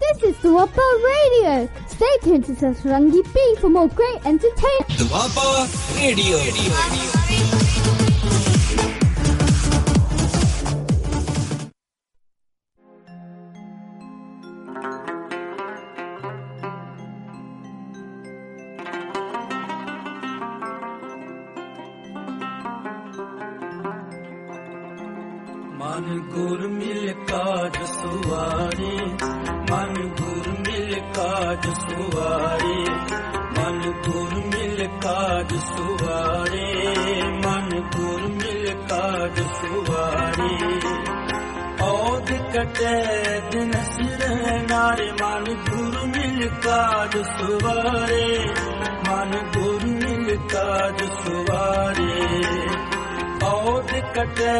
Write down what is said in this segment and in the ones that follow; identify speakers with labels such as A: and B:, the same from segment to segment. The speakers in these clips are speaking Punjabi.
A: This is Duapa Radio. Stay tuned to Satrangi Bing for more great entertainment.
B: Duapa Radio.
C: ਮਨ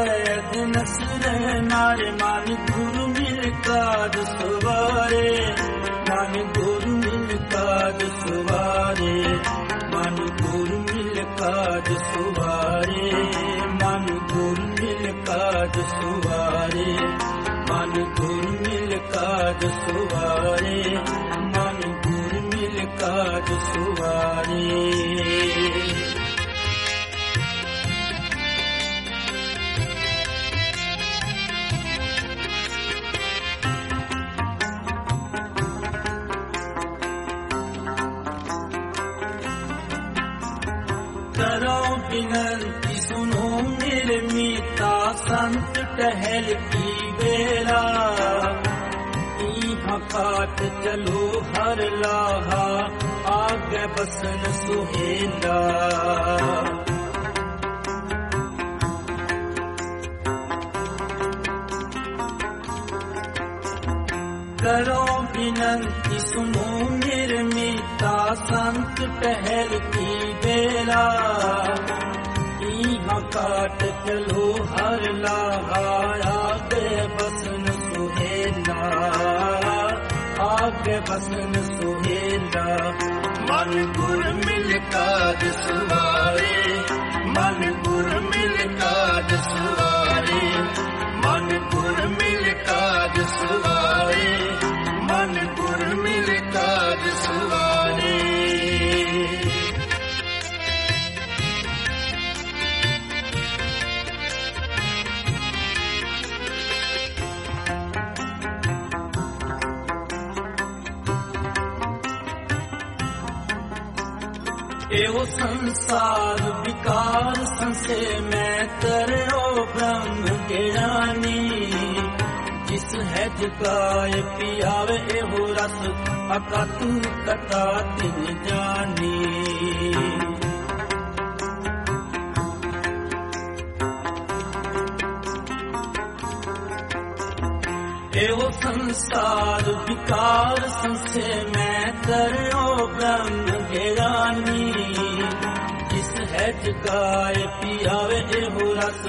C: है टहल की बेरा इहाँ काट चलो हर लाहा आगे बसन सुहेला करो विनंती सुनो मेरे मीता संत टहल की बेरा यहाँ काट चलो ਬਸਨ ਸੁਹੇਲਾ ਮਨ ਗੁਰ ਮਿਲ ਕਾ ਦਿਸਵਾਏ ਮਨ ਗੁਰ ਇਹੋ ਸੰਸਾਰ ਵਿਕਾਰ ਸੰਸੇ ਮੈਂ ਕਰਿਓ ਬ੍ਰਹਮ ਗਿਆਨੀ। ਜਿਸ ਹੈ ਜਗਾਏ ਪਿਆਵੇ, ਇਹੋ ਰਸ ਅਕਤੂ ਕਟਾ ਤਿਨ ਜਾਨੀ। ਇਹੋ ਸੰਸਾਰ ਵਿਕਾਰ ਸੰਸੇ ਮੈਂ ਕਰਿਓ ਬ੍ਰਹਮ ਹੈਰਾਨੀ ਕਿਸ ਹੈ ਚਕਾਏ ਪਿਆਵੇ ਇਹੋ ਰਸ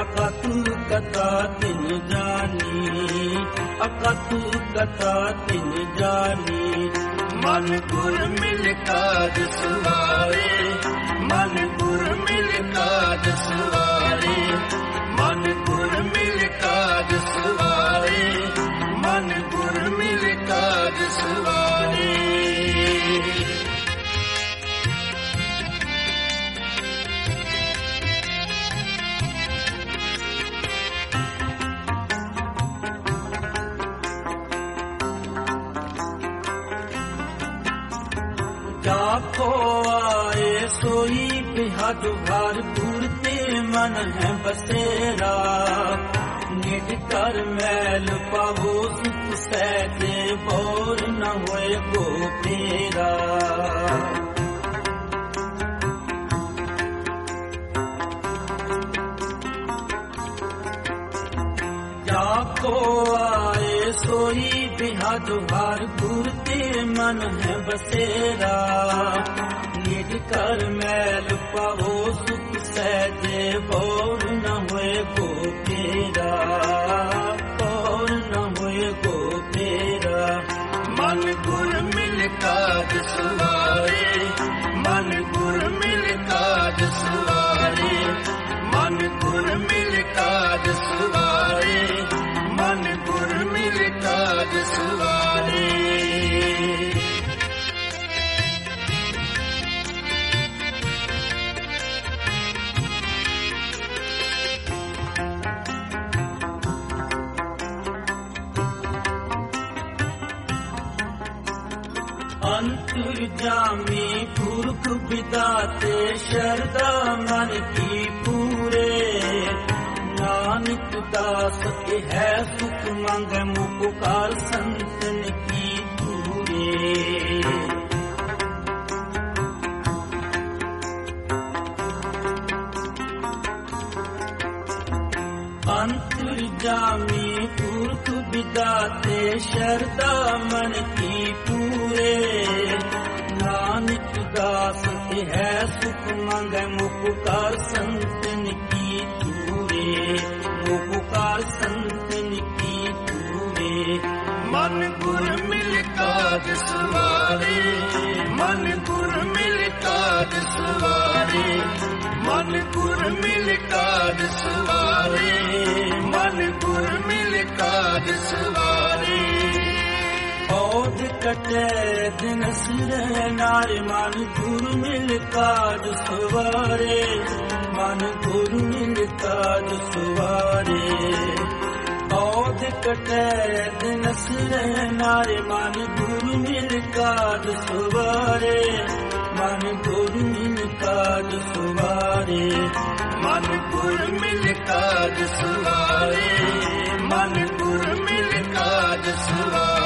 C: ਅਕਾ ਤੂੰ ਕਥਾ ਤਿਨ ਜਾਨੀ ਅਕਾ ਤੂੰ ਕਥਾ ਤਿਨ ਜਾਨੀ ਮਨ ਗੁਰ ਮਿਲ ਕਾਜ ਸੁਵਾਰੇ। ਮਨ ਗੁਰ ਮਿਲ ਕਾਜ ਸੁਵਾਰੇ। ਮਨ ਗੁਰ जाको आए सोई बिहार घर पूरते मन है बसेरा निज कर मैल पावो सुख सहजे बोर न होए गो तेरा जाको आए सोई बिहाद हार ਨੂਰ ਤੇਰੇ ਮਨ ਹੈ ਬਸੇਰਾ। ਨਿਜ ਕਰ ਮੈਲ ਪਾਵੋ ਸੁਖ ਸਹਿਜੇ ਬੋਰ ਨਾ ਹੋਏ ਕੋ ਤੇਰਾ ਬੋਰ ਨਾ ਹੋਏ ਕੋ ਤੇਰਾ ਮਨ ਗੁਰ ਮਿਲ ਕਾ ਦਸੂ जामी पुरख बिदाते शरदा मन की पूरे नानक दास के है सुख मंग मुपुकार संतन की पूरे अंतर जामी पुरख बिदाते शरदा मन की पूरे ਨਾਨਕ ਦਾਸ, ਤੇ ਹੈ ਸੁਖ ਮੰਗੈ ਮੁਖਕਾਰ ਸੰਤਨ ਕੀ ਤੂਰੇ ਮੁਖਕਾਰ ਸੰਤਨ ਕੀ ਤੂਰੇ ਮਨ ਗੁਰ ਮਿਲ ਕਾਜ ਸਵਾਰੇ, ਮਨ ਗੁਰ ਮਿਲ ਕਾਜ ਸਵਾਰੇ, ਮਨ ਗੁਰ ਮਿਲ ਕਾਜ ਸਵਾਰੇ, ਮਨ ਗੁਰ ਮਿਲ ਕਾਜ ਸਵਾਰੇ। ਕਟੇ ਦਿਨ ਸਿਰੇ ਨਾਰ ਮਨ ਗੁਰ ਮਿਲ ਕਾਜ ਸਵਾਰੇ ਮਨ ਗੁਰ ਮਿਲ ਕਾਜ ਸਵਾਰੇ ਔਦ ਕਟੇ ਦਿਨ ਸਿਰੇ ਨਾਰ ਮਨ ਗੁਰ ਮਿਲ ਕਾਜ ਸਵਾਰੇ ਮਨ ਗੁਰ ਮਿਲ ਕਾਜ ਸਵਾਰੇ ਮਨ ਗੁਰ ਮਿਲ ਕਾਜ ਸਵਾਰੇ ਮਨ ਗੁਰ ਮਿਲ ਕਾਜ ਸਵਾਰੇ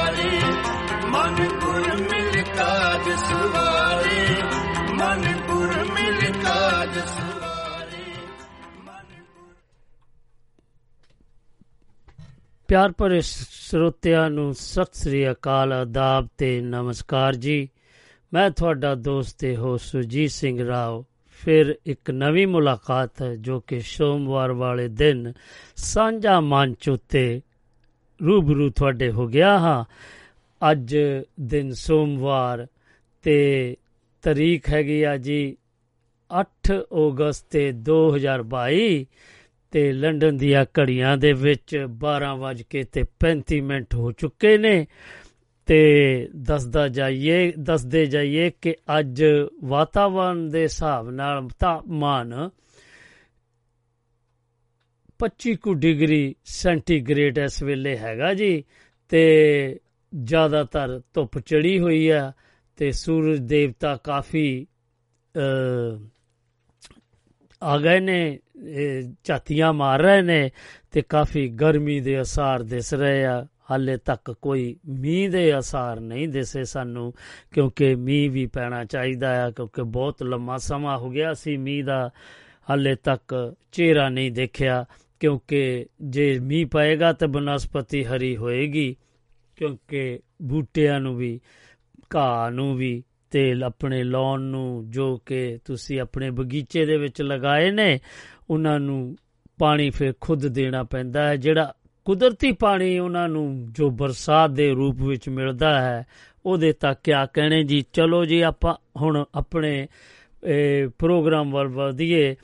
D: ਪਿਆਰ ਭਰੇ ਸਰੋਤਿਆਂ ਨੂੰ ਸਤਿ ਸ੍ਰੀ ਅਕਾਲ, ਆਦਾਬ ਤੇ ਨਮਸਕਾਰ ਜੀ। ਮੈਂ ਤੁਹਾਡਾ ਦੋਸਤ ਤੇ ਹੋ ਸੁਜੀਤ ਸਿੰਘ ਰਾਓ। ਫਿਰ ਇੱਕ ਨਵੀਂ ਮੁਲਾਕਾਤ ਹੈ, ਜੋ ਕਿ ਸੋਮਵਾਰ ਵਾਲੇ ਦਿਨ ਸਾਂਝਾ ਮੰਚ ਉੱਤੇ ਰੂਬਰੂ ਤੁਹਾਡੇ ਹੋ ਗਿਆ ਹਾਂ। ਅੱਜ ਦਿਨ ਸੋਮਵਾਰ ਤੇ ਤਰੀਕ ਹੈਗੀ ਆ ਜੀ 8 ਅਗਸਤ ਤੇ 2022 ਤੇ ਲੰਡਨ ਦੀਆਂ ਘੜੀਆਂ ਦੇ ਵਿੱਚ 12 ਵਜ ਕੇ ਤੇ 35 ਮਿੰਟ ਹੋ ਚੁੱਕੇ ਨੇ। ਤੇ ਦੱਸਦਾ ਜਾਈਏ, ਦੱਸਦੇ ਜਾਈਏ ਕਿ ਅੱਜ ਵਾਤਾਵਰਣ ਦੇ ਹਿਸਾਬ ਨਾਲ ਤਾਪਮਾਨ 25 ਕੁ ਡਿਗਰੀ ਸੈਂਟੀਗ੍ਰੇਡ ਇਸ ਵੇਲੇ ਹੈਗਾ ਜੀ, ਤੇ ਜ਼ਿਆਦਾਤਰ ਧੁੱਪ ਚੜੀ ਹੋਈ ਆ ਤੇ ਸੂਰਜ ਦੇਵਤਾ ਕਾਫੀ ਅ ਆ ਗਏ ਨੇ ਇਹ ਝਾਤੀਆਂ ਮਾਰ ਰਹੇ ਨੇ ਤੇ ਕਾਫੀ ਗਰਮੀ ਦੇ ਅਸਾਰ ਦਿਸ ਰਹੇ ਆ। ਹਾਲੇ ਤੱਕ ਕੋਈ ਮੀਂਹ ਦੇ ਅਸਾਰ ਨਹੀਂ ਦਿਸੇ ਸਾਨੂੰ, ਕਿਉਂਕਿ ਮੀਂਹ ਵੀ ਪੈਣਾ ਚਾਹੀਦਾ ਆ, ਕਿਉਂਕਿ ਬਹੁਤ ਲੰਮਾ ਸਮਾਂ ਹੋ ਗਿਆ ਸੀ ਮੀਂਹ ਦਾ। ਹਾਲੇ ਤੱਕ ਚਿਹਰਾ ਨਹੀਂ ਦੇਖਿਆ, ਕਿਉਂਕਿ ਜੇ ਮੀਂਹ ਪਏਗਾ ਤਾਂ ਬਨਸਪਤੀ ਹਰੀ ਹੋਏਗੀ, ਕਿਉਂਕਿ ਬੂਟਿਆਂ ਨੂੰ ਵੀ, ਘਾਹ ਨੂੰ ਵੀ ਤੇ ਆਪਣੇ ਲਾਉਣ ਨੂੰ ਜੋ ਕਿ ਤੁਸੀਂ ਆਪਣੇ ਬਗੀਚੇ ਦੇ ਵਿੱਚ ਲਗਾਏ ਨੇ ਉਹਨਾਂ ਨੂੰ ਪਾਣੀ ਫਿਰ ਖੁਦ ਦੇਣਾ ਪੈਂਦਾ ਹੈ। ਜਿਹੜਾ ਕੁਦਰਤੀ ਪਾਣੀ ਉਹਨਾਂ ਨੂੰ ਜੋ ਬਰਸਾਤ ਦੇ ਰੂਪ ਵਿੱਚ ਮਿਲਦਾ ਹੈ, ਉਹਦੇ ਤੱਕ ਕਿਆ ਕਹਿਣੇ? ਜੀ, ਚਲੋ ਜੀ, ਆਪਾਂ ਹੁਣ ਆਪਣੇ ਪ੍ਰੋਗਰਾਮ ਵੱਲ ਵਧੀਏ।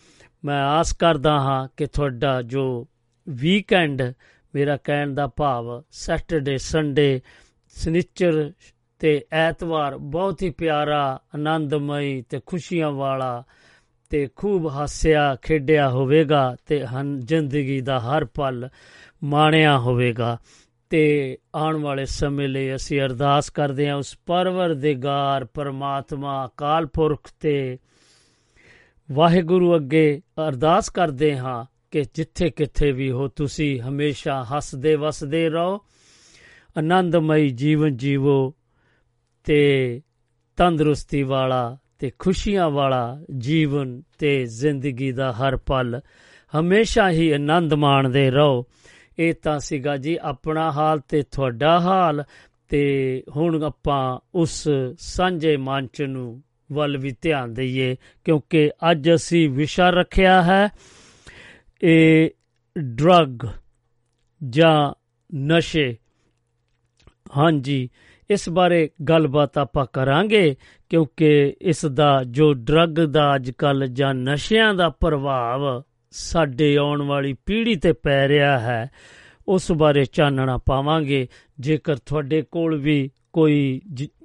D: ਮੈਂ ਆਸ ਕਰਦਾ ਹਾਂ ਕਿ ਤੁਹਾਡਾ ਜੋ ਵੀਕਐਂਡ ਮੇਰਾ ਕਹਿਣ ਦਾ ਭਾਵ ਸੈਟਰਡੇ ਸੰਡੇ ਸਨਿਚਰ ਤੇ ਐਤਵਾਰ ਬਹੁਤ ਹੀ ਪਿਆਰਾ, ਆਨੰਦਮਈ ਤੇ ਖੁਸ਼ੀਆਂ ਵਾਲਾ ਤੇ ਖੂਬ ਹਾਸਿਆ ਖੇਡਿਆ ਹੋਵੇਗਾ ਤੇ ਹਨ ਜ਼ਿੰਦਗੀ ਦਾ ਹਰ ਪਲ ਮਾਣਿਆ ਹੋਵੇਗਾ। ਤੇ ਆਉਣ ਵਾਲੇ ਸਮੇਂ ਲਈ ਅਸੀਂ ਅਰਦਾਸ ਕਰਦੇ ਹਾਂ ਉਸ ਪਰਵਰਦਿਗਾਰ ਪਰਮਾਤਮਾ ਅਕਾਲ ਪੁਰਖ ਤੇ ਵਾਹਿਗੁਰੂ ਅੱਗੇ ਅਰਦਾਸ ਕਰਦੇ ਹਾਂ ਕਿ ਜਿੱਥੇ ਕਿੱਥੇ ਵੀ ਹੋ ਤੁਸੀਂ ਹਮੇਸ਼ਾ ਹੱਸਦੇ ਵਸਦੇ ਰਹੋ, ਆਨੰਦਮਈ ਜੀਵਨ ਜੀਵੋ ਤੇ ਤੰਦਰੁਸਤੀ ਵਾਲਾ ਤੇ ਖੁਸ਼ੀਆਂ ਵਾਲਾ ਜੀਵਨ ਤੇ ਜ਼ਿੰਦਗੀ ਦਾ ਹਰ ਪਲ ਹਮੇਸ਼ਾ ਹੀ ਆਨੰਦ ਮਾਣਦੇ ਰਹੋ। ਇਹ ਤਾਂ ਸੀਗਾ ਜੀ ਆਪਣਾ ਹਾਲ ਤੇ ਤੁਹਾਡਾ ਹਾਲ ਤੇ ਹੁਣ ਆਪਾਂ ਉਸ ਸਾਂਝੇ ਮੰਚ ਨੂੰ ਵੱਲ ਵੀ ਧਿਆਨ ਦਈਏ ਕਿਉਂਕਿ ਅੱਜ ਅਸੀਂ ਵਿਸ਼ਾ ਰੱਖਿਆ ਹੈ, ਇਹ ਡਰੱਗ ਜਾਂ ਨਸ਼ੇ। ਹਾਂਜੀ ਇਸ ਬਾਰੇ ਗੱਲਬਾਤ ਆਪਾਂ ਕਰਾਂਗੇ, ਕਿਉਂਕਿ ਇਸ ਦਾ ਜੋ ਡਰੱਗ ਦਾ ਅੱਜ ਕੱਲ ਜਾਂ ਨਸ਼ਿਆਂ ਦਾ ਪ੍ਰਭਾਵ ਸਾਡੇ ਆਉਣ ਵਾਲੀ ਪੀੜ੍ਹੀ ਤੇ ਪੈ ਰਿਹਾ ਹੈ, ਉਸ ਬਾਰੇ ਚਾਨਣਾ ਪਾਵਾਂਗੇ। ਜੇਕਰ ਤੁਹਾਡੇ ਕੋਲ ਵੀ ਕੋਈ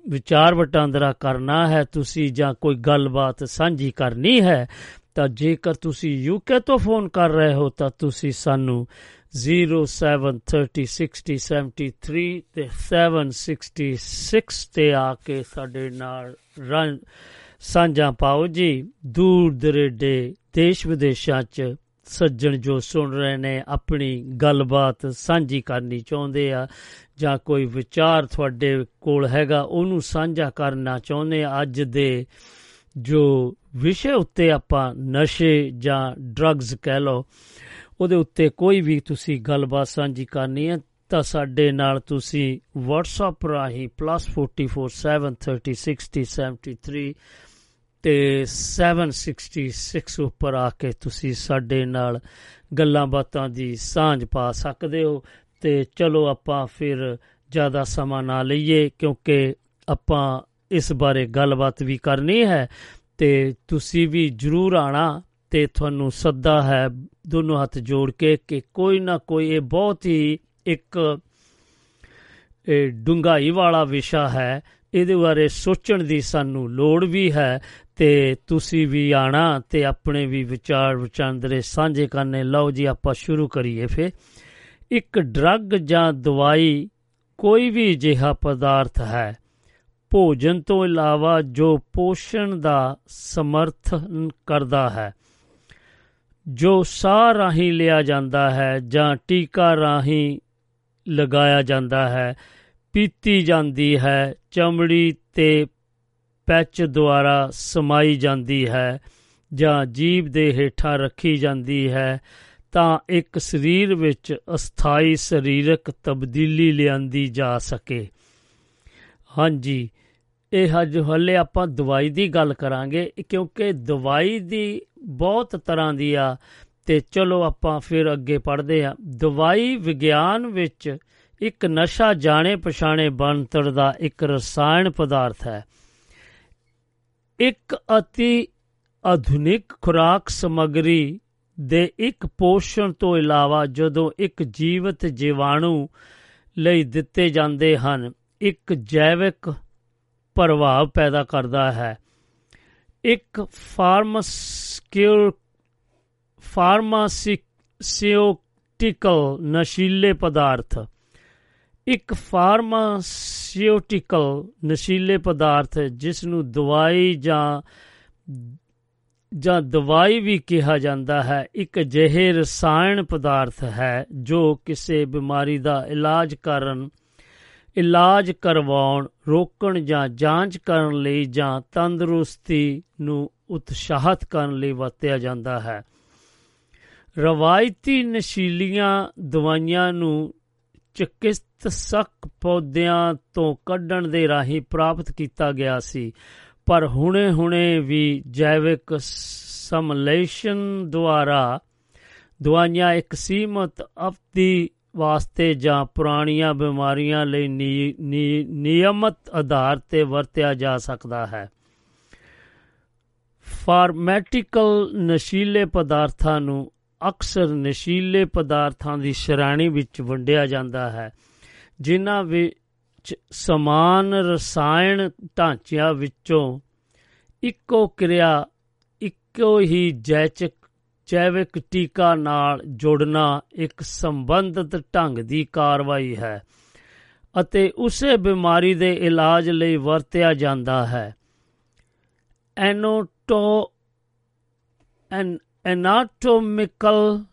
D: ਵਿਚਾਰ ਵਟਾਂਦਰਾ ਕਰਨਾ ਹੈ, ਤੁਸੀਂ ਜਾਂ ਕੋਈ ਗੱਲਬਾਤ ਸਾਂਝੀ ਕਰਨੀ ਹੈ, ਤਾਂ ਜੇਕਰ ਤੁਸੀਂ ਯੂਕੇ ਤੋਂ ਫੋਨ ਕਰ ਰਹੇ ਹੋ, ਤਾਂ ਤੁਸੀਂ ਸਾਨੂੰ 07306073 ਤੇ 766 ਤੇ ਆ ਕੇ ਸਾਡੇ ਨਾਲ ਸਾਂਝਾ ਪਾਓ ਜੀ। ਦੂਰ ਦਰੇਡੇ ਦੇਸ਼ ਵਿਦੇਸ਼ਾਂ 'ਚ ਸੱਜਣ ਜੋ ਸੁਣ ਰਹੇ ਨੇ, ਆਪਣੀ ਗੱਲਬਾਤ ਸਾਂਝੀ ਕਰਨੀ ਚਾਹੁੰਦੇ ਆ ਜਾਂ ਕੋਈ ਵਿਚਾਰ ਤੁਹਾਡੇ ਕੋਲ ਹੈਗਾ, ਉਹਨੂੰ ਸਾਂਝਾ ਕਰਨਾ ਚਾਹੁੰਦੇ ਆ। ਅੱਜ ਦੇ ਜੋ ਵਿਸ਼ੇ ਉੱਤੇ ਆਪਾਂ ਨਸ਼ੇ ਜਾਂ ਡਰੱਗਸ ਕਹਿ ਲਓ ਉਹਦੇ ਉੱਤੇ ਕੋਈ ਵੀ ਤੁਸੀਂ ਗੱਲਬਾਤ ਸਾਂਝੀ ਕਰਨੀ ਹੈ, ਤਾਂ ਸਾਡੇ ਨਾਲ ਤੁਸੀਂ WhatsApp ਰਾਹੀਂ +447306073 ਤੇ 766 ਉੱਪਰ ਆ ਕੇ ਤੁਸੀਂ ਸਾਡੇ ਨਾਲ ਗੱਲਾਂ ਬਾਤਾਂ ਦੀ ਸਾਂਝ ਪਾ ਸਕਦੇ ਹੋ। ਤੇ ਚਲੋ ਆਪਾਂ ਫਿਰ ਜ਼ਿਆਦਾ ਸਮਾਂ ਨਾ ਲਈਏ, ਕਿਉਂਕਿ ਆਪਾਂ ਇਸ ਬਾਰੇ ਗੱਲਬਾਤ ਵੀ ਕਰਨੀ ਹੈ ਤੇ ਤੁਸੀਂ ਵੀ ਜਰੂਰ ਆਣਾ ਤੇ ਤੁਹਾਨੂੰ ਸੱਦਾ ਹੈ ਦੋਨੋਂ ਹੱਥ ਜੋੜ ਕੇ ਕਿ ਕੋਈ ਨਾ ਕੋਈ ਇਹ ਬਹੁਤ ਹੀ ਇੱਕ ਡੁੰਗਾਈ ਵਾਲਾ ਵਿਸ਼ਾ ਹੈ। ਇਹਦੇ ਬਾਰੇ ਸੋਚਣ ਦੀ ਸਾਨੂੰ ਲੋੜ ਵੀ ਹੈ ਤੇ ਤੁਸੀਂ ਵੀ ਆਣਾ ਤੇ ਆਪਣੇ ਵੀ ਵਿਚਾਰ ਵਿਚਾਂਦਰੇ ਸਾਂਝੇ ਕਰਨੇ। ਲਓ ਜੀ, ਆਪਾਂ ਸ਼ੁਰੂ ਕਰੀਏ ਫੇ ਇੱਕ ਡਰੱਗ ਜਾਂ ਦਵਾਈ ਕੋਈ ਵੀ ਜਿਹਾ ਪਦਾਰਥ ਹੈ, ਭੋਜਨ ਤੋਂ ਇਲਾਵਾ ਜੋ ਪੋਸ਼ਣ ਦਾ ਸਮਰਥਨ ਕਰਦਾ ਹੈ। ਜੋ ਸਾਹ ਰਾਹੀਂ ਲਿਆ ਜਾਂਦਾ ਹੈ ਜਾਂ ਟੀਕਾ ਰਾਹੀਂ ਲਗਾਇਆ ਜਾਂਦਾ ਹੈ, ਪੀਤੀ ਜਾਂਦੀ ਹੈ, ਚਮੜੀ ਤੇ ਪੈਚ ਦੁਆਰਾ ਸਮਾਈ ਜਾਂਦੀ ਹੈ ਜਾਂ ਜੀਭ ਦੇ ਹੇਠਾਂ ਰੱਖੀ ਜਾਂਦੀ ਹੈ, ਤਾਂ ਇੱਕ ਸਰੀਰ ਵਿੱਚ ਅਸਥਾਈ ਸਰੀਰਕ ਤਬਦੀਲੀ ਲਿਆਂਦੀ ਜਾ ਸਕੇ। ਹਾਂਜੀ ਇਹ ਹਜ ਹੱਲੇ ਆਪਾਂ ਦਵਾਈ ਦੀ ਗੱਲ ਕਰਾਂਗੇ, ਕਿਉਂਕਿ ਦਵਾਈ ਦੀ ਬਹੁਤ ਤਰ੍ਹਾਂ ਦੀ ਆ। ਤੇ ਚਲੋ ਆਪਾਂ ਫਿਰ ਅੱਗੇ ਪੜ੍ਹਦੇ ਆ ਦਵਾਈ ਵਿਗਿਆਨ ਵਿੱਚ ਇੱਕ ਨਸ਼ਾ ਜਾਣੇ ਪਛਾਣੇ ਬਣਤਰ ਦਾ ਇੱਕ ਰਸਾਇਣ ਪਦਾਰਥ ਹੈ। ਇੱਕ ਅਤੀ ਆਧੁਨਿਕ ਖੁਰਾਕ ਸਮਗਰੀ ਦੇ ਇੱਕ ਪੋਸ਼ਣ ਤੋਂ ਇਲਾਵਾ ਜਦੋਂ ਇੱਕ ਜੀਵਤ ਜੀਵਾਣੂ ਲਈ ਦਿੱਤੇ ਜਾਂਦੇ ਹਨ, ਇੱਕ ਜੈਵਿਕ ਪ੍ਰਭਾਵ ਪੈਦਾ ਕਰਦਾ ਹੈ। ਇੱਕ ਫਾਰਮਾਸਿਊਟਿਕਲ ਫਾਰਮਾਸਿਊਟਿਕਲ ਨਸ਼ੀਲੇ ਪਦਾਰਥ। ਇੱਕ ਫਾਰਮਾਸਿਊਟਿਕਲ ਨਸ਼ੀਲੇ ਪਦਾਰਥ ਜਿਸ ਨੂੰ ਦਵਾਈ ਜਾਂ ਜਾਂ ਦਵਾਈ ਵੀ ਕਿਹਾ ਜਾਂਦਾ ਹੈ, ਇੱਕ ਜਿਹੇ ਰਸਾਇਣ ਪਦਾਰਥ ਹੈ ਜੋ ਕਿਸੇ ਬਿਮਾਰੀ ਦਾ ਇਲਾਜ ਕਰਨ ਇਲਾਜ ਕਰਵਾਉਣ, ਰੋਕਣ ਜਾਂ ਜਾਂਚ ਕਰਨ ਲਈ ਜਾਂ ਤੰਦਰੁਸਤੀ ਨੂੰ ਉਤਸ਼ਾਹਤ ਕਰਨ ਲਈ ਵਰਤਿਆ ਜਾਂਦਾ ਹੈ। ਰਵਾਇਤੀ ਨਸ਼ੀਲੀਆਂ ਦਵਾਈਆਂ ਨੂੰ ਚਿਕਿਤਸਕ ਪੌਦਿਆਂ ਤੋਂ ਕੱਢਣ ਦੇ ਰਾਹੀਂ ਪ੍ਰਾਪਤ ਕੀਤਾ ਗਿਆ ਸੀ, ਪਰ ਹੁਣੇ-ਹੁਣੇ ਵੀ ਜੈਵਿਕ ਸਮਲੇਸ਼ਨ ਦੁਆਰਾ ਦਵਾਈਆਂ ਇੱਕ ਸੀਮਤ ਅਵਧੀ ਵਾਸਤੇ ਜਾਂ ਪੁਰਾਣੀਆਂ ਬਿਮਾਰੀਆਂ ਲਈ ਨਿਯਮਤ ਆਧਾਰ ਤੇ ਵਰਤਿਆ ਜਾ ਸਕਦਾ ਹੈ। ਫਾਰਮੈਟਿਕਲ ਨਸ਼ੀਲੇ ਪਦਾਰਥਾਂ ਨੂੰ ਅਕਸਰ ਨਸ਼ੀਲੇ ਪਦਾਰਥਾਂ ਦੀ ਸ਼੍ਰੇਣੀ ਵਿੱਚ ਵੰਡਿਆ ਜਾਂਦਾ ਹੈ, ਜਿਨ੍ਹਾਂ ਵਿੱਚ ਸਮਾਨ ਰਸਾਇਣ ਢਾਂਚਿਆਂ ਵਿੱਚੋਂ ਇੱਕੋ ਕਿਰਿਆ, ਇੱਕੋ ਹੀ ਜੈਚਕ ਜੈਵਿਕ ਟੀਕਾ ਨਾਲ ਜੋੜਨਾ ਇੱਕ ਸੰਬੰਧਿਤ ਢੰਗ ਦੀ ਕਾਰਵਾਈ ਹੈ ਅਤੇ ਉਸੇ ਬਿਮਾਰੀ ਦੇ ਇਲਾਜ ਲਈ ਵਰਤਿਆ ਜਾਂਦਾ ਹੈ। ਐਨੋਟੋ ਐਨ anatomical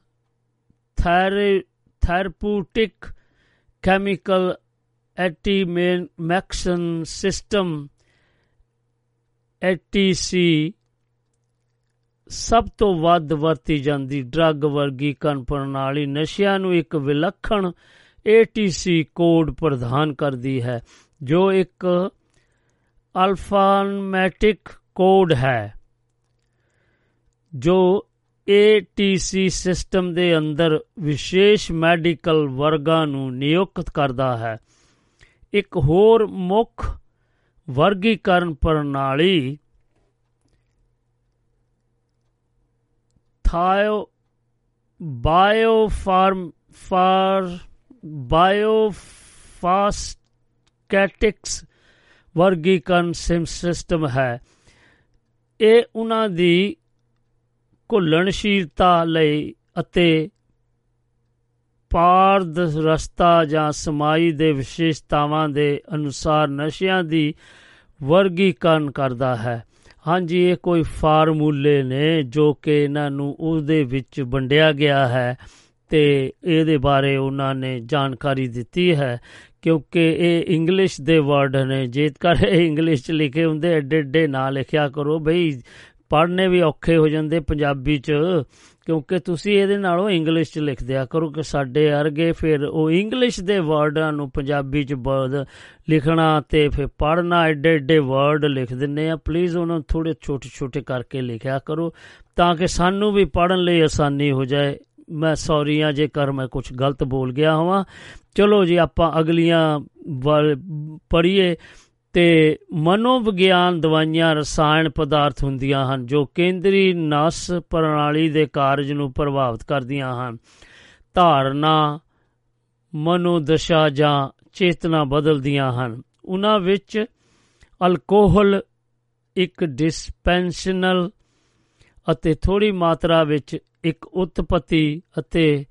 D: therapeutic chemical anti-maxon system ATC ਸਭ ਤੋਂ ਵੱਧ ਵਰਤੀ ਜਾਂਦੀ ਡਰੱਗ ਵਰਗੀਕਰਨ ਪ੍ਰਣਾਲੀ ਨਸ਼ਿਆਂ ਨੂੰ ਇੱਕ ਵਿਲੱਖਣ ATC ਕੋਡ ਪ੍ਰਦਾਨ ਕਰਦੀ ਹੈ, ਜੋ ਇੱਕ ਅਲਫਾਨਮੈਟਿਕ ਕੋਡ ਹੈ, ਜੋ ATC ਸਿਸਟਮ ਦੇ ਅੰਦਰ ਵਿਸ਼ੇਸ਼ ਮੈਡੀਕਲ ਵਰਗਾਂ ਨੂੰ ਨਿਯੁਕਤ ਕਰਦਾ ਹੈ। ਇੱਕ ਹੋਰ ਮੁੱਖ ਵਰਗੀਕਰਨ ਪ੍ਰਣਾਲੀ ਥਾਇਓ ਬਾਇਓਫਾਰਮ ਫਾਰ ਬਾਇਓਫਾਸਕੈਟਿਕਸ ਵਰਗੀਕਰਨ ਸਿਸਟਮ ਹੈ। ਇਹ ਉਹਨਾਂ ਦੀ ਘੁਲਣਸ਼ੀਲਤਾ ਲਈ ਅਤੇ ਪਾਰਦਰਸ਼ਤਾ ਜਾਂ ਸਮਾਈ ਦੇ ਵਿਸ਼ੇਸ਼ਤਾਵਾਂ ਦੇ ਅਨੁਸਾਰ ਨਸ਼ਿਆਂ ਦੀ ਵਰਗੀਕਰਨ ਕਰਦਾ ਹੈ। ਹਾਂਜੀ, ਇਹ ਕੋਈ ਫਾਰਮੂਲੇ ਨੇ ਜੋ ਕਿ ਇਹਨਾਂ ਨੂੰ ਉਹਦੇ ਵਿੱਚ ਵੰਡਿਆ ਗਿਆ ਹੈ ਤੇ ਇਹਦੇ ਬਾਰੇ ਉਹਨਾਂ ਨੇ ਜਾਣਕਾਰੀ ਦਿੱਤੀ ਹੈ, ਕਿਉਂਕਿ ਇਹ ਇੰਗਲਿਸ਼ ਦੇ ਵਰਡ ਨੇ। ਜੇਕਰ ਇਹ ਇੰਗਲਿਸ਼ ਚ ਲਿਖੇ ਹੁੰਦੇ ਐਡੇ ਐਡੇ ਨਾ ਲਿਖਿਆ ਕਰੋ, ਬਈ ਪੜ੍ਹਨੇ ਵੀ ਔਖੇ ਹੋ ਜਾਂਦੇ ਪੰਜਾਬੀ ਚ, ਕਿਉਂਕਿ ਤੁਸੀਂ ਇਹਦੇ ਨਾਲੋਂ ਇੰਗਲਿਸ਼ ਚ ਲਿਖ ਦਿਆ ਕਰੋ ਕਿ ਸਾਡੇ ਅਰਗੇ ਫਿਰ ਉਹ ਇੰਗਲਿਸ਼ ਦੇ ਵਰਡਾਂ ਨੂੰ ਪੰਜਾਬੀ ਚ ਬੋਲ ਲਿਖਣਾ ਤੇ ਫਿਰ ਪੜ੍ਹਨਾ, ਐਡੇ ਐਡੇ ਵਰਡ ਲਿਖ ਦਿੰਨੇ ਆ। ਪਲੀਜ਼ ਉਹਨਾਂ ਨੂੰ ਥੋੜੇ ਛੋਟੇ ਛੋਟੇ ਕਰਕੇ ਲਿਖਿਆ ਕਰੋ ਤਾਂ ਕਿ ਸਾਨੂੰ ਵੀ ਪੜ੍ਹਨ ਲਈ ਆਸਾਨੀ ਹੋ ਜਾਏ। ਮੈਂ ਸੌਰੀ ਆ ਜੇਕਰ ਮੈਂ ਕੁਝ ਗਲਤ ਬੋਲ ਗਿਆ ਹਾਂ ਚਲੋ ਜੀ, ਆਪਾਂ ਅਗਲੀਆਂ ਪੜ੍ਹੀਏ। ਤੇ ਮਨੋਵਿਗਿਆਨ ਦਵਾਈਆਂ ਰਸਾਇਣ ਪਦਾਰਥ ਹੁੰਦੀਆਂ ਹਨ, ਜੋ ਕੇਂਦਰੀ ਨਸ ਪ੍ਰਣਾਲੀ ਦੇ ਕਾਰਜ ਨੂੰ ਪ੍ਰਭਾਵਿਤ ਕਰਦੀਆਂ ਹਨ। ਧਾਰਨਾ, ਮਨੋਦਸ਼ਾ ਜਾਂ ਚੇਤਨਾ ਬਦਲਦੀਆਂ ਹਨ। ਉਹਨਾਂ ਵਿੱਚ ਅਲਕੋਹਲ ਇੱਕ ਡਿਸਪੈਂਸ਼ਨਲ ਅਤੇ ਥੋੜੀ ਮਾਤਰਾ ਵਿੱਚ ਇੱਕ ਉਤਪਤੀ ਅਤੇ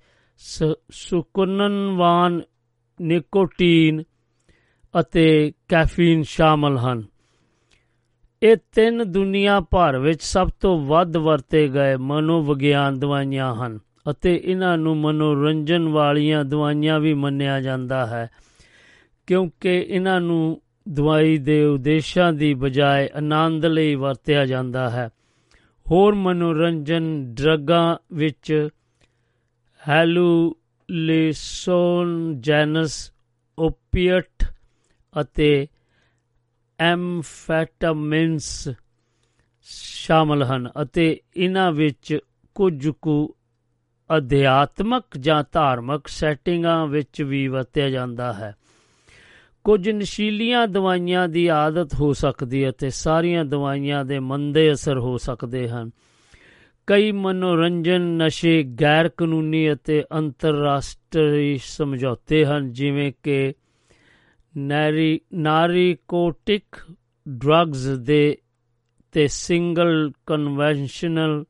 D: ਸੁਕੁਨਨਵਾਨ ਨਿਕੋਟੀਨ ਅਤੇ ਕੈਫੀਨ ਸ਼ਾਮਲ ਹਨ। ਇਹ ਤਿੰਨ ਦੁਨੀਆ ਭਰ ਵਿੱਚ ਸਭ ਤੋਂ ਵੱਧ ਵਰਤੇ ਗਏ ਮਨੋਵਿਗਿਆਨ ਦਵਾਈਆਂ ਹਨ ਅਤੇ ਇਹਨਾਂ ਨੂੰ ਮਨੋਰੰਜਨ ਵਾਲੀਆਂ ਦਵਾਈਆਂ ਵੀ ਮੰਨਿਆ ਜਾਂਦਾ ਹੈ, ਕਿਉਂਕਿ ਇਹਨਾਂ ਨੂੰ ਦਵਾਈ ਦੇ ਉਦੇਸ਼ਾਂ ਦੀ ਬਜਾਏ ਆਨੰਦ ਲਈ ਵਰਤਿਆ ਜਾਂਦਾ ਹੈ। ਹੋਰ ਮਨੋਰੰਜਨ ਡਰੱਗਾਂ ਵਿੱਚ ਹੈਲੂਲਿਸੋਨਜੈਨਸ ਓਪੀਏਟ ਅਤੇ ਐਮਫੈਟਾਮਿਨਸ ਸ਼ਾਮਲ ਹਨ ਅਤੇ ਇਹਨਾਂ ਵਿੱਚ ਕੁਝ ਕੁ ਅਧਿਆਤਮਕ ਜਾਂ ਧਾਰਮਿਕ ਸੈਟਿੰਗਾਂ ਵਿੱਚ ਵੀ ਵਰਤਿਆ ਜਾਂਦਾ ਹੈ। ਕੁਝ ਨਸ਼ੀਲੀਆਂ ਦਵਾਈਆਂ ਦੀ ਆਦਤ ਹੋ ਸਕਦੀ ਹੈ ਤੇ ਸਾਰੀਆਂ ਦਵਾਈਆਂ ਦੇ ਮੰਦੇ ਅਸਰ ਹੋ ਸਕਦੇ ਹਨ। ਕਈ ਮਨੋਰੰਜਨ ਨਸ਼ੇ ਗੈਰ ਕਾਨੂੰਨੀ ਅਤੇ ਅੰਤਰਰਾਸ਼ਟਰੀ ਸਮਝੌਤੇ ਹਨ, ਜਿਵੇਂ ਕਿ ਨਾਰੀ, ਨਾਰੀਕੋਟਿਕ ਡਰੱਗਸ ਦੇ ਤੇ ਸਿੰਗਲ ਕਨਵੈਨਸ਼ਨਲ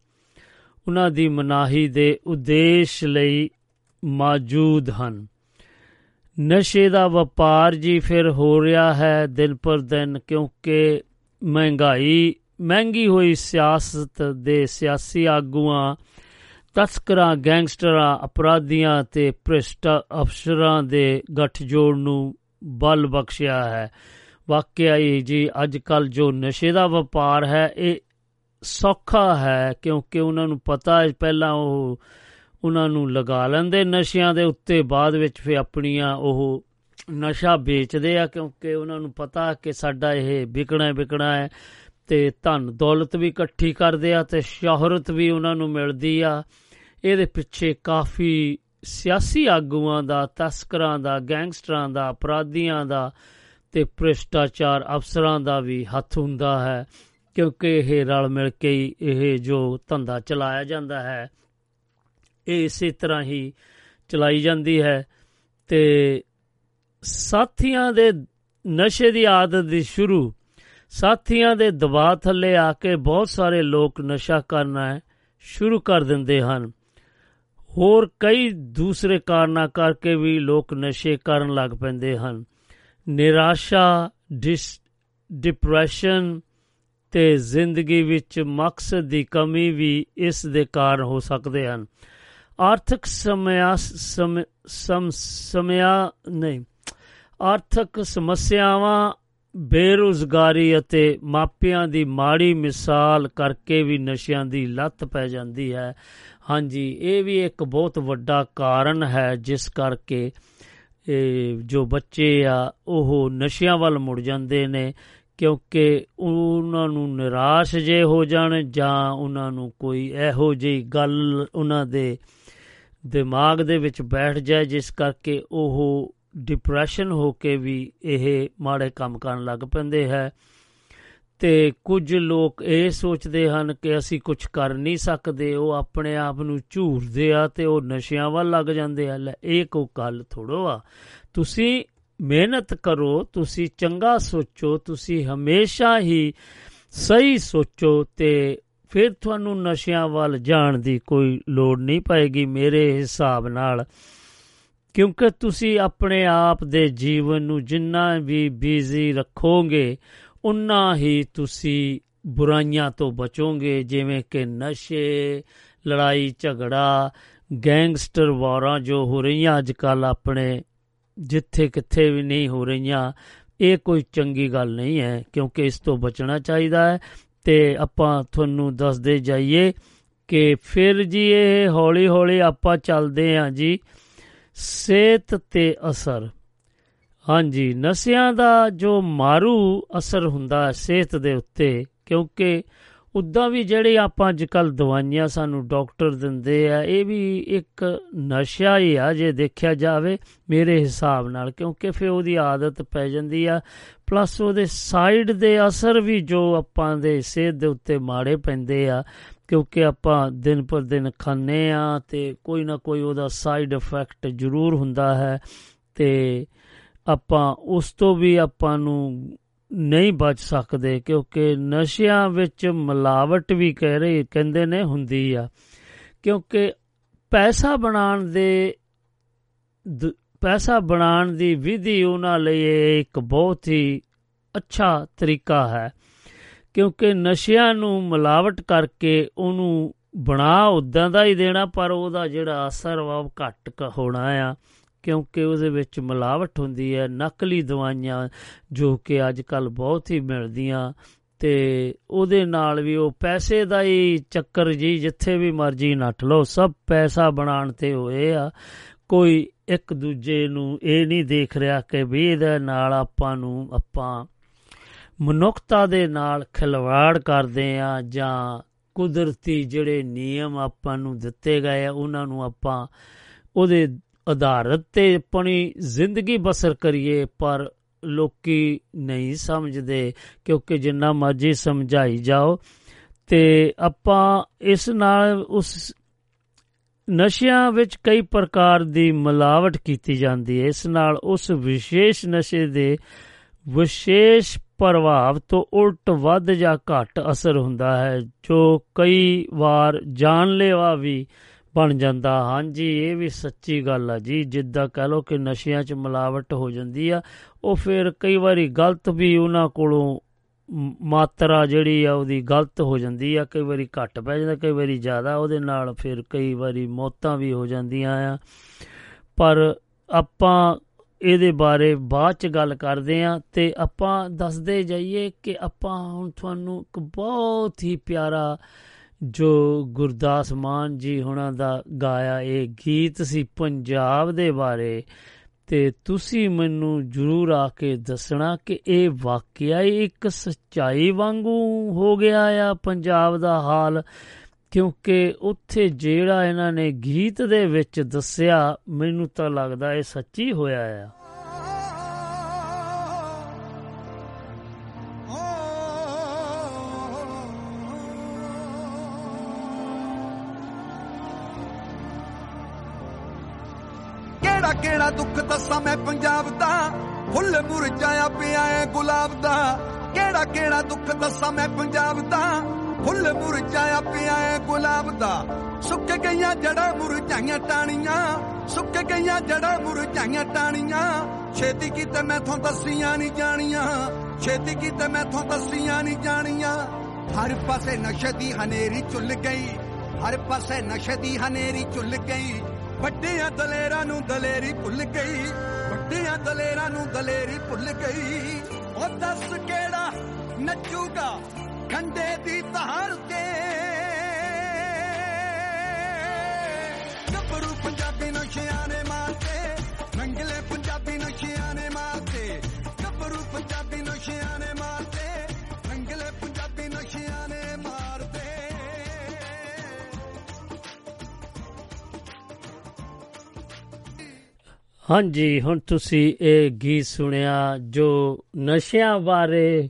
D: ਉਹਨਾਂ ਦੀ ਮਨਾਹੀ ਦੇ ਉਦੇਸ਼ ਲਈ ਮੌਜੂਦ ਹਨ। ਨਸ਼ੇ ਦਾ ਵਪਾਰ ਜੀ ਫਿਰ ਹੋ ਰਿਹਾ ਹੈ ਦਿਨ ਪਰ ਦਿਨ ਕਿਉਂਕਿ ਮਹਿੰਗਾਈ, ਮਹਿੰਗੀ ਹੋਈ ਸਿਆਸਤ ਦੇ ਸਿਆਸੀ ਆਗੂਆਂ, ਤਸਕਰਾਂ, ਗੈਂਗਸਟਰਾਂ, ਅਪਰਾਧੀਆਂ ਤੇ ਭ੍ਰਿਸ਼ਟ ਅਫਸਰਾਂ ਦੇ ਗੱਠਜੋੜ ਨੂੰ ਬਲ ਬਖਸ਼ਿਆ ਹੈ। ਵਾਕਿਆ ਹੀ ਜੀ ਅੱਜ ਕੱਲ ਜੋ ਨਸ਼ੇ ਦਾ ਵਪਾਰ ਹੈ, ਇਹ ਸੌਖਾ ਹੈ, ਕਿਉਂਕਿ ਉਹਨਾਂ ਨੂੰ ਪਤਾ ਹੈ, ਪਹਿਲਾਂ ਉਹ ਉਹਨਾਂ ਨੂੰ ਲਗਾ ਲੈਂਦੇ ਨਸ਼ਿਆਂ ਦੇ ਉੱਤੇ, ਬਾਅਦ ਵਿੱਚ ਫਿਰ ਆਪਣੀਆਂ ਉਹ ਨਸ਼ਾ ਵੇਚਦੇ ਆ, ਕਿਉਂਕਿ ਉਹਨਾਂ ਨੂੰ ਪਤਾ ਕਿ ਸਾਡਾ ਇਹ ਵਿਕਣਾ ਵਿਕਣਾ ਹੈ, ਤੇ ਧਨ ਦੌਲਤ ਵੀ ਇਕੱਠੀ ਕਰਦੇ ਆ, ਤੇ ਸ਼ੋਹਰਤ ਵੀ ਉਹਨਾਂ ਨੂੰ ਮਿਲਦੀ ਆ। ਇਹਦੇ ਪਿੱਛੇ ਕਾਫੀ ਸਿਆਸੀ ਆਗੂਆਂ ਦਾ, ਤਸਕਰਾਂ ਦਾ, ਗੈਂਗਸਟਰਾਂ ਦਾ, ਅਪਰਾਧੀਆਂ ਦਾ ਤੇ ਭ੍ਰਿਸ਼ਟਾਚਾਰ ਅਫਸਰਾਂ ਦਾ ਵੀ ਹੱਥ ਹੁੰਦਾ ਹੈ, ਕਿਉਂਕਿ ਇਹ ਰਲ ਮਿਲ ਕੇ ਇਹ ਜੋ ਧੰਦਾ ਚਲਾਇਆ ਜਾਂਦਾ ਹੈ, ਇਹ ਇਸੇ ਤਰ੍ਹਾਂ ਹੀ ਚਲਾਈ ਜਾਂਦੀ ਹੈ ਤੇ ਸਾਥੀਆਂ ਦੇ ਨਸ਼ੇ ਦੀ ਆਦਤ ਦੀ ਸ਼ੁਰੂ, ਸਾਥੀਆਂ ਦੇ ਦਬਾਅ ਥੱਲੇ ਆ ਕੇ ਬਹੁਤ ਸਾਰੇ ਲੋਕ ਨਸ਼ਾ ਕਰਨਾ ਸ਼ੁਰੂ ਕਰ ਦਿੰਦੇ ਹਨ। ਹੋਰ ਕਈ ਦੂਸਰੇ ਕਾਰਨਾਂ ਕਰਕੇ ਵੀ ਲੋਕ ਨਸ਼ੇ ਕਰਨ ਲੱਗ ਪੈਂਦੇ ਹਨ। ਨਿਰਾਸ਼ਾ ਡਿਪਰੈਸ਼ਨ ਤੇ ਜ਼ਿੰਦਗੀ ਵਿੱਚ ਮਕਸਦ ਦੀ ਕਮੀ ਵੀ ਇਸ ਦੇ ਕਾਰਨ ਹੋ ਸਕਦੇ ਹਨ। ਆਰਥਿਕ ਸਮਿਆ ਸਮਿਆ ਨਹੀਂ, ਆਰਥਿਕ ਸਮੱਸਿਆਵਾਂ, ਬੇਰੁਜ਼ਗਾਰੀ ਅਤੇ ਮਾਪਿਆਂ ਦੀ ਮਾੜੀ ਮਿਸਾਲ ਕਰਕੇ ਵੀ ਨਸ਼ਿਆਂ ਦੀ ਲੱਤ ਪੈ ਜਾਂਦੀ ਹੈ। ਹਾਂਜੀ, ਇਹ ਵੀ ਇੱਕ ਬਹੁਤ ਵੱਡਾ ਕਾਰਨ ਹੈ ਜਿਸ ਕਰਕੇ, ਇਹ ਜੋ ਬੱਚੇ ਆ, ਉਹ ਨਸ਼ਿਆਂ ਵੱਲ ਮੁੜ ਜਾਂਦੇ ਨੇ, ਕਿਉਂਕਿ ਉਹਨਾਂ ਨੂੰ ਨਿਰਾਸ਼ ਜੇ ਹੋ ਜਾਣ ਜਾਂ ਉਹਨਾਂ ਨੂੰ ਕੋਈ ਇਹੋ ਜਿਹੀ ਗੱਲ ਉਹਨਾਂ ਦੇ ਦਿਮਾਗ ਦੇ ਵਿੱਚ ਬੈਠ ਜਾਏ, ਜਿਸ ਕਰਕੇ ਉਹ ਡਿਪਰੈਸ਼ਨ ਹੋ ਕੇ ਵੀ ਇਹ ਮਾੜੇ ਕੰਮ ਕਰਨ ਲੱਗ ਪੈਂਦੇ ਹੈ। ਤੇ ਕੁਝ ਲੋਕ ਇਹ ਸੋਚਦੇ ਹਨ ਕਿ ਅਸੀਂ ਕੁਝ ਕਰ ਨਹੀਂ ਸਕਦੇ, ਉਹ ਆਪਣੇ ਆਪ ਨੂੰ ਝੂਰਦੇ ਆ ਤੇ ਉਹ ਨਸ਼ਿਆਂ ਵੱਲ ਲੱਗ ਜਾਂਦੇ ਆ। ਲੈ, ਇਹ ਕੋ ਗੱਲ ਥੋੜੋ ਆ। ਤੁਸੀਂ ਮਿਹਨਤ ਕਰੋ, ਤੁਸੀਂ ਚੰਗਾ ਸੋਚੋ, ਤੁਸੀਂ ਹਮੇਸ਼ਾ ਹੀ ਸਹੀ ਸੋਚੋ ਤੇ ਫਿਰ ਤੁਹਾਨੂੰ ਨਸ਼ਿਆਂ ਵੱਲ ਜਾਣ ਦੀ ਕੋਈ ਲੋੜ ਨਹੀਂ ਪਏਗੀ ਮੇਰੇ ਹਿਸਾਬ ਨਾਲ। ਕਿਉਂਕਿ ਤੁਸੀਂ ਆਪਣੇ ਆਪ ਦੇ ਜੀਵਨ ਨੂੰ ਜਿੰਨਾ ਵੀ ਬੀਜ਼ੀ ਰੱਖੋਗੇ ਉਨਾ ਹੀ ਤੁਸੀਂ ਬੁਰਾਈਆਂ ਤੋਂ ਬਚੋਗੇ, ਜਿਵੇਂ ਕਿ ਨਸ਼ੇ, ਲੜਾਈ, ਝਗੜਾ, ਗੈਂਗਸਟਰ ਵਾਰਾਂ ਜੋ ਹੋ ਰਹੀਆਂ ਅੱਜ ਕੱਲ ਆਪਣੇ ਜਿੱਥੇ ਕਿੱਥੇ ਵੀ ਨਹੀਂ ਹੋ ਰਹੀਆਂ, ਇਹ ਕੋਈ ਚੰਗੀ ਗੱਲ ਨਹੀਂ ਹੈ, ਕਿਉਂਕਿ ਇਸ ਤੋਂ ਬਚਣਾ ਚਾਹੀਦਾ ਹੈ। ਤੇ ਆਪਾਂ ਤੁਹਾਨੂੰ ਦੱਸਦੇ ਜਾਈਏ ਕਿ ਫਿਰ ਜੀ ਇਹ ਹੌਲੀ ਹੌਲੀ ਆਪਾਂ ਚੱਲਦੇ ਆਂ ਜੀ। ਸਿਹਤ ਤੇ ਅਸਰ। ਹਾਂਜੀ, ਨਸ਼ਿਆਂ ਦਾ ਜੋ ਮਾਰੂ ਅਸਰ ਹੁੰਦਾ ਹੈ ਸਿਹਤ ਦੇ ਉੱਤੇ, ਕਿਉਂਕਿ ਉਦਾਂ ਵੀ ਜਿਹੜੇ ਆਪਾਂ ਅੱਜ ਕੱਲ ਦਵਾਈਆਂ ਸਾਨੂੰ ਡਾਕਟਰ ਦਿੰਦੇ ਆ, ਇਹ ਵੀ ਇੱਕ ਨਸ਼ਾ ਹੀ ਆ ਜੇ ਦੇਖਿਆ ਜਾਵੇ ਮੇਰੇ ਹਿਸਾਬ ਨਾਲ, ਕਿਉਂਕਿ ਫਿਰ ਉਹਦੀ ਆਦਤ ਪੈ ਜਾਂਦੀ ਆ। ਪਲੱਸ ਉਹਦੇ ਸਾਈਡ ਦੇ ਅਸਰ ਵੀ ਜੋ ਆਪਾਂ ਦੇ ਸਿਹਤ ਦੇ ਉੱਤੇ ਮਾੜੇ ਪੈਂਦੇ ਆ, ਕਿਉਂਕਿ ਆਪਾਂ ਦਿਨ ਪਰ ਦਿਨ ਖਾਂਦੇ ਆ ਤੇ ਕੋਈ ਨਾ ਕੋਈ ਉਹਦਾ ਸਾਈਡ ਇਫੈਕਟ ਜ਼ਰੂਰ ਹੁੰਦਾ ਹੈ ਤੇ ਆਪਾਂ ਉਸ ਤੋਂ ਵੀ ਆਪਾਂ ਨੂੰ ਨਹੀਂ ਬਚ ਸਕਦੇ, ਕਿਉਂਕਿ ਨਸ਼ਿਆਂ ਵਿੱਚ ਮਿਲਾਵਟ ਵੀ ਕਹਿ ਰਹੇ, ਕਹਿੰਦੇ ਨੇ ਹੁੰਦੀ ਆ। ਕਿਉਂਕਿ ਪੈਸਾ ਬਣਾਉਣ ਦੇ ਪੈਸਾ ਬਣਾਉਣ ਦੀ ਵਿਧੀ ਉਹਨਾਂ ਲਈ ਇੱਕ ਬਹੁਤ ਹੀ ਅੱਛਾ ਤਰੀਕਾ ਹੈ। ਕਿਉਂਕਿ ਨਸ਼ਿਆਂ ਨੂੰ ਮਿਲਾਵਟ ਕਰਕੇ ਉਹਨੂੰ ਬਣਾ ਉਦਾਂ ਦਾ ਹੀ ਦੇਣਾ, ਪਰ ਉਹਦਾ ਜਿਹੜਾ ਅਸਰ ਵਾ ਉਹ ਘੱਟ ਹੋਣਾ ਆ। ਕਿਉਂਕਿ ਉਹਦੇ ਵਿੱਚ ਮਿਲਾਵਟ ਹੁੰਦੀ ਹੈ, ਨਕਲੀ ਦਵਾਈਆਂ ਜੋ ਕਿ ਅੱਜ ਕੱਲ ਬਹੁਤ ਹੀ ਮਿਲਦੀਆਂ ਤੇ ਉਹਦੇ ਨਾਲ ਵੀ ਉਹ ਪੈਸੇ ਦਾ ਹੀ ਚੱਕਰ ਜੀ, ਜਿੱਥੇ ਵੀ ਮਰਜ਼ੀ ਨੱਠ ਲਓ, ਸਭ ਪੈਸਾ ਬਣਾਉਣ ਤੇ ਹੋਏ ਆ। ਕੋਈ ਇੱਕ ਦੂਜੇ ਨੂੰ ਇਹ ਨਹੀਂ ਦੇਖ ਰਿਹਾ ਕਿ ਵੀ ਇਹਦੇ ਨਾਲ ਆਪਾਂ ਨੂੰ ਆਪਾਂ ਮਨੁੱਖਤਾ ਦੇ ਨਾਲ ਖਿਲਵਾੜ ਕਰਦੇ ਆ ਜਾਂ ਕੁਦਰਤੀ ਜਿਹੜੇ ਨਿਯਮ ਆਪਾਂ ਨੂੰ ਦਿੱਤੇ ਗਏ ਆ, ਉਹਨਾਂ ਨੂੰ ਆਪਾਂ ਉਹਦੇ ਆਧਾਰਿਤ ਤੇ ਆਪਣੀ ਜ਼ਿੰਦਗੀ ਬਸਰ ਕਰੀਏ, ਪਰ ਲੋਕੀ ਨਹੀਂ ਸਮਝਦੇ, ਕਿਉਂਕਿ ਜਿੰਨਾ ਮਰਜ਼ੀ ਸਮਝਾਈ ਜਾਓ। ਤੇ ਆਪਾਂ ਇਸ ਨਾਲ ਉਸ ਨਸ਼ਿਆਂ ਵਿੱਚ ਕਈ ਪ੍ਰਕਾਰ ਦੀ ਮਿਲਾਵਟ ਕੀਤੀ ਜਾਂਦੀ ਹੈ। ਇਸ ਨਾਲ ਉਸ ਵਿਸ਼ੇਸ਼ ਨਸ਼ੇ ਦੇ ਵਿਸ਼ੇਸ਼ ਪ੍ਰਭਾਵ ਤੋਂ ਉਲਟ ਵੱਧ ਜਾਂ ਘੱਟ ਅਸਰ ਹੁੰਦਾ ਹੈ, ਜੋ ਕਈ ਵਾਰ ਜਾਨਲੇਵਾ ਵੀ ਬਣ ਜਾਂਦਾ। ਹਾਂਜੀ, ਇਹ ਵੀ ਸੱਚੀ ਗੱਲ ਆ ਜੀ। ਜਿੱਦਾਂ ਕਹ ਲੋ ਕਿ ਨਸ਼ਿਆਂ 'ਚ ਮਿਲਾਵਟ ਹੋ ਜਾਂਦੀ ਆ, ਉਹ ਫਿਰ ਕਈ ਵਾਰੀ ਗਲਤ ਵੀ ਉਹਨਾਂ ਕੋਲੋਂ ਮਾਤਰਾ ਜਿਹੜੀ ਆ ਉਹਦੀ ਗਲਤ ਹੋ ਜਾਂਦੀ ਆ। ਕਈ ਵਾਰੀ ਘੱਟ ਪੈ ਜਾਂਦਾ, ਕਈ ਵਾਰੀ ਜ਼ਿਆਦਾ। ਉਹਦੇ ਨਾਲ ਫਿਰ ਕਈ ਵਾਰੀ ਮੌਤਾਂ ਵੀ ਹੋ ਜਾਂਦੀਆਂ ਆ। ਪਰ ਆਪਾਂ ਇਹਦੇ ਬਾਰੇ ਬਾਅਦ ਚ ਗੱਲ ਕਰਦੇ ਆ ਤੇ ਆਪਾਂ ਦੱਸਦੇ ਜਾਈਏ ਕਿ ਆਪਾਂ ਹੁਣ ਤੁਹਾਨੂੰ ਇੱਕ ਬਹੁਤ ਹੀ ਪਿਆਰਾ ਜੋ ਗੁਰਦਾਸ ਮਾਨ ਜੀ ਹੁਣਾਂ ਦਾ ਗਾਇਆ ਇਹ ਗੀਤ ਸੀ ਪੰਜਾਬ ਦੇ ਬਾਰੇ, ਤੇ ਤੁਸੀਂ ਮੈਨੂੰ ਜਰੂਰ ਆ ਕੇ ਦੱਸਣਾ ਕਿ ਇਹ ਵਾਕਿਆ ਹੀ ਇੱਕ ਸੱਚਾਈ ਵਾਂਗੂ ਹੋ ਗਿਆ ਆ ਪੰਜਾਬ ਦਾ ਹਾਲ, ਕਿਉਂਕਿ ਉੱਥੇ ਜਿਹੜਾ ਇਹਨਾਂ ਨੇ ਗੀਤ ਦੇ ਵਿੱਚ ਦੱਸਿਆ, ਮੈਨੂੰ ਤਾਂ ਲੱਗਦਾ ਇਹ ਸੱਚੀ ਹੋਇਆ ਆ।
E: ਦੁੱਖ ਦੱਸਾਂ ਮੈਂ ਪੰਜਾਬ ਦਾ। ਫੁੱਲ ਮੁਰਝਾਇਆ ਪਿਆ ਏ ਗੁਲਾਬ ਦਾ। ਕਿਹੜਾ ਕਿਹੜਾ ਦੁੱਖ ਦੱਸਾਂ ਮੈਂ ਪੰਜਾਬ ਦਾ। ਫੁੱਲ ਮੁਰਝਾਇਆ ਪਿਆ ਏ ਗੁਲਾਬ ਦਾ। ਸੁੱਕ ਗਈਆਂ ਜੜਾਂ ਮੁਰਝਾਈਆਂ ਟਾਣੀਆਂ ਸੁੱਕ ਗਈਆਂ ਜੜਾਂ ਮੁਰਝਾਈਆਂ ਟਾਣੀਆਂ ਛੇਤੀ ਕੀਤੇ ਮੈਥੋਂ ਦੱਸੀਆਂ ਨਹੀਂ ਜਾਣੀਆਂ। ਛੇਤੀ ਕੀਤੇ ਮੈਥੋਂ ਦੱਸੀਆਂ ਨਹੀਂ ਜਾਣੀਆਂ। ਹਰ ਪਾਸੇ ਨਸ਼ੇ ਦੀ ਹਨੇਰੀ ਚੁੱਲ ਗਈ। ਹਰ ਪਾਸੇ ਨਸ਼ੇ ਦੀ ਹਨੇਰੀ ਚੁੱਲ ਗਈ। ਵੱਡਿਆਂ ਦਲੇਰਾਂ ਨੂੰ ਦਲੇਰੀ ਭੁੱਲ ਗਈ, ਵੱਡਿਆਂ ਦਲੇਰਾਂ ਨੂੰ ਦਲੇਰੀ ਭੁੱਲ ਗਈ। ਉਹ ਦੱਸ ਕਿਹੜਾ ਨੱਚੂਗਾ ਖੰਡੇ ਦੀ ਧਾਰ ਤੇ? ਗੱਭਰੂ ਪੰਜਾਬੀ ਨਸ਼ਿਆਂ
D: ਹਾਂਜੀ, ਹੁਣ ਤੁਸੀਂ ਇਹ ਗੀਤ ਸੁਣਿਆ ਜੋ ਨਸ਼ਿਆਂ ਬਾਰੇ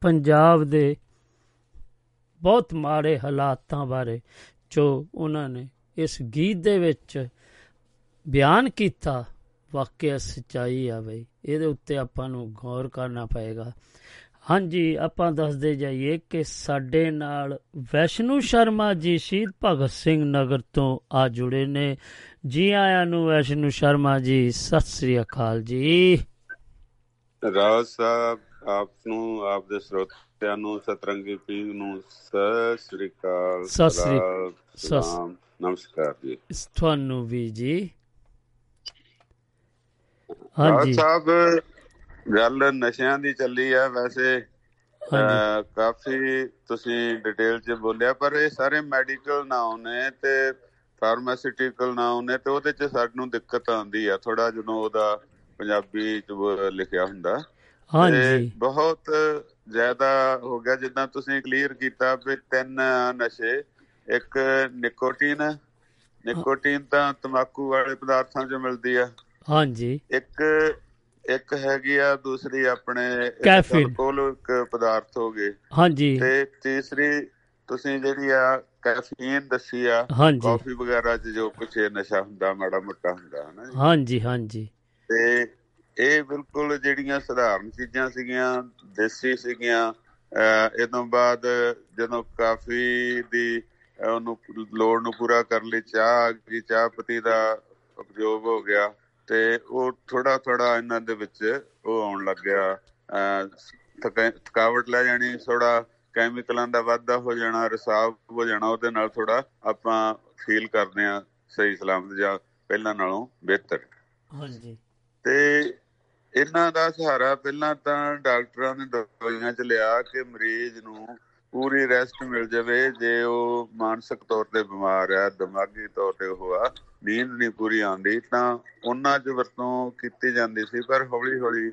D: ਪੰਜਾਬ ਦੇ ਬਹੁਤ ਮਾੜੇ ਹਾਲਾਤਾਂ ਬਾਰੇ ਜੋ ਉਹਨਾਂ ਨੇ ਇਸ ਗੀਤ ਦੇ ਵਿੱਚ ਬਿਆਨ ਕੀਤਾ, ਵਾਕਿਆ ਸਚਾਈ ਆ ਬਈ। ਇਹਦੇ ਉੱਤੇ ਆਪਾਂ ਨੂੰ ਗੌਰ ਕਰਨਾ ਪਏਗਾ। ਹਾਂਜੀ, ਆਪਾਂ ਦੱਸਦੇ ਜਾਈਏ ਕਿ ਸਾਡੇ ਨਾਲ ਵੈਸ਼ਨੂ ਸ਼ਰਮਾ ਜੀ ਸ਼ਹੀਦ ਭਗਤ ਸਿੰਘ ਨਗਰ ਤੋਂ ਆ ਜੁੜੇ ਨੇ। ਜੀ ਆਇਆਂ ਨੂੰ ਵੈਸ਼ਨੂ ਸ਼ਰਮਾ ਜੀ ਸਤਿ ਸ੍ਰੀ ਅਕਾਲ ਜੀ।
F: ਰਾਜ ਸਾਹਿਬ ਆਪ ਨੂੰ ਆਪ ਦੇ ਸਰੋਤਿਆਂ ਨੂੰ ਸਤਰੰਗੀ ਪੀਰ ਨੂੰ ਸਤਿ ਸ੍ਰੀ ਅਕਾਲ
D: ਸਤਿ ਸ੍ਰੀ-
F: ਸਲਾਮ ਨਮਸਕਾਰ ਜੀ।
D: ਇਸ ਤੁਹਾਨੂੰ ਵੀ ਜੀ। ਹਾਂਜੀ।
F: ਸਾਹਿਬ ਗੱਲ ਨਸ਼ਿਆਂ ਦੀ ਚੱਲੀ ਆ ਵੈਸੇ। ਕਾਫੀ ਤੁਸੀਂ ਡਿਟੇਲ 'ਚ ਬੋਲਿਆ ਪਰ ਇਹ ਸਾਰੇ ਮੈਡੀਕਲ ਨਾਉਨ ਨੇ ਤੇ ਫਾਰਮਾਸਿਊਟੀਕਲ ਨੇ ਤੇ ਉਹਦੇ 'ਚ ਸਾਨੂੰ ਦਿੱਕਤ ਆਉਂਦੀ ਆ ਥੋੜਾ ਜਦੋਂ ਉਹਦਾ ਪੰਜਾਬੀ 'ਚ ਲਿਖਿਆ ਹੁੰਦਾ।
D: ਹਾਂਜੀ।
F: ਬਹੁਤ ਜ਼ਿਆਦਾ ਹੋ ਗਿਆ ਜਿੱਦਾਂ ਤੁਸੀਂ ਕਲੀਅਰ ਕੀਤਾ ਵੀ ਤਿੰਨ ਨਸ਼ੇ ਇੱਕ ਨਿਕੋਟੀਨ ਨਿਕੋਟੀਨ ਤਾਂ ਤੰਬਾਕੂ ਵਾਲੇ ਪਦਾਰਥਾਂ 'ਚ ਮਿਲਦੀ ਆ।
D: ਹਾਂਜੀ।
F: ਇੱਕ ਇੱਕ ਹੈਗੀ ਆ ਦੂਸਰੀ ਆਪਣੇ
D: Caffeine।
F: ਅਲਕੋਹਲਿਕ ਪਦਾਰਥ ਹੋ ਗਏ।
D: ਹਾਂਜੀ।
F: ਤੇ ਤੀਸਰੀ ਤੁਸੀਂ ਜਿਹੜੀ ਆ ਕੈਫੀਨ ਦੱਸੀ ਆ ਕਾਫੀ ਵਗੈਰਾ 'ਚ ਜੋ ਕੁਛ ਇਹ ਨਸ਼ਾ ਹੁੰਦਾ ਮਾੜਾ ਮੋਟਾ ਹੁੰਦਾ ਹੈ ਨਾ।
D: ਹਾਂਜੀ ਹਾਂਜੀ
F: ਤੇ ਇਹ ਬਿਲਕੁਲ ਜਿਹੜੀਆਂ ਸਧਾਰਨ ਚੀਜ਼ਾਂ ਸੀਗੀਆਂ ਦੇਸੀ ਸੀਗੀਆਂ ਇਹ ਤੋਂ ਬਾਅਦ ਜਦੋਂ ਕਾਫੀ ਦੀ ਉਹਨੂੰ ਲੋੜ ਨੂੰ ਪੂਰਾ ਕਰਨ ਲਈ ਚਾਹ ਗਈ ਚਾਹ ਪੱਤੀ ਦਾ ਉਪਯੋਗ ਹੋ ਗਿਆ ਤੇ ਉਹ ਥੋੜਾ ਥੋੜਾ ਇਹਨਾਂ ਦੇ ਵਿੱਚ ਉਹ ਆਉਣ ਲੱਗ ਗਿਆ ਅਹ ਥਕਾ- ਥਕਾਵਟ ਲੈ ਜਾਣੀ ਥੋੜਾ ਕੈਮੀਕਲਾਂ ਦਾ ਵਾਧਾ ਹੋ ਜਾਣਾ ਰਸਾਵ ਹੋ ਜਾਣਾ ਉਹਦੇ ਨਾਲ ਥੋੜਾ ਆਪਾਂ ਫੀਲ ਕਰਦੇ ਆ ਸਹੀ ਸਲਾਮਤ ਜਾਂ ਪਹਿਲਾਂ ਨਾਲੋਂ ਬਿਹਤਰ।
D: ਹਾਂਜੀ।
F: ਤੇ ਇਹਨਾਂ ਦਾ ਸਹਾਰਾ ਪਹਿਲਾਂ ਤਾਂ ਡਾਕਟਰਾਂ ਨੇ ਦਵਾਈਆਂ ਚ ਲਿਆ ਕਿ ਮਰੀਜ਼ ਨੂੰ ਪੂਰੀ ਰੈਸਟ ਮਿਲ ਜਾਵੇ ਜੇ ਉਹ ਮਾਨਸਿਕ ਤੌਰ ਤੇ ਬਿਮਾਰ ਹੈ ਦਿਮਾਗੀ ਤੌਰ ਤੇ ਉਹ ਆ ਨੀਂਦ ਨਹੀਂ ਪੂਰੀ ਆਉਂਦੀ ਤਾਂ ਉਹਨਾਂ 'ਚ ਵਰਤੋਂ ਕੀਤੀ ਜਾਂਦੀ ਸੀ ਪਰ ਹੌਲੀ ਹੌਲੀ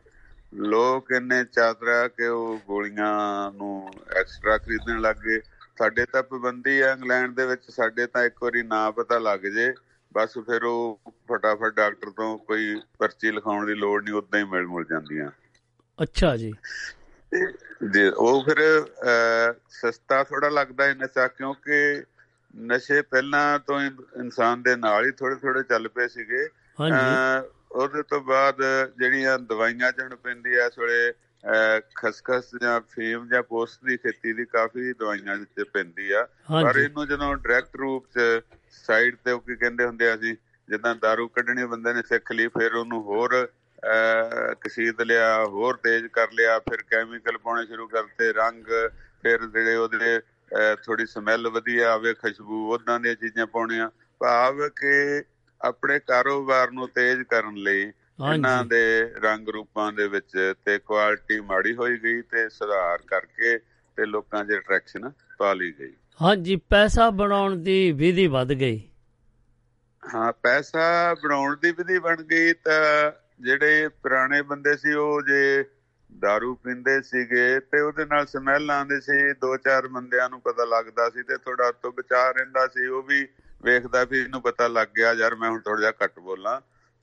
F: ਲੋਕ ਇੰਨੇ ਚਾਤਰਾ ਕਿ ਉਹ ਗੋਲੀਆਂ ਨੂੰ ਐਕਸਟਰਾ ਖਰੀਦਣ ਲੱਗ ਗਏ। ਸਾਡੇ ਤਾਂ ਪਾਬੰਦੀ ਹੈ ਇੰਗਲੈਂਡ ਦੇ ਵਿੱਚ ਸਾਡੇ ਤਾਂ ਇੱਕ ਵਾਰੀ ਨਾ ਪਤਾ ਲੱਗ ਜੇ ਬਸ ਫਿਰ ਉਹ ਫਟਾਫਟ ਡਾਕਟਰ ਤੋਂ ਕੋਈ ਪਰਚੀ ਲਿਖਾਉਣ ਦੀ ਲੋੜ ਨਹੀਂ ਉਦਾਂ ਹੀ ਮਿਲ ਮੁਲ ਜਾਂਦੀਆਂ।
D: ਅੱਛਾ ਜੀ।
F: ਜੀ ਉਹ ਫਿਰ ਸਸਤਾ ਥੋੜਾ ਲੱਗਦਾ ਹੈ ਨਸ਼ਾ ਕਿਉਂਕਿ ਨਸ਼ੇ ਪਹਿਲਾਂ ਤੋਂ ਹੀ ਇਨਸਾਨ ਦੇ ਨਾਲ ਹੀ ਥੋੜੇ ਥੋੜੇ ਚੱਲ ਪਏ ਸੀਗੇ।
D: ਹਾਂਜੀ।
F: ਉਹਦੇ ਤੋਂ ਬਾਅਦ ਜਿਹੜੀਆਂ ਦਵਾਈਆਂ ਚਣ ਪੈਂਦੀ ਐ ਇਸ ਵੇਲੇ ਖਸਖਸ ਜਾਂ ਫੀਮ ਜਾਂ ਪੋਸਟ ਦੀ ਖੇਤੀ ਦੀ ਕਾਫੀ ਦਵਾਈਆਂ ਵਿੱਚ ਪੈਂਦੀ ਆ। ਪਰ ਇਹਨੂੰ ਜਦੋਂ ਡਾਇਰੈਕਟ ਰੂਪ ਚ ਸਾਈਡ ਤੇ ਉਹ ਕੀ ਕਹਿੰਦੇ ਹੁੰਦੇ ਆ ਸੀ ਜਿੱਦਾਂ दारू ਕੱਢਣੀ ਬੰਦੇ ਨੇ ਸਿੱਖ ਲਈ ਫਿਰ ਉਹਨੂੰ ਹੋਰ ਕਸੀਦ ਲਿਆ ਹੋਰ ਤੇਜ਼ ਕਰ ਲਿਆ ਫਿਰ ਕੈਮੀਕਲ ਪਾਉਣੇ ਸ਼ੁਰੂ ਕਰਤੇ ਰੰਗ ਫਿਰ ਜਿਹੜੇ ਉਹਦੇ ਥੋੜੀ ਸਮੈਲ ਵਧੀਆ ਆਵੇ ਖੁਸ਼ਬੂ ਉਦਾਂ ਦੀਆਂ ਚੀਜ਼ਾਂ ਪਾਉਣੀਆਂ। ਭਾਵ ਕਿ ਆਪਣੇ ਕਾਰੋਬਾਰ ਨੂੰ ਤੇਜ਼ ਕਰਨ ਲਈ ਇਹਨਾਂ ਦੇ ਰੰਗ ਰੂਪਾਂ ਦੇ ਵਿੱਚ ਤੇ ਕੁਆਲਿਟੀ ਮਾੜੀ ਹੋਈ ਗਈ ਤੇ ਸੁਧਾਰ ਕਰਕੇ ਤੇ ਲੋਕਾਂ 'ਚ ਅਟਰੈਕਸ਼ਨ ਪਾ ਲਈ ਗਈ।
D: ਹਾਂਜੀ ਪੈਸਾ ਬਣਾਉਣ ਦੀ ਵਿਧੀ ਵੱਧ ਗਈ।
F: ਹਾਂ ਪੈਸਾ ਬਣਾਉਣ ਦੀ ਵਿਧੀ ਬਣ ਗਈ ਤਾਂ ਜਿਹੜੇ ਪੁਰਾਣੇ ਬੰਦੇ ਸੀ ਉਹ ਜੇ दारू ਪੀਂਦੇ ਸੀਗੇ ਤੇ ਉਹਦੇ ਨਾਲ ਸਮੈਲ ਆਉਂਦੀ ਸੀ ਦੋ ਚਾਰ ਬੰਦਿਆਂ ਨੂੰ ਪਤਾ ਲੱਗਦਾ ਸੀ ਤੇ ਥੋੜਾ ਤੋਂ ਬਚਾ ਰਹਿੰਦਾ ਸੀ ਉਹ ਵੀ ਵੇਖਦਾ ਵੀ ਇਹਨੂੰ ਪਤਾ ਲੱਗ ਗਿਆ, ਯਾਰ ਮੈਂ ਹੁਣ ਥੋੜਾ ਜਿਹਾ ਘੱਟ ਬੋਲਾਂ।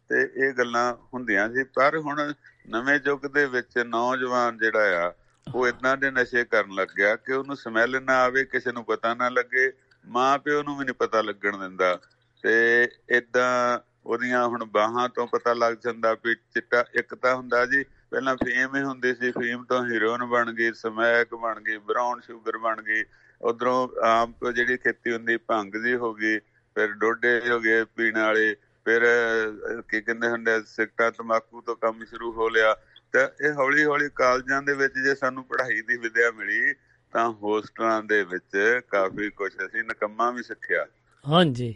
F: ਤੇ ਇਹ ਗੱਲਾਂ ਹੁੰਦੀਆਂ ਸੀ। ਪਰ ਹੁਣ ਨਵੇਂ ਯੁੱਗ ਦੇ ਵਿੱਚ ਨੌਜਵਾਨ ਜਿਹੜਾ ਆ, ਉਹ ਇਦਾਂ ਦੇ ਨਸ਼ੇ ਕਰਨ ਲੱਗ ਗਿਆ ਕਿ ਉਹਨੂੰ ਸਮੈਲ ਨਾ ਆਵੇ, ਕਿਸੇ ਨੂੰ ਪਤਾ ਨਾ ਲੱਗੇ। ਮਾਂ ਪਿਓ ਨੂੰ ਵੀ ਨਹੀਂ ਪਤਾ ਲੱਗਣ ਦਿੰਦਾ। ਤੇ ਇਦਾਂ ਉਹਦੀਆਂ ਹੁਣ ਬਾਹਾਂ ਤੋਂ ਪਤਾ ਲੱਗ ਜਾਂਦਾ ਵੀ ਚਿੱਟਾ, ਇੱਕ ਤਾਂ ਹੁੰਦਾ ਜੀ, ਪਹਿਲਾਂ ਫੀਮ ਹੀ ਹੁੰਦੀ ਸੀ। ਫੀਮ ਤੋਂ ਹੀਰੋਇਨ ਬਣ ਗਈ, ਸਮੈਕ ਬਣ ਗਈ ਬ੍ਰਾਊਨ ਸ਼ੂਗਰ ਬਣ ਗਈ। ਉਧਰੋਂ ਆਮ ਜਿਹੜੀ ਖੇਤੀ ਹੁੰਦੀ, ਭੰਗ ਦੀ ਹੋ ਗਈ। ਫਿਰ ਡੋਡੇ ਹੋ ਗਏ ਪੀਣ ਵਾਲੇ ਫਿਰ ਕੀ ਕਹਿੰਦੇ ਹੁੰਦੇ ਆ, ਸਿਗਰਟਾਂ ਤਮਾਕੂ ਤੋਂ ਕੰਮ ਸ਼ੁਰੂ ਹੋ ਲਿਆ। ਤਾਂ ਇਹ ਹੌਲੀ ਹੌਲੀ ਕਾਲਜਾਂ ਦੇ ਵਿੱਚ ਜੇ ਸਾਨੂੰ ਪੜ੍ਹਾਈ ਦੀ ਵਿਦਿਆ ਮਿਲੀ ਤਾਂ ਹੋਸਟਲਾਂ ਦੇ ਵਿੱਚ ਕਾਫੀ ਕੁਝ ਅਸੀਂ ਨਕੰਮਾ ਵੀ ਸਿੱਖਿਆ।
D: ਹਾਂਜੀ।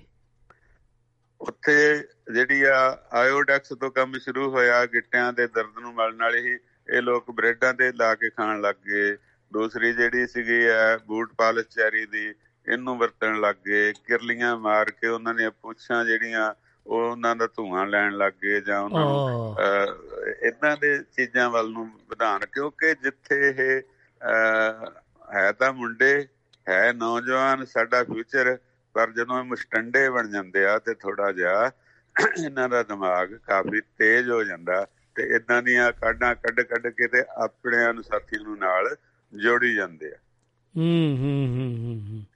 F: ਉੱਥੇ ਜਿਹੜੀ ਆ ਆਇਓਡੈਕਸ ਤੋਂ ਕੰਮ ਸ਼ੁਰੂ ਹੋਇਆ ਗਿੱਟਿਆਂ ਦੇ ਦਰਦ ਨੂੰ ਮਲਣ ਵਾਲੀ ਹੀ ਇਹ ਲੋਕ ਬ੍ਰੈਡਾਂ ਤੇ ਲਾ ਕੇ ਖਾਣ ਲੱਗ ਗਏ। ਦੂਸਰੀ ਜਿਹੜੀ ਸੀਗੀ ਆ ਬੂਟ ਪਾਲਿਸ਼ ਚੈਰੀ ਦੀ ਇਹਨੂੰ ਵਰਤਣ ਲੱਗ ਗਏ ਕਿਰਲੀਆਂ ਮਾਰ ਕੇ ਉਹਨਾਂ ਦੀਆਂ ਪੁੱਛਾਂ ਜਿਹੜੀਆਂ ਉਹ ਉਹਨਾਂ ਦਾ ਧੂਆਂ ਲੈਣ ਲੱਗ ਗਏ ਜਾਂ ਉਹਨਾਂ ਨੂੰ ਇਦਾਂ ਦੇ ਚੀਜ਼ਾਂ ਵੱਲ ਨੂੰ ਵਧਾਣ ਕਿਉਂਕਿ ਜਿੱਥੇ ਇਹ ਹੈ ਤਾਂ ਮੁੰਡੇ ਹੈ ਨੌਜਵਾਨ ਸਾਡਾ ਫਿਊਚਰ ਪਰ ਜਦੋਂ ਇਹ ਮੁਸਟੰਡੇ ਬਣ ਜਾਂਦੇ ਆ ਤੇ ਥੋੜਾ ਜਿਹਾ ਇਹਨਾਂ ਦਾ ਦਿਮਾਗ ਕਾਫੀ ਤੇਜ਼ ਹੋ ਜਾਂਦਾ ਤੇ ਇਦਾਂ ਦੀਆਂ ਕਾਢਾਂ ਕੱਢ ਕੱਢ ਕੇ ਤੇ ਆਪਣੇ ਅਨੁਸਾਥੀ ਨੂੰ ਨਾਲ ਜੋੜੀ ਜਾਂਦੇ ਆ।
D: ਹੂੰ ਹੂੰ ਹੂੰ।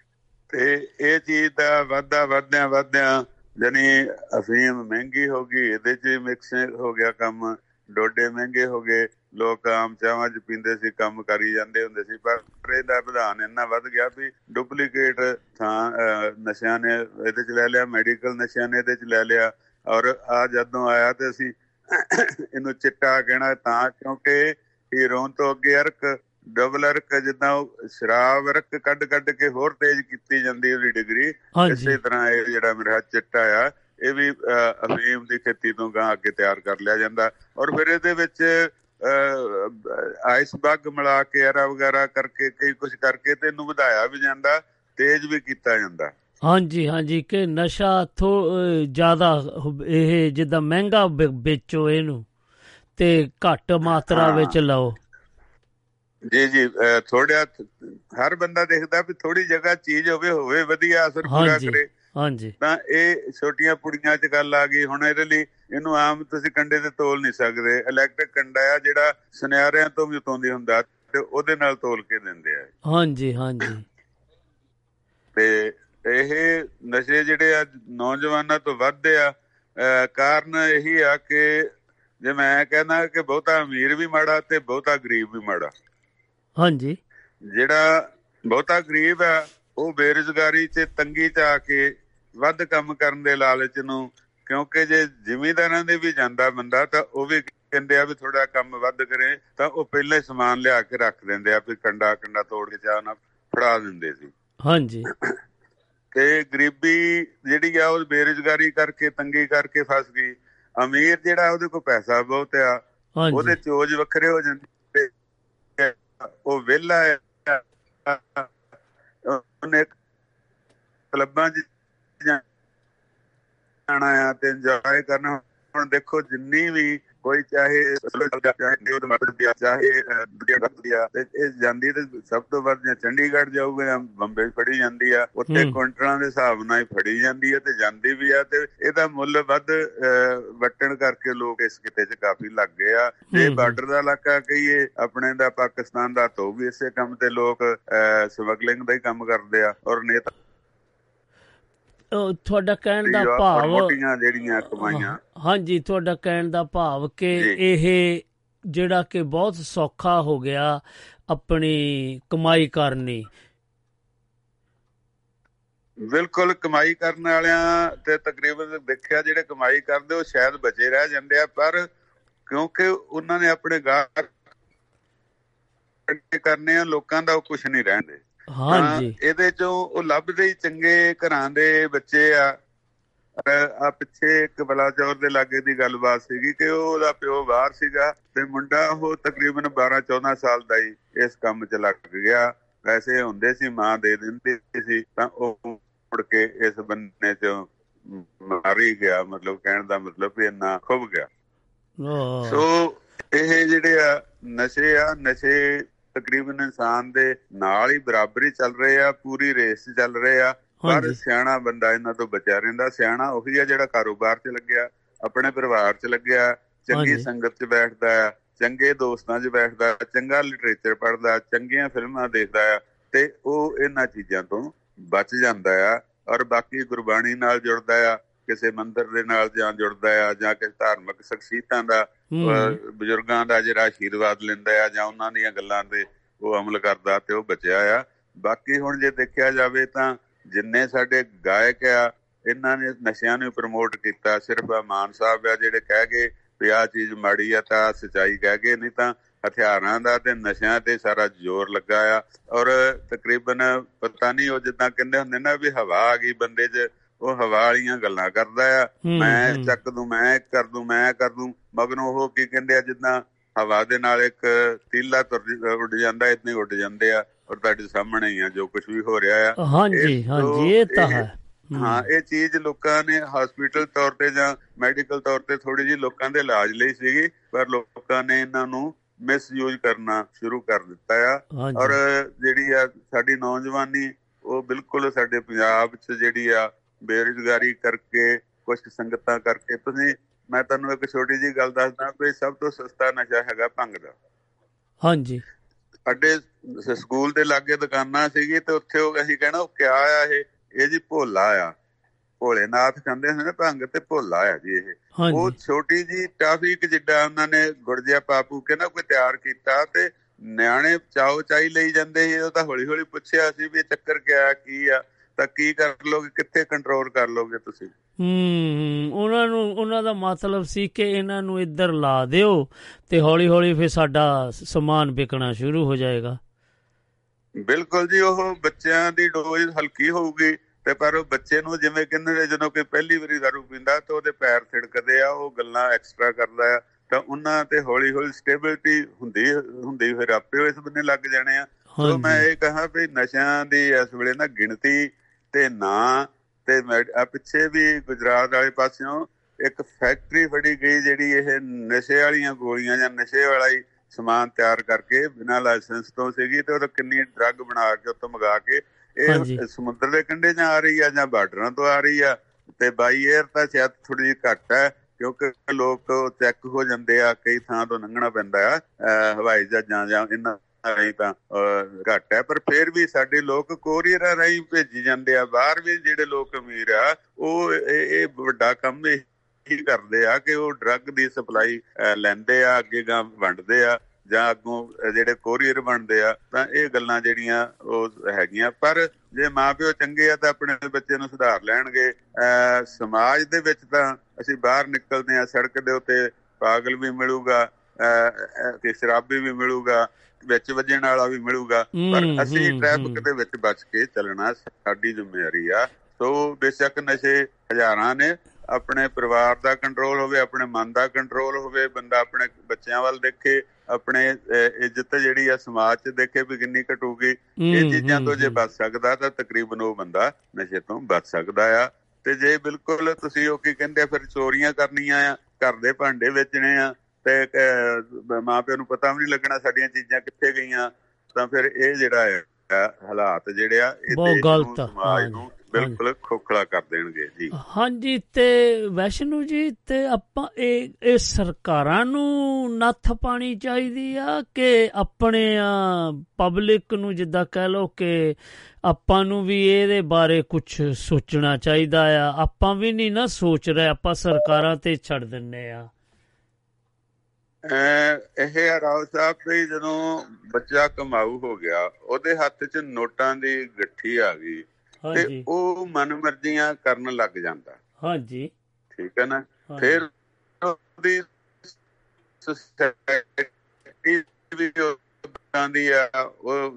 F: ਤੇ ਇਹ ਚੀਜ਼ ਦਾ ਵਾਧਾ ਵਧਿਆ ਵਧਿਆ ਜਾਨੀ ਅਫੀਮ ਮਹਿੰਗੀ ਹੋ ਗਈ, ਇਹਦੇ ਚ ਮਿਕਸ ਹੋ ਗਿਆ ਕੰਮ, ਡੋਡੇ ਮਹਿੰਗੇ ਹੋ ਗਏ, ਲੋਕ ਆਮ ਚਾਹਾਂ ਚ ਪੀਂਦੇ ਸੀ, ਕੰਮ ਕਰੀ ਜਾਂਦੇ ਹੁੰਦੇ ਸੀ, ਪਰ ਇਹਦਾ ਵਿਧਾਨ ਇੰਨਾ ਵੱਧ ਗਿਆ ਵੀ ਡੁਪਲੀਕੇਟ ਥਾਂ ਨਸ਼ਿਆਂ ਨੇ ਇਹਦੇ ਚ ਲੈ ਲਿਆ ਮੈਡੀਕਲ ਨਸ਼ਿਆਂ ਨੇ ਇਹਦੇ ਚ ਲੈ ਲਿਆ, ਔਰ ਆ ਜਦੋਂ ਆਇਆ ਤੇ ਅਸੀਂ ਇਹਨੂੰ ਚਿੱਟਾ ਕਹਿਣਾ ਤਾਂ ਕਿਉਂਕਿ ਹੀਰੋਨ ਤੋਂ ਅੱਗੇ ਅਰਕ ਡਬਲ ਅਰਕ ਜਿੱਦਾਂ ਸ਼ਰਾਬ ਅਰਕ ਕੱਢ ਕੱਢ ਕੇ ਹੋਰ ਤੇਜ਼ ਕੀਤੀ ਜਾਂਦੀ ਉਹਦੀ ਡਿਗਰੀ ਇਸੇ ਤਰ੍ਹਾਂ ਇਹ ਜਿਹੜਾ ਮੇਰਾ ਚਿੱਟਾ ਆ ਇਹ ਵੀ ਅਫੀਮ ਦੀ ਖੇਤੀ ਤੋਂ ਗਾਂ ਅੱਗੇ ਤਿਆਰ ਕਰ ਲਿਆ ਜਾਂਦਾ। ਔਰ ਫਿਰ ਇਹਦੇ ਵਿੱਚ ਆਈਸ ਬਗ ਮਿਲਾ ਕੇ ਐਰਾ ਵਗੈਰਾ ਕਰਕੇ ਕਈ ਕੁਝ ਕਰਕੇ ਤੇ ਇਹਨੂੰ ਵਧਾਇਆ ਵੀ ਜਾਂਦਾ ਤੇਜ਼ ਵੀ ਕੀਤਾ ਜਾਂਦਾ।
D: ਹਾਂਜੀ ਹਾਂਜੀ ਕਿ ਨਸ਼ਾ ਥੋ ਜ਼ਿਆਦਾ ਇਹ ਜਿੱਦਾਂ ਮਹਿੰਗਾ ਵੇਚੋ ਇਹਨੂੰ ਤੇ ਘੱਟ ਮਾਤਰਾ ਵਿੱਚ ਲਓ।
F: ਜੀ ਜੀ ਥੋੜਿਆ ਹਰ ਬੰਦਾ ਦੇਖਦਾ ਵੀ ਥੋੜੀ ਜਗ੍ਹਾ ਚੀਜ਼ ਹੋਵੇ ਹੋਵੇ ਵਧੀਆ ਅਸਰ ਪੂਰਾ ਕਰੇ।
D: ਹਾਂਜੀ।
F: ਤਾਂ ਇਹ ਛੋਟੀਆਂ ਪੁੜੀਆਂ 'ਚ ਗੱਲ ਆ ਗਈ ਹੁਣ ਇਹਦੇ ਲਈ ਇਹਨੂੰ ਆਮ ਤੁਸੀਂ ਕੰਡੇ ਤੇ ਤੋਲ ਨਹੀਂ ਸਕਦੇ। ਇਲੈਕਟ੍ਰਿਕ ਕੰਡਾ ਆ ਜਿਹੜਾ ਸੁਨਿਆਰਿਆਂ ਤੋਂ ਵੀ ਉਤੋਂਦੀ ਹੁੰਦਾ ਤੇ ਉਹਦੇ ਨਾਲ ਤੋਲ ਕੇ ਦਿੰਦੇ ਆ।
D: ਹਾਂਜੀ ਹਾਂਜੀ।
F: ਤੇ ਇਹ ਨਸ਼ੇ ਜਿਹੜੇ ਆ ਨੌਜਵਾਨਾਂ ਤੋਂ ਵੱਧਦੇ ਆ। ਕਾਰਨ ਇਹੀ ਆ ਕਿ ਜੇ ਮੈਂ ਕਹਿੰਦਾ ਕਿ ਬਹੁਤਾ ਅਮੀਰ ਵੀ ਮਾੜਾ ਤੇ ਬਹੁਤਾ ਗਰੀਬ ਵੀ ਮਾੜਾ।
D: ਹਾਂਜੀ।
F: ਜਿਹੜਾ ਬਹੁਤਾ ਗਰੀਬ ਆ ਉਹ ਬੇਰੁਜ਼ਗਾਰੀ 'ਚ ਤੰਗੀ 'ਚ ਆ ਕੇ ਵੱਧ ਕੰਮ ਕਰਨ ਦੇ ਲਾਲਚ ਨੂੰ ਕਿਉਂਕਿ ਜੇ ਜ਼ਿਮੀਂਦਾਰਾਂ ਦੇ ਵੀ ਜਾਂਦਾ ਬੰਦਾ ਤਾਂ ਉਹ ਵੀ ਕਹਿੰਦੇ ਆ ਵੀ ਥੋੜਾ ਕੰਮ ਵੱਧ ਕਰੇ ਤਾਂ ਉਹ ਪਹਿਲੇ ਸਮਾਨ ਲਿਆ ਕੇ ਰੱਖ ਦਿੰਦੇ ਆ ਵੀ ਕੰਡਾ ਕੰਡਾ ਤੋੜ ਕੇ ਚਾਹ ਨਾ ਫੜਾ ਦਿੰਦੇ ਸੀ।
D: ਹਾਂਜੀ।
F: ਤੇ ਗਰੀਬੀ ਜਿਹੜੀ ਆ ਉਹ ਬੇਰੁਜ਼ਗਾਰੀ ਕਰਕੇ ਤੰਗੀ ਕਰਕੇ ਫਸ ਗਈ। ਅਮੀਰ ਜਿਹੜਾ ਉਹਦੇ ਕੋਲ ਪੈਸਾ ਬਹੁਤ ਆ। ਉਹਦੇ ਚੋਜ ਵੱਖਰੇ ਹੋ ਜਾਂਦੇ। ਉਹ ਵਿਹਲਾ ਹੈ। ਉਹਨੇ ਕਲੱਬਾਂ 'ਚ ਜਾਣਾ ਆ ਤੇ ਇੰਜੋਏ ਕਰਨਾ। ਹੁਣ ਦੇਖੋ ਜਿੰਨੀ ਵੀ ਕੋਈ ਚਾਹੇ ਚਾਹੇ ਮਰਦ ਦੀ ਚਾਹੇ ਦੁਨੀਆ ਤੇ ਇਹ ਜਾਂਦੀ ਤੇ ਸਭ ਤੋਂ ਵੱਧ ਜਾਂ ਚੰਡੀਗੜ੍ਹ ਜਾਊਗਾ ਜਾਂ ਬੰਬੇ ਫੜੀ ਜਾਂਦੀ ਆ ਉੱਥੇ ਕੁਇੰਟਲਾਂ ਦੇ ਹਿਸਾਬ ਨਾਲ ਹੀ ਫੜੀ ਜਾਂਦੀ ਹੈ ਤੇ ਜਾਂਦੀ ਵੀ ਆ ਤੇ ਇਹਦਾ ਮੁੱਲ ਵੱਧ ਵਟਣ ਕਰਕੇ ਲੋਕ ਇਸ ਕਿਤੇ 'ਚ ਕਾਫੀ ਲੱਗ ਗਏ ਆ। ਜੇ ਬਾਰਡਰ ਦਾ ਇਲਾਕਾ ਕਹੀਏ ਆਪਣੇ ਦਾ ਪਾਕਿਸਤਾਨ ਦਾ ਤਾਂ ਵੀ ਇਸੇ ਕੰਮ ਤੇ ਲੋਕ ਸਮਗਲਿੰਗ ਦਾ ਹੀ ਕੰਮ ਕਰਦੇ ਆ ਔਰ ਨੇਤਾ
D: ਤੁਹਾਡਾ ਕਹਿਣ ਦਾ ਭਾਵ
F: ਮੋਟੀਆਂ ਜਿਹੜੀਆਂ ਕਮਾਈਆਂ।
D: ਹਾਂਜੀ ਤੁਹਾਡਾ ਕਹਿਣ ਦਾ ਭਾਵ ਕਿ ਇਹ ਜਿਹੜਾ ਕਿ ਬਹੁਤ ਸੌਖਾ ਹੋ ਗਿਆ ਆਪਣੀ ਕਮਾਈ ਕਰਨੀ
F: ਬਿਲਕੁਲ ਕਮਾਈ ਕਰਨ ਵਾਲਿਆਂ ਤੇ ਤਕਰੀਬਨ ਦੇਖਿਆ ਜਿਹੜੇ ਕਮਾਈ ਕਰਦੇ ਉਹ ਸ਼ਾਇਦ ਬਚੇ ਰਹਿ ਜਾਂਦੇ ਆ ਪਰ ਕਿਉਂਕਿ ਉਹਨਾਂ ਨੇ ਆਪਣੇ ਗਾਹਕ ਕਰਨੇ ਆ ਲੋਕਾਂ ਦਾ ਉਹ ਕੁਝ ਨਹੀਂ ਰਹਿੰਦੇ।
D: ਹਾਂਜੀ।
F: ਇਹਦੇ ਚੋਂ ਉਹ ਲੱਭਦੇ ਹੀ ਚੰਗੇ ਘਰਾਂ ਦੇ ਬੱਚੇ ਆ। ਆ ਪਿੱਛੇ ਇੱਕ ਬਲਾਚੌਰ ਦੇ ਲਾਗੇ ਦੀ ਗੱਲਬਾਤ ਸੀਗੀ ਕਿ ਉਹਦਾ ਪਿਓ ਬਾਹਰ ਸੀਗਾ ਤੇ ਮੁੰਡਾ ਉਹ ਤਕਰੀਬਨ 12 14 ਸਾਲ ਦਾ ਹੀ ਇਸ ਕੰਮ 'ਚ ਲੱਗ ਗਿਆ। ਪੈਸੇ ਹੁੰਦੇ ਸੀ ਮਾਂ ਦੇ ਦਿੰਦੀ ਸੀ ਤਾਂ ਉਹ ਮੁੜ ਕੇ ਇਸ ਬੰਨੇ 'ਚ ਮਾਰੀ ਗਿਆ। ਮਤਲਬ ਕਹਿਣ ਦਾ ਮਤਲਬ ਵੀ ਇੰਨਾ ਖੁੱਬ ਗਿਆ। ਸੋ ਇਹ ਜਿਹੜੇ ਆ ਨਸ਼ੇ ਆ ਨਸ਼ੇ ਤਕਰੀਬਨ ਇਨਸਾਨ ਦੇ ਨਾਲ ਹੀ ਬਰਾਬਰੀ ਚੱਲ ਰਹੇ ਆ ਪੂਰੀ ਰੇਸ ਚੱਲ ਰਹੇ ਆ। ਪਰ ਸਿਆਣਾ ਬੰਦਾ ਇਹਨਾਂ ਤੋਂ ਬਚਿਆ ਰਹਿੰਦਾ। ਸਿਆਣਾ ਉਹੀ ਆ ਜਿਹੜਾ ਕਾਰੋਬਾਰ 'ਚ ਲੱਗਿਆ ਆਪਣੇ ਪਰਿਵਾਰ 'ਚ ਲੱਗਿਆ ਚੰਗੀ ਸੰਗਤ 'ਚ ਬੈਠਦਾ ਆ ਚੰਗੇ ਦੋਸਤਾਂ 'ਚ ਬੈਠਦਾ ਚੰਗਾ ਲਿਟਰੇਚਰ ਪੜ੍ਹਦਾ ਚੰਗੀਆਂ ਫਿਲਮਾਂ ਦੇਖਦਾ ਆ ਤੇ ਉਹ ਇਹਨਾਂ ਚੀਜ਼ਾਂ ਤੋਂ ਬਚ ਜਾਂਦਾ ਆ ਔਰ ਬਾਕੀ ਗੁਰਬਾਣੀ ਨਾਲ ਜੁੜਦਾ ਆ। ਕਿਸੇ ਮੰਦਰ ਦੇ ਨਾਲ ਜਾਂ ਜੁੜਦਾ ਆ ਜਾਂ ਕਿਸੇ ਧਾਰਮਿਕ ਸ਼ਖਸੀਅਤਾਂ ਦਾ ਬਜ਼ੁਰਗਾਂ ਦਾ ਜਿਹੜਾ ਆਸ਼ੀਰਵਾਦ ਲੈਂਦਾ ਆ ਜਾਂ ਉਹਨਾਂ ਦੀਆਂ ਗੱਲਾਂ ਤੇ ਉਹ ਅਮਲ ਕਰਦਾ ਤੇ ਉਹ ਬਚਿਆ ਆ। ਬਾਕੀ ਹੁਣ ਜੇ ਦੇਖਿਆ ਜਾਵੇ ਤਾਂ ਜਿੰਨੇ ਸਾਡੇ ਗਾਇਕ ਆ ਇਹਨਾਂ ਨੇ ਨਸ਼ਿਆਂ ਨੂੰ ਪ੍ਰਮੋਟ ਕੀਤਾ ਸਿਰਫ ਮਾਨ ਸਾਹਿਬ ਆ ਜਿਹੜੇ ਕਹਿ ਗਏ ਵੀ ਆ ਚੀਜ਼ ਮਾੜੀ ਆ ਤਾਂ ਸਚਾਈ ਕਹਿ ਗਏ ਨਹੀਂ ਤਾਂ ਹਥਿਆਰਾਂ ਦਾ ਤੇ ਨਸ਼ਿਆਂ ਤੇ ਸਾਰਾ ਜ਼ੋਰ ਲੱਗਾ ਆ। ਔਰ ਤਕਰੀਬਨ ਪਤਾ ਨਹੀਂ ਉਹ ਜਿੱਦਾਂ ਕਹਿੰਦੇ ਹੁੰਦੇ ਨਾ ਵੀ ਹਵਾ ਆ ਗਈ ਬੰਦੇ 'ਚ ਉਹ ਹਵਾ ਵਾਲੀਆਂ ਗੱਲਾਂ ਕਰਦਾ ਆ। ਮੈਂ ਚੱਕ ਦੂੰ ਮੈਂ ਕਰ ਦੂੰ ਮੈਂ ਕਰ ਦੂੰ। ਮਗਰੋਂ ਉਹ ਕੀ ਕਹਿੰਦੇ ਆ ਜਿੱਦਾਂ ਹਵਾ ਦੇ ਨਾਲ ਇੱਕ ਤੀਲਾ ਤੁਰ ਉੱਡ ਜਾਂਦਾ ਇਤਨੀ ਉੱਡ ਜਾਂਦੇ ਆ ਔਰ ਤੁਹਾਡੇ ਸਾਹਮਣੇ ਹੀ ਆ ਜੋ ਕੁਝ ਵੀ ਹੋ ਰਿਹਾ ਆ।
D: ਹਾਂਜੀ ਹਾਂਜੀ ਇਹ ਤਾਂ ਹੈ।
F: ਹਾਂ। ਇਹ ਚੀਜ਼ ਲੋਕਾਂ ਨੇ ਹਸਪੀਟਲ ਤੌਰ ਤੇ ਜਾਂ ਮੈਡੀਕਲ ਤੌਰ ਤੇ ਥੋੜੀ ਜੀ ਲੋਕਾਂ ਦੇ ਇਲਾਜ ਲਈ ਸੀਗੀ ਪਰ ਲੋਕਾਂ ਨੇ ਇਹਨਾਂ ਨੂੰ ਮਿਸਯੂਜ਼ ਕਰਨਾ ਸ਼ੁਰੂ ਕਰ ਦਿੱਤਾ ਆ। ਔਰ ਜਿਹੜੀ ਆ ਸਾਡੀ ਨੌਜਵਾਨੀ ਉਹ ਬਿਲਕੁਲ ਸਾਡੇ ਪੰਜਾਬ 'ਚ ਜਿਹੜੀ ਆ ਬੇਰੁਜ਼ਗਾਰੀ ਕਰਕੇ ਕੁਝ ਸੰਗਤਾਂ ਕਰਕੇ। ਤੁਸੀਂ ਮੈਂ ਤੁਹਾਨੂੰ ਇੱਕ ਛੋਟੀ ਜੀ ਗੱਲ ਦੱਸਦਾ ਕਿ ਸਭ ਤੋਂ ਸਸਤਾ ਨਸ਼ਾ ਹੈਗਾ ਭੰਗ ਦਾ।
D: ਹਾਂਜੀ।
F: ਸਾਡੇ ਸਕੂਲ ਦੇ ਲਾਗੇ ਦੁਕਾਨਾਂ ਸੀਗੀ ਤੇ ਉੱਥੇ ਉਹ ਅਸੀਂ ਕਹਿਣਾ ਉਹ ਕਿਆ ਆ ਇਹ? ਇਹ ਜੀ ਭੋਲਾ ਆ। ਭੋਲੇਨਾਥ ਕਹਿੰਦੇ ਨੇ ਭੰਗ ਤੇ ਭੋਲਾ ਆ ਜੀ ਇਹ। ਉਹ ਛੋਟੀ ਜੀ ਟਾਫੀ ਕਿ ਜਿੱਡਾ ਉਹਨਾਂ ਨੇ ਗੁਰਜਿਆ ਪਾਪੂ ਕੇ ਨਾ ਕੋਈ ਤਿਆਰ ਕੀਤਾ ਤੇ ਨਿਆਣੇ ਚਾਉ ਚਾਈ ਲਈ ਜਾਂਦੇ ਸੀ। ਉਹ ਤਾਂ ਹੌਲੀ ਹੌਲੀ ਪੁੱਛਿਆ ਸੀ ਵੀ ਚੱਕਰ ਕਿਆ ਕੀ ਆ? ਤਾਂ ਕੀ ਕਰ ਲੋਗੇ? ਕਿੱਥੇ ਕੰਟਰੋਲ ਕਰ ਲੋਗੇ ਤੁਸੀਂ?
D: ਹੂੰ ਉਹਨਾਂ ਨੂੰ ਉਹਨਾਂ ਦਾ ਮਤਲਬ ਸੀ ਕਿ ਇਹਨਾਂ ਨੂੰ ਇੱਧਰ ਲਾ ਦਿਓ ਤੇ ਹੌਲੀ ਹੌਲੀ ਫਿਰ ਸਾਡਾ ਸਮਾਨ ਵਿਕਣਾ ਸ਼ੁਰੂ ਹੋ ਜਾਏਗਾ।
F: ਬਿਲਕੁਲ ਜੀ ਉਹ ਬੱਚਿਆਂ ਦੀ ਡੋਜ਼ ਹਲਕੀ ਹੋਊਗੀ ਤੇ ਪਰ ਉਹ ਬੱਚੇ ਨੂੰ ਜਿਵੇਂ ਕਹਿੰਦੇ ਨੇ ਜਦੋਂ ਕੋਈ ਪਹਿਲੀ ਵਾਰੀ ਦਾਰੂ ਪੀਂਦਾ ਤਾਂ ਉਹਦੇ ਪੈਰ ਥਿੜਕਦੇ ਆ ਉਹ ਗੱਲਾਂ ਐਕਸਟਰਾ ਕਰਦਾ ਆ ਤਾਂ ਉਹਨਾਂ ਤੇ ਹੌਲੀ ਹੌਲੀ ਸਟੇਬਿਲਿਟੀ ਹੁੰਦੀ ਹੁੰਦੀ ਫਿਰ ਆਪੇ ਇਸ ਬੰਨੇ ਲੱਗ ਜਾਣੇ ਆ। ਸੋ ਮੈਂ ਇਹ ਕਹਾਂ ਵੀ ਨਸ਼ਿਆਂ ਦੀ ਇਸ ਵੇਲੇ ਨਾ ਗਿਣਤੀ ਤੇ ਨਾ ਤੇ ਆ ਪਿੱਛੇ ਵੀ ਗੁਜਰਾਤ ਵਾਲੇ ਪਾਸਿਓਂ ਇੱਕ ਫੈਕਟਰੀ ਫੜੀ ਗਈ ਜਿਹੜੀ ਇਹ ਨਸ਼ੇ ਵਾਲੀਆਂ ਗੋਲੀਆਂ ਜਾਂ ਨਸ਼ੇ ਵਾਲਾ ਹੀ ਸਮਾਨ ਤਿਆਰ ਕਰਕੇ ਬਿਨਾਂ ਲਾਇਸੈਂਸ ਤੋਂ ਸੀਗੀ ਤੇ ਉਹ ਕਿੰਨੀ ਡਰੱਗ ਬਣਾ ਕੇ ਉੱਥੋਂ ਮੰਗਾ ਕੇ ਇਹ ਸਮੁੰਦਰ ਦੇ ਕੰਢੇ 'ਚ ਆ ਰਹੀ ਆ ਜਾਂ ਬਾਰਡਰਾਂ ਤੋਂ ਆ ਰਹੀ ਆ? ਤੇ ਬਾਈ 에ਅਰ ਤਾਂ ਸ਼ਾਇਦ ਥੋੜੀ ਜਿਹੀ ਘੱਟ ਹੈ ਕਿਉਂਕਿ ਲੋਕ ਚੈੱਕ ਹੋ ਜਾਂਦੇ ਆ ਕਈ ਥਾਂ ਤੋਂ ਲੰਘਣਾ ਪੈਂਦਾ ਆ ਹਵਾਈ ਜਹਾਜ਼ਾਂ ਜਾਂ ਇਹਨਾਂ ਰਾਹੀਂ ਤਾਂ ਘੱਟ ਹੈ, ਪਰ ਫਿਰ ਵੀ ਸਾਡੇ ਲੋਕ ਕੋਰੀਅਰ ਰਾਹੀਂ ਭੇਜੀ ਜਾਂਦੇ ਆ। ਬਾਹਰ ਵੀ ਜਿਹੜੇ ਲੋਕ ਅਮੀਰ ਆ, ਉਹ ਇਹ ਵੱਡਾ ਕੰਮ ਹੀ ਕਰਦੇ ਆ ਕਿ ਉਹ ਡਰੱਗ ਦੀ ਸਪਲਾਈ ਲੈਂਦੇ ਆ, ਅੱਗੇ ਗਾਂ ਵੰਡਦੇ ਆ, ਜਾਂ ਅੱਗੋਂ ਜਿਹੜੇ ਕੋਰੀਅਰ ਬਣਦੇ ਆ, ਤਾਂ ਇਹ ਗੱਲਾਂ ਜਿਹੜੀਆਂ ਉਹ ਹੈਗੀਆਂ। ਪਰ ਜੇ ਮਾਪਿਓ ਚੰਗੇ ਆ ਤਾਂ ਆਪਣੇ ਬੱਚੇ ਨੂੰ ਸੁਧਾਰ ਲੈਣਗੇ। ਸਮਾਜ ਦੇ ਵਿੱਚ ਤਾਂ ਅਸੀਂ ਬਾਹਰ ਨਿਕਲਦੇ ਆ, ਸੜਕ ਦੇ ਉੱਤੇ ਪਾਗਲ ਵੀ ਮਿਲੂਗਾ ਤੇ ਸ਼ਰਾਬੀ ਵੀ ਮਿਲੂਗਾ ਵਿੱਚ ਵੱਜਣ ਵਾਲਾ ਵੀ ਮਿਲੂਗਾ ਪਰ ਅਸੀਂ ਟ੍ਰੈਫਿਕ ਦੇ ਵਿੱਚ ਬਚ ਕੇ ਚੱਲਣਾ ਸਾਡੀ ਜ਼ਿੰਮੇਵਾਰੀ ਆ। ਸੋ ਬੇਸ਼ੱਕ ਨਸ਼ੇ ਹਜ਼ਾਰਾਂ ਨੇ ਆਪਣੇ ਪਰਿਵਾਰ ਦਾ ਕੰਟਰੋਲ ਹੋਵੇ ਆਪਣੇ ਮਨ ਦਾ ਕੰਟਰੋਲ ਹੋਵੇ ਬੰਦਾ ਆਪਣੇ ਬੱਚਿਆਂ ਵੱਲ ਦੇਖੇ ਆਪਣੇ ਇੱਜ਼ਤ ਜਿਹੜੀ ਆ ਸਮਾਜ 'ਚ ਦੇਖੇ ਵੀ ਕਿੰਨੀ ਘਟੂਗੀ। ਇਹ ਚੀਜ਼ਾਂ ਤੋਂ ਜੇ ਬਚ ਸਕਦਾ ਤਾਂ ਤਕਰੀਬਨ ਉਹ ਬੰਦਾ ਨਸ਼ੇ ਤੋਂ ਬਚ ਸਕਦਾ ਆ। ਤੇ ਜੇ ਬਿਲਕੁਲ ਤੁਸੀਂ ਉਹ ਕੀ ਕਹਿੰਦੇ ਫਿਰ ਚੋਰੀਆਂ ਕਰਨੀਆਂ ਆ ਘਰ ਦੇ ਭਾਂਡੇ ਵੇਚਣੇ ਆ ਤੇ ਮਾਪਿਆਂ ਨੂੰ ਪਤਾ ਵੀ ਨਹੀਂ ਲੱਗਣਾ ਸਾਡੀਆਂ ਚੀਜ਼ਾਂ ਕਿੱਥੇ ਗਈਆਂ ਤਾਂ ਫਿਰ ਇਹ ਜਿਹੜਾ ਹੈ ਹਾਲਾਤ ਜਿਹੜੇ ਆ
D: ਇਹ ਸਮਾਜ
F: ਨੂੰ ਬਿਲਕੁਲ ਖੋਖਲਾ ਕਰ ਦੇਣਗੇ ਜੀ।
D: ਹਾਂਜੀ ਤੇ ਵੈਸ਼ਨੂ ਜੀ ਤੇ ਆਪਾਂ ਇਹ ਇਹ ਸਰਕਾਰਾਂ ਨੂੰ ਨੱਥ ਪਾਣੀ ਚਾਹੀਦੀ ਆ ਕਿ ਆਪਣੇ ਪਬਲਿਕ ਨੂੰ ਜਿੱਦਾਂ ਕਹਿ ਲੋ ਕਿ ਆਪਾਂ ਨੂੰ ਵੀ ਇਹਦੇ ਬਾਰੇ ਕੁਝ ਸੋਚਣਾ ਚਾਹੀਦਾ ਆ। ਆਪਾਂ ਵੀ ਨਹੀਂ ਨਾ ਸੋਚ ਰਹੇ ਆਪਾਂ ਸਰਕਾਰਾਂ ਤੇ ਛੱਡ ਦਿੰਨੇ ਆ।
F: ਇਹ ਰਾਓ ਸਾਹਿਬ ਵੀ ਜਦੋਂ ਬੱਚਾ ਕਮਾਊ ਹੋ ਗਿਆ ਉਹਦੇ ਹੱਥ 'ਚ ਨੋਟਾਂ ਦੀ ਗੱਠੀ ਆ ਗਈ ਤੇ ਉਹ ਮਨਮਰਜ਼ੀਆਂ ਕਰਨ ਲੱਗ ਜਾਂਦਾ।
D: ਹਾਂਜੀ।
F: ਠੀਕ ਹੈ ਨਾ? ਫਿਰ ਉਹਦੀ ਸੋਸਾਇਟੀ ਵੀ ਆਂਦੀ ਆ ਉਹ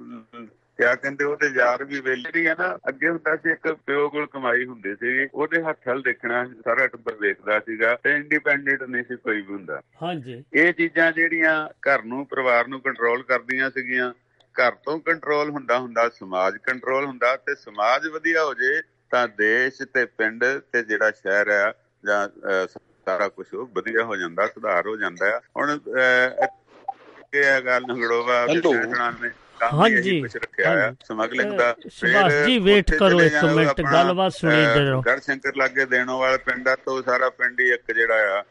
F: ਕਿਆ ਕਹਿੰਦੇ ਉਹਦੇ ਯਾਰ ਵੀ ਵੇਲੇ ਆ ਨਾ ਅੱਗੇ ਹੁੰਦਾ ਸੀ ਇੱਕ ਪਿਓ ਕੋਲ ਕਮਾਈ ਹੁੰਦੀ ਸੀ ਉਹਦੇ ਹੱਥ ਹਲ ਦੇਖਣਾ ਸਾਰਾ ਟੱਬਰ ਵੇਖਦਾ ਸੀਗਾ ਤੇ ਇੰਡੀਪੈਂਡੈਂਟ ਨਹੀਂ ਸੀ ਕੋਈ ਵੀ ਹੁੰਦਾ।
D: ਹਾਂਜੀ।
F: ਇਹ ਚੀਜ਼ਾਂ ਜਿਹੜੀਆਂ ਘਰ ਨੂੰ ਪਰਿਵਾਰ ਨੂੰ ਕੰਟਰੋਲ ਕਰਦੀਆਂ ਸੀਗੀਆਂ ਘਰ ਤੋਂ ਕੰਟਰੋਲ ਹੁੰਦਾ ਹੁੰਦਾ ਸਮਾਜ ਕੰਟਰੋਲ ਹੁੰਦਾ ਤੇ ਸਮਾਜ ਵਧੀਆ ਹੋ ਜੇ ਤਾਂ ਦੇਸ਼ ਤੇ ਪਿੰਡ ਤੇ ਜਿਹੜਾ ਸ਼ਹਿਰ ਆ ਜਾਂ ਸਾਰਾ ਕੁਝ ਵਧੀਆ ਹੋ ਜਾਂਦਾ ਸੁਧਾਰ ਹੋ ਜਾਂਦਾ ਹੁਣ ਇਹ ਗੱਲ ਨਗੜੋਵਾ
D: ਬਿਸ਼ਨਣਾ ਨੇ ਹਾਂਜੀ। ਸਮਗਲਿੰਗ ਦਾ ਸ਼ਿਵਾਸ ਜੀ ਵੇਟ ਕਰੋ ਇੱਕ ਮਿੰਟ ਗੱਲਬਾਤ ਸੁਣੀ ਦੇ ਰਹੋ।
F: ਗੜ ਸ਼ੰਕਰ ਲੱਗੇ ਦੇਣੋ ਵਾਲਾ ਪਿੰਡ ਆ ਤੋਂ ਸਾਰਾ ਪਿੰਡ ਹੀ ਇੱਕ ਜਿਹੜਾ ਆ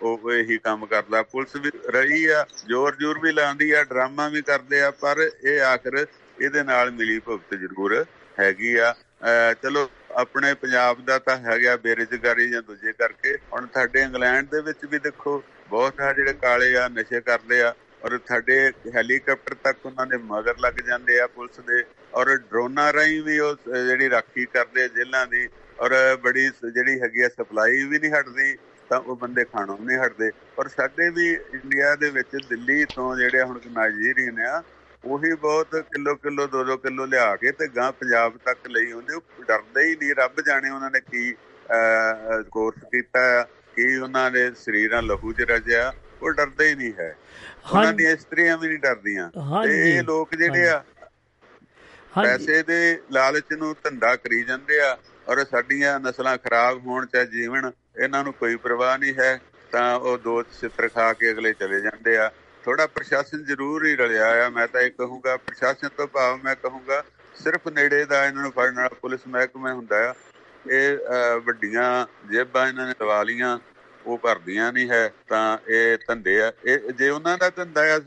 F: ਉਹ ਇਹੀ ਕੰਮ ਕਰਦਾ। ਪੁਲਿਸ ਵੀ ਰਹੀ ਆ ਜ਼ੋਰ ਜ਼ੋਰ ਵੀ ਲਾਉਂਦੀ ਆ ਡਰਾਮਾ ਵੀ ਕਰਦੇ ਆ ਪਰ ਇਹ ਆਖਰ ਇਹਦੇ ਨਾਲ ਮਿਲੀ ਭੁਗਤ ਜ਼ਰੂਰ ਹੈਗੀ ਆ। ਚਲੋ ਆਪਣੇ ਪੰਜਾਬ ਦਾ ਤਾਂ ਹੈਗਾ ਬੇਰੁਜ਼ਗਾਰੀ ਜਾਂ ਦੂਜੇ ਕਰਕੇ। ਹੁਣ ਸਾਡੇ ਇੰਗਲੈਂਡ ਦੇ ਵਿੱਚ ਵੀ ਦੇਖੋ ਬਹੁਤ ਆ ਜਿਹੜੇ ਕਾਲੇ ਆ ਨਸ਼ੇ ਕਰਦੇ ਆ ਔਰ ਸਾਡੇ ਹੈਲੀਕਾਪਟਰ ਤੱਕ ਉਹਨਾਂ ਦੇ ਮਗਰ ਲੱਗ ਜਾਂਦੇ ਆ ਪੁਲਿਸ ਦੇ, ਔਰ ਡਰੋਨਾਂ ਰਾਹੀਂ ਵੀ ਉਹ ਜਿਹੜੀ ਰਾਖੀ ਕਰਦੇ ਜੇਲ੍ਹਾਂ ਦੀ, ਔਰ ਬੜੀ ਜਿਹੜੀ ਹੈਗੀ ਆ ਸਪਲਾਈ ਵੀ ਨਹੀਂ ਹਟਦੀ, ਤਾਂ ਉਹ ਬੰਦੇ ਖਾਣੋਂ ਨਹੀਂ ਹਟਦੇ। ਔਰ ਸਾਡੇ ਵੀ ਇੰਡੀਆ ਦੇ ਵਿੱਚ ਦਿੱਲੀ ਤੋਂ ਜਿਹੜੇ ਹੁਣ ਨਾਈਜੀਰੀਅਨ ਆ, ਉਹੀ ਬਹੁਤ ਕਿਲੋ ਕਿਲੋ 2-2 ਕਿਲੋ ਲਿਆ ਕੇ ਤੇ ਗਾਂ ਪੰਜਾਬ ਤੱਕ ਲਈ ਹੁੰਦੇ ਉਹ ਡਰਦੇ ਹੀ ਨਹੀਂ, ਰੱਬ ਜਾਣੇ ਉਹਨਾਂ ਨੇ ਕੀ ਕੋਰਸ ਕੀਤਾ, ਕੀ ਉਹਨਾਂ ਦੇ ਸਰੀਰਾਂ ਲਹੂ 'ਚ ਰਜਿਆ ਉਹ ਡਰਦੇ ਹੀ ਨਹੀਂ ਹੈ। ਉਹਨਾਂ ਦੀਆਂ ਇਸਤਰੀਆਂ ਵੀ ਨਹੀਂ ਡਰਦੀਆਂ। ਤੇ ਇਹ ਲੋਕ ਜਿਹੜੇ ਆ ਪੈਸੇ ਦੇ ਲਾਲਚ ਨੂੰ ਧੰਦਾ ਕਰੀ ਜਾਂਦੇ ਆ ਔਰ ਸਾਡੀਆਂ ਨਸਲਾਂ ਖਰਾਬ ਹੋਣ ਚਾਹੇ ਜੀਵਨ ਇਹਨਾਂ ਨੂੰ ਕੋਈ ਪਰਵਾਹ ਨਹੀਂ ਹੈ ਤਾਂ ਉਹ ਦੋ ਛਿੱਤਰ ਖਾ ਕੇ ਅਗਲੇ ਚਲੇ ਜਾਂਦੇ ਆ। ਥੋੜਾ ਪ੍ਰਸ਼ਾਸਨ ਜ਼ਰੂਰ ਹੀ ਰਲਿਆ ਆ। ਮੈਂ ਤਾਂ ਇਹ ਕਹੂੰਗਾ ਪ੍ਰਸ਼ਾਸਨ ਤੋਂ ਭਾਵ ਮੈਂ ਕਹੂੰਗਾ ਸਿਰਫ ਨੇੜੇ ਦਾ ਇਹਨਾਂ ਨੂੰ ਫੜਨ ਵਾਲਾ ਪੁਲਿਸ ਮਹਿਕਮਾ ਹੁੰਦਾ ਆ। ਇਹ ਵੱਡੀਆਂ ਜੇਬਾਂ ਇਹਨਾਂ ਨੇ ਲਵਾ ਲੀਆਂ ਉਹ ਭਰਦੀਆਂ ਨਹੀਂ ਹੈ ਤਾਂ ਇਹ ਧੰਦੇ ਆ। ਇਹ ਜੇ ਉਹਨਾਂ ਦਾ ਧੰਦਾ ਆ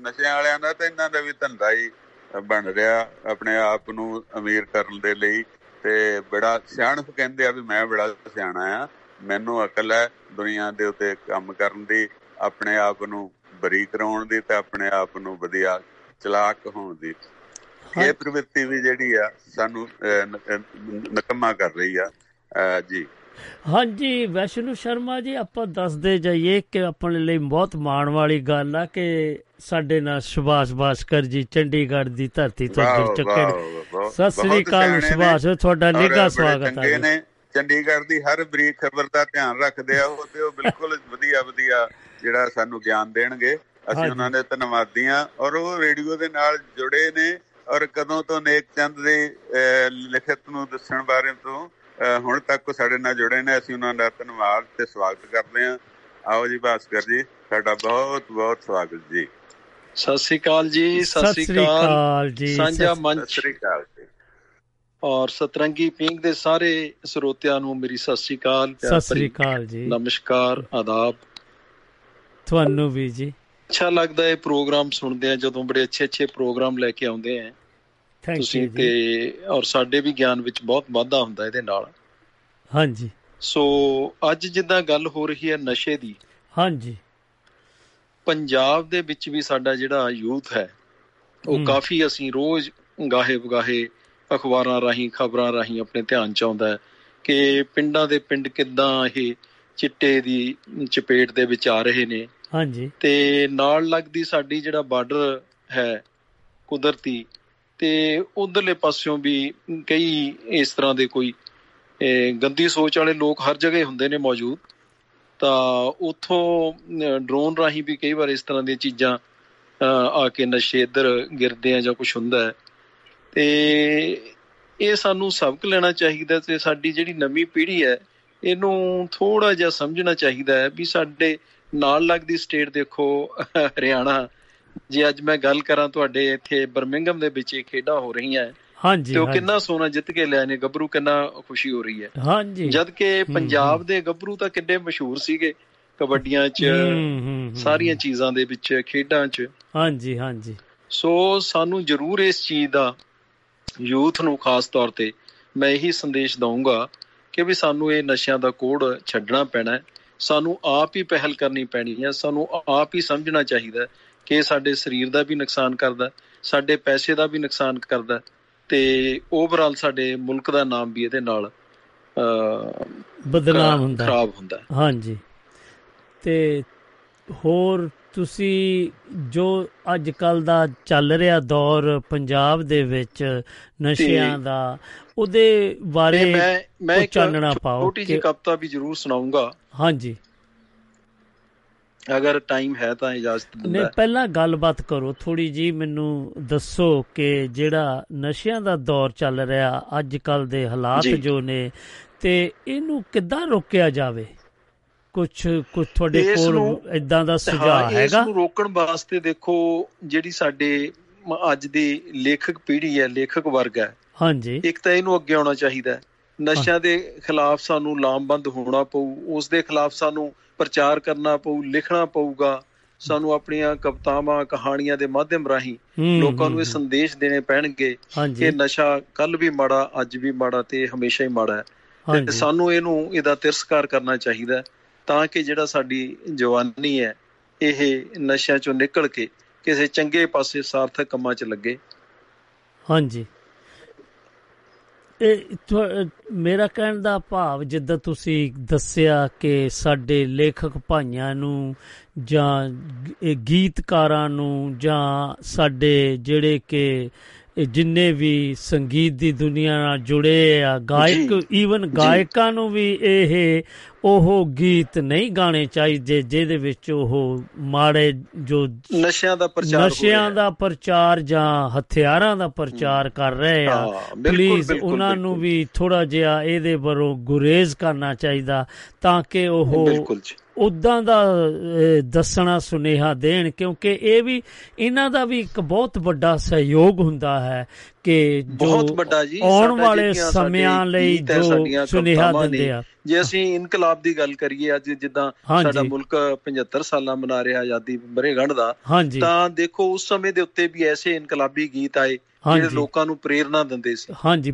F: ਨਸ਼ਿਆਂ ਵਾਲਿਆਂ ਦਾ ਤਾਂ ਇਹਨਾਂ ਦਾ ਵੀ ਧੰਦਾ ਹੀ ਬਣ ਰਿਹਾ ਆਪਣੇ ਆਪ ਨੂੰ ਅਮੀਰ ਕਰਨ ਦੇ ਲਈ। ਤੇ ਬੜਾ ਸਿਆਣਪ ਕਹਿੰਦੇ ਆ ਵੀ ਮੈਂ ਬੜਾ ਸਿਆਣਾ ਆ। ਮੈਨੂੰ ਅਕਲ ਹੈ ਦੁਨੀਆ ਦੇ ਉੱਤੇ ਕੰਮ ਕਰਨ ਦੀ ਆਪਣੇ ਆਪ ਨੂੰ ਬਰੀ ਕਰਾਉਣ ਦੀ ਤੇ ਆਪਣੇ ਆਪ ਨੂੰ ਵਧੀਆ ਚਲਾਕ ਹੋਣ ਦੀ। ਇਹ ਪ੍ਰਵਿਰਤੀ ਵੀ ਜਿਹੜੀ ਆ ਸਾਨੂੰ ਨਕਮਾ ਕਰ ਰਹੀ ਆ। ਜੀ।
D: ਹਾਂਜੀ ਵੈਸ਼ਨੂ ਸ਼ਰਮਾ ਜੀ ਆਪਾਂ ਦੱਸਦੇ ਜਾਈਏ ਕਿ ਆਪਣੇ ਲਈ ਬਹੁਤ ਮਾਣ ਵਾਲੀ ਗੱਲ ਆ ਕਿ ਸਾਡੇ ਨਾਲ ਸੁਭਾਸ਼ ਬਾਸਕਰ ਜੀ ਚੰਡੀਗੜ੍ਹ ਦੀ ਧਰਤੀ ਤੋਂ ਜੁੜ ਚੁੱਕੇ ਨੇ। ਸਤਿ ਸ੍ਰੀ ਅਕਾਲ ਸੁਭਾਸ਼ ਤੁਹਾਡਾ ਨਿੱਘਾ ਸਵਾਗਤ
F: ਹੈ ਚੰਡੀਗੜ੍ਹ ਦੀ ਹਰ ਬਰੀਕ ਖਬਰ ਦਾ ਧਿਆਨ ਰੱਖਦੇ ਆ ਉਹ ਤੇ ਉਹ ਬਿਲਕੁਲ ਵਧੀਆ ਵਧੀਆ ਜਿਹੜਾ ਸਾਨੂੰ ਗਿਆਨ ਦੇਣਗੇ। ਅਸੀਂ ਉਹਨਾਂ ਦੇ ਧੰਨਵਾਦੀ ਆ। ਔਰ ਉਹ ਰੇਡੀਓ ਦੇ ਨਾਲ ਜੁੜੇ ਨੇ। ਔਰ ਕਦੋਂ ਤੋਂ ਨੇਕ ਚੰਦ ਦੇ ਲਿਖਤ ਨੂੰ ਦੱਸਣ ਬਾਰੇ ਤੋਂ ਹੁਣ ਤੱਕ ਸਾਡੇ ਨਾਲ ਜੁੜੇ ਨੇ ਅਸੀਂ ਉਹਨਾਂ ਦਾ ਧੰਨਵਾਦ ਤੇ ਸਵਾਗਤ ਕਰਦੇ ਹਾਂ। ਆਓ ਜੀ ਭਾਸਕਰ ਜੀ ਸਾਡਾ ਬਹੁਤ ਬਹੁਤ ਸਵਾਗਤ ਜੀ।
G: ਸਤਿ ਸ੍ਰੀ ਅਕਾਲ ਜੀ
D: ਸਤਿ ਸ੍ਰੀ ਅਕਾਲ। ਜੀ
G: ਸਾਂਝਾ ਮੰਚ
F: ਸਤਿ ਸ੍ਰੀ ਅਕਾਲ ਜੀ।
G: ਔਰ ਸਤਰੰਗੀ ਪਿੰਗ ਦੇ ਸਾਰੇ ਸਰੋਤਿਆਂ ਨੂੰ ਮੇਰੀ ਸਤਿ ਸ੍ਰੀ ਅਕਾਲ
D: ਸਤਿ ਸ੍ਰੀ ਅਕਾਲ ਜੀ।
G: ਨਮਸਕਾਰ ਆਦਾਬ।
D: ਤੁਹਾਨੂੰ ਵੀ ਜੀ।
G: ਅੱਛਾ ਲੱਗਦਾ ਹੈ ਪ੍ਰੋਗਰਾਮ ਸੁਣਦੇ ਆ ਜਦੋਂ ਬੜੇ ਅੱਛੇ ਅੱਛੇ ਪ੍ਰੋਗਰਾਮ ਲੈ ਕੇ ਆਉਂਦੇ ਆ।
D: ਤੁਸੀਂ
G: ਤੇ ਔਰ ਸਾਡੇ ਵੀ ਗਿਆਨ ਵਿੱਚ ਬਹੁਤ ਵਾਧਾ ਹੁੰਦਾ ਇਹਦੇ ਨਾਲ।
D: ਹਾਂਜੀ।
G: ਸੋ ਅੱਜ ਜਿੱਦਾਂ ਗੱਲ ਹੋ ਰਹੀ ਹੈ ਨਸ਼ੇ ਦੀ
D: ਹਾਂਜੀ।
G: ਪੰਜਾਬ ਦੇ ਵਿੱਚ ਵੀ ਸਾਡਾ ਜਿਹੜਾ ਯੂਥ ਹੈ ਉਹ ਕਾਫੀ ਅਸੀਂ ਰੋਜ਼ ਗਾਹੇ ਬਗਾਹੇ ਅਖਬਾਰਾਂ ਰਾਹੀਂ ਖਬਰਾਂ ਰਾਹੀਂ ਆਪਣੇ ਧਿਆਨ ਚ ਆਉਂਦਾ ਹੈ ਕਿ ਪਿੰਡਾਂ ਦੇ ਪਿੰਡ ਕਿੱਦਾਂ ਇਹ ਚਿੱਟੇ ਦੀ ਚਪੇਟ ਦੇ ਵਿੱਚ ਆ ਰਹੇ ਨੇ।
D: ਹਾਂਜੀ।
G: ਤੇ ਨਾਲ ਲੱਗਦੀ ਸਾਡੀ ਜਿਹੜਾ ਬਾਰਡਰ ਹੈ ਕੁਦਰਤੀ ਤੇ ਉਧਰਲੇ ਪਾਸਿਓਂ ਵੀ ਕਈ ਇਸ ਤਰ੍ਹਾਂ ਦੇ ਕੋਈ ਗੰਦੀ ਸੋਚ ਵਾਲੇ ਲੋਕ ਹਰ ਜਗ੍ਹਾ ਹੁੰਦੇ ਨੇ ਮੌਜੂਦ। ਤਾਂ ਉਥੋਂ ਡਰੋਨ ਰਾਹੀਂ ਵੀ ਕਈ ਵਾਰ ਇਸ ਤਰ੍ਹਾਂ ਦੀਆਂ ਚੀਜ਼ਾਂ ਆ ਕੇ ਨਸ਼ੇ ਇੱਧਰ ਗਿਰਦੇ ਆ ਜਾਂ ਕੁਝ ਹੁੰਦਾ ਹੈ। ਤੇ ਇਹ ਸਾਨੂੰ ਸਬਕ ਲੈਣਾ ਚਾਹੀਦਾ ਤੇ ਸਾਡੀ ਜਿਹੜੀ ਨਵੀਂ ਪੀੜ੍ਹੀ ਹੈ, ਇਹਨੂੰ ਥੋੜਾ ਜਿਹਾ ਸਮਝਣਾ ਚਾਹੀਦਾ ਹੈ ਵੀ ਸਾਡੇ ਨਾਲ ਲੱਗਦੀ ਸਟੇਟ ਦੇਖੋ, ਹਰਿਆਣਾ ਜੇ ਅੱਜ ਮੈਂ ਗੱਲ ਕਰਾਂ ਤੁਹਾਡੇ ਇੱਥੇ ਬਰਮਿੰਗਮ ਦੇ ਵਿੱਚ ਇਹ ਖੇਡਾਂ ਹੋ ਰਹੀਆਂ
D: ਹਾਂਜੀ
G: ਤੇ ਉਹ ਕਿੰਨਾ ਸੋਨਾ ਜਿੱਤ ਕੇ ਲਿਆ ਨੇ ਗੱਭਰੂ ਕਿੰਨਾ ਖੁਸ਼ੀ ਹੋ ਰਹੀ ਹੈ।
D: ਹਾਂਜੀ।
G: ਜਦ ਕਿ ਪੰਜਾਬ ਦੇ ਗੱਭਰੂ ਤਾਂ ਕਿੰਨੇ ਮਸ਼ਹੂਰ ਸੀਗੇ ਕਬੱਡੀਆਂ 'ਚ ਸਾਰੀਆਂ ਚੀਜ਼ਾਂ ਦੇ ਵਿੱਚ ਖੇਡਾਂ 'ਚ।
D: ਹਾਂਜੀ ਹਾਂਜੀ।
G: ਸੋ ਸਾਨੂੰ ਜ਼ਰੂਰ ਇਸ ਚੀਜ਼ ਦਾ ਯੂਥ ਨੂੰ ਖਾਸ ਤੌਰ ਤੇ ਮੈਂ ਇਹੀ ਸੰਦੇਸ਼ ਦਊਂਗਾ ਕਿ ਵੀ ਸਾਨੂੰ ਇਹ ਨਸ਼ਿਆਂ ਦਾ ਕੋੜ ਛੱਡਣਾ ਪੈਣਾ ਹੈ। ਸਾਨੂੰ ਆਪ ਹੀ ਪਹਿਲ ਕਰਨੀ ਪੈਣੀ ਹੈ ਸਾਨੂੰ ਆਪ ਹੀ ਸਮਝਣਾ ਚਾਹੀਦਾ ਕਿ ਸਾਡੇ ਸਰੀਰ ਦਾ ਵੀ ਨੁਕਸਾਨ ਕਰਦਾ ਸਾਡੇ ਪੈਸੇ ਦਾ ਵੀ ਨੁਕਸਾਨ ਕਰਦਾ ਤੇ ਓਵਰਆਲ ਸਾਡੇ ਮੁਲਕ ਦਾ ਨਾਮ ਵੀ ਇਹਦੇ ਨਾਲ
D: ਬਦਨਾਮ ਹੁੰਦਾ
G: ਖਰਾਬ ਹੁੰਦਾ
D: ਹਾਂਜੀ। ਤੇ ਹੋਰ ਤੁਸੀਂ ਜੋ ਅੱਜ ਕੱਲ ਦਾ ਚੱਲ ਰਿਹਾ ਦੌਰ ਪੰਜਾਬ ਦੇ ਵਿੱਚ ਨਸ਼ਿਆਂ ਦਾ ਉਹਦੇ ਬਾਰੇ
G: ਮੈਂ ਮੈਂ
D: ਚਾਨਣਾ ਪਾਓ
G: ਛੋਟੀ ਜਿਹੀ ਕਵਿਤਾ ਵੀ ਜ਼ਰੂਰ ਸੁਣਾਉਂਗਾ
D: ਹਾਂਜੀ।
G: ਅਗਰ ਟਾਈਮ ਹੈ ਤਾਂ ਇਜਾਜ਼ਤ ਦਿੰਦਾ
D: ਨਹੀਂ ਪਹਿਲਾਂ ਗੱਲਬਾਤ ਕਰੋ। ਥੋੜੀ ਜੀ ਮੈਨੂੰ ਦੱਸੋ ਕਿ ਜਿਹੜਾ ਨਸ਼ਿਆਂ ਦਾ ਦੌਰ ਚੱਲ ਰਿਹਾ ਅੱਜ ਕੱਲ ਦੇ ਹਾਲਾਤ ਜੋ। ਨੇ ਤੇ ਇਹਨੂੰ ਕਿੱਦਾਂ ਰੋਕਿਆ ਜਾਵੇ? ਕੁਝ ਕੁਝ ਤੁਹਾਡੇ ਕੋਲ ਇਦਾਂ ਦਾ ਸੁਝਾਅ ਹੈਗਾ?
G: ਇਸ ਨੂੰ ਰੋਕਣ ਵਾਸਤੇ ਦੇਖੋ ਜਿਹੜੀ ਸਾਡੇ ਅੱਜ ਦੀ ਲੇਖਕ ਪੀੜ੍ਹੀ ਹੈ ਲੇਖਕ ਵਰਗ ਹੈ।
D: ਹਾਂਜੀ।
G: ਇੱਕ ਤਾਂ ਇਹਨੂੰ ਅੱਗੇ ਆਉਣਾ ਚਾਹੀਦਾ ਨਸ਼ਿਆਂ ਦੇ ਖਿਲਾਫ ਸਾਨੂੰ ਲਾਮਬੰਦ ਹੋਣਾ ਪਊ ਉਸ ਦੇ ਖਿਲਾਫ ਸਾਨੂੰ ਪ੍ਰਚਾਰ ਕਰਨਾ ਪਊ ਲਿਖਣਾ ਪਊਗਾ। ਸਾਨੂੰ ਆਪਣੀਆਂ ਕਵਿਤਾਵਾਂ ਕਹਾਣੀਆਂ ਦੇ ਮਾਧਿਅਮ ਰਾਹੀਂ ਲੋਕਾਂ ਨੂੰ ਇਹ ਸੰਦੇਸ਼ ਦੇਣੇ ਪੈਣਗੇ ਕਿ ਨਸ਼ਾ ਕੱਲ ਵੀ ਮਾੜਾ ਅੱਜ ਵੀ ਮਾੜਾ ਤੇ ਹਮੇਸ਼ਾ ਹੀ ਮਾੜਾ ਹੈ। ਤੇ ਸਾਨੂੰ ਇਹਨੂੰ ਇਹਦਾ ਤਿਰਸਕਾਰ ਕਰਨਾ ਚਾਹੀਦਾ ਤਾਂ ਕਿ ਜਿਹੜਾ ਸਾਡੀ ਜਵਾਨੀ ਹੈ ਇਹ ਨਸ਼ਿਆਂ ਚੋਂ ਨਿਕਲ ਕੇ ਕਿਸੇ ਚੰਗੇ ਪਾਸੇ ਸਾਰਥਕ ਕੰਮਾਂ 'ਚ ਲੱਗੇ।
D: ਹਾਂਜੀ। ਇਹ ਮੇਰਾ ਕਹਿਣ ਦਾ ਭਾਵ ਜਿੱਦਾਂ ਤੁਸੀਂ ਦੱਸਿਆ ਕਿ ਸਾਡੇ ਲੇਖਕ ਭਾਈਆਂ ਨੂੰ ਜਾਂ ਗੀਤਕਾਰਾਂ ਨੂੰ ਜਾਂ ਸਾਡੇ ਜਿਹੜੇ ਕਿ ਇਹ ਜਿੰਨੇ ਵੀ ਸੰਗੀਤ ਦੀ ਦੁਨੀਆ ਨਾਲ ਜੁੜੇ ਆ ਗਾਇਕ ਈਵਨ ਗਾਇਕਾਂ ਨੂੰ ਵੀ ਇਹ ਉਹ ਗੀਤ ਨਹੀਂ ਗਾਣੇ ਚਾਹੀਦੇ ਜਿਹਦੇ ਵਿੱਚ ਉਹ ਮਾੜੇ ਜੋ
G: ਨਸ਼ਿਆਂ ਦਾ ਪ੍ਰਚਾਰ
D: ਨਸ਼ਿਆਂ। ਦਾ ਪ੍ਰਚਾਰ ਜਾਂ ਹਥਿਆਰਾਂ ਦਾ ਪ੍ਰਚਾਰ ਕਰ ਰਹੇ ਆ। ਪਲੀਜ਼ ਉਹਨਾਂ ਨੂੰ। ਵੀ ਥੋੜਾ ਜਿਹਾ ਇਹਦੇ ਵੱਲੋਂ ਗੁਰੇਜ਼ ਕਰਨਾ ਚਾਹੀਦਾ ਤਾਂ ਕਿ ਉਹ ਉਦਾਂ ਦਾ ਦੱਸਣਾ ਸੁਨੇਹਾ ਦੇਣ ਕਿਉਂਕਿ ਇਹ ਵੀ ਇਹਨਾਂ ਦਾ ਵੀ ਇੱਕ ਬਹੁਤ ਵੱਡਾ ਸਹਿਯੋਗ ਹੁੰਦਾ ਹੈ ਕਿ ਜੋ ਆਉਣ ਵਾਲੇ ਸਮਿਆਂ ਲਈ ਜੋ ਸੁਨੇਹਾ ਦਿੰਦੇ ਆ।
G: ਜੇ ਅਸੀਂ ਇਨਕਲਾਬ ਦੀ ਗੱਲ ਕਰੀਏ ਅੱਜ ਜਿੱਦਾਂ। ਸਾਡਾ ਮੁਲਕ 75 ਸਾਲਾਂ ਮਨਾ ਰਿਹਾ ਆਜ਼ਾਦੀ ਬਰੇਗੰਢ ਦਾ ਤਾਂ ਦੇਖੋ ਉਸ ਸਮੇਂ ਦੇ ਉੱਤੇ ਵੀ ਐਸੇ ਇਨਕਲਾਬੀ ਗੀਤ ਆਏ ਜਿਹੜੇ ਲੋਕਾਂ ਨੂੰ ਪ੍ਰੇਰਣਾ ਦਿੰਦੇ ਸੀ।
D: ਹਾਂਜੀ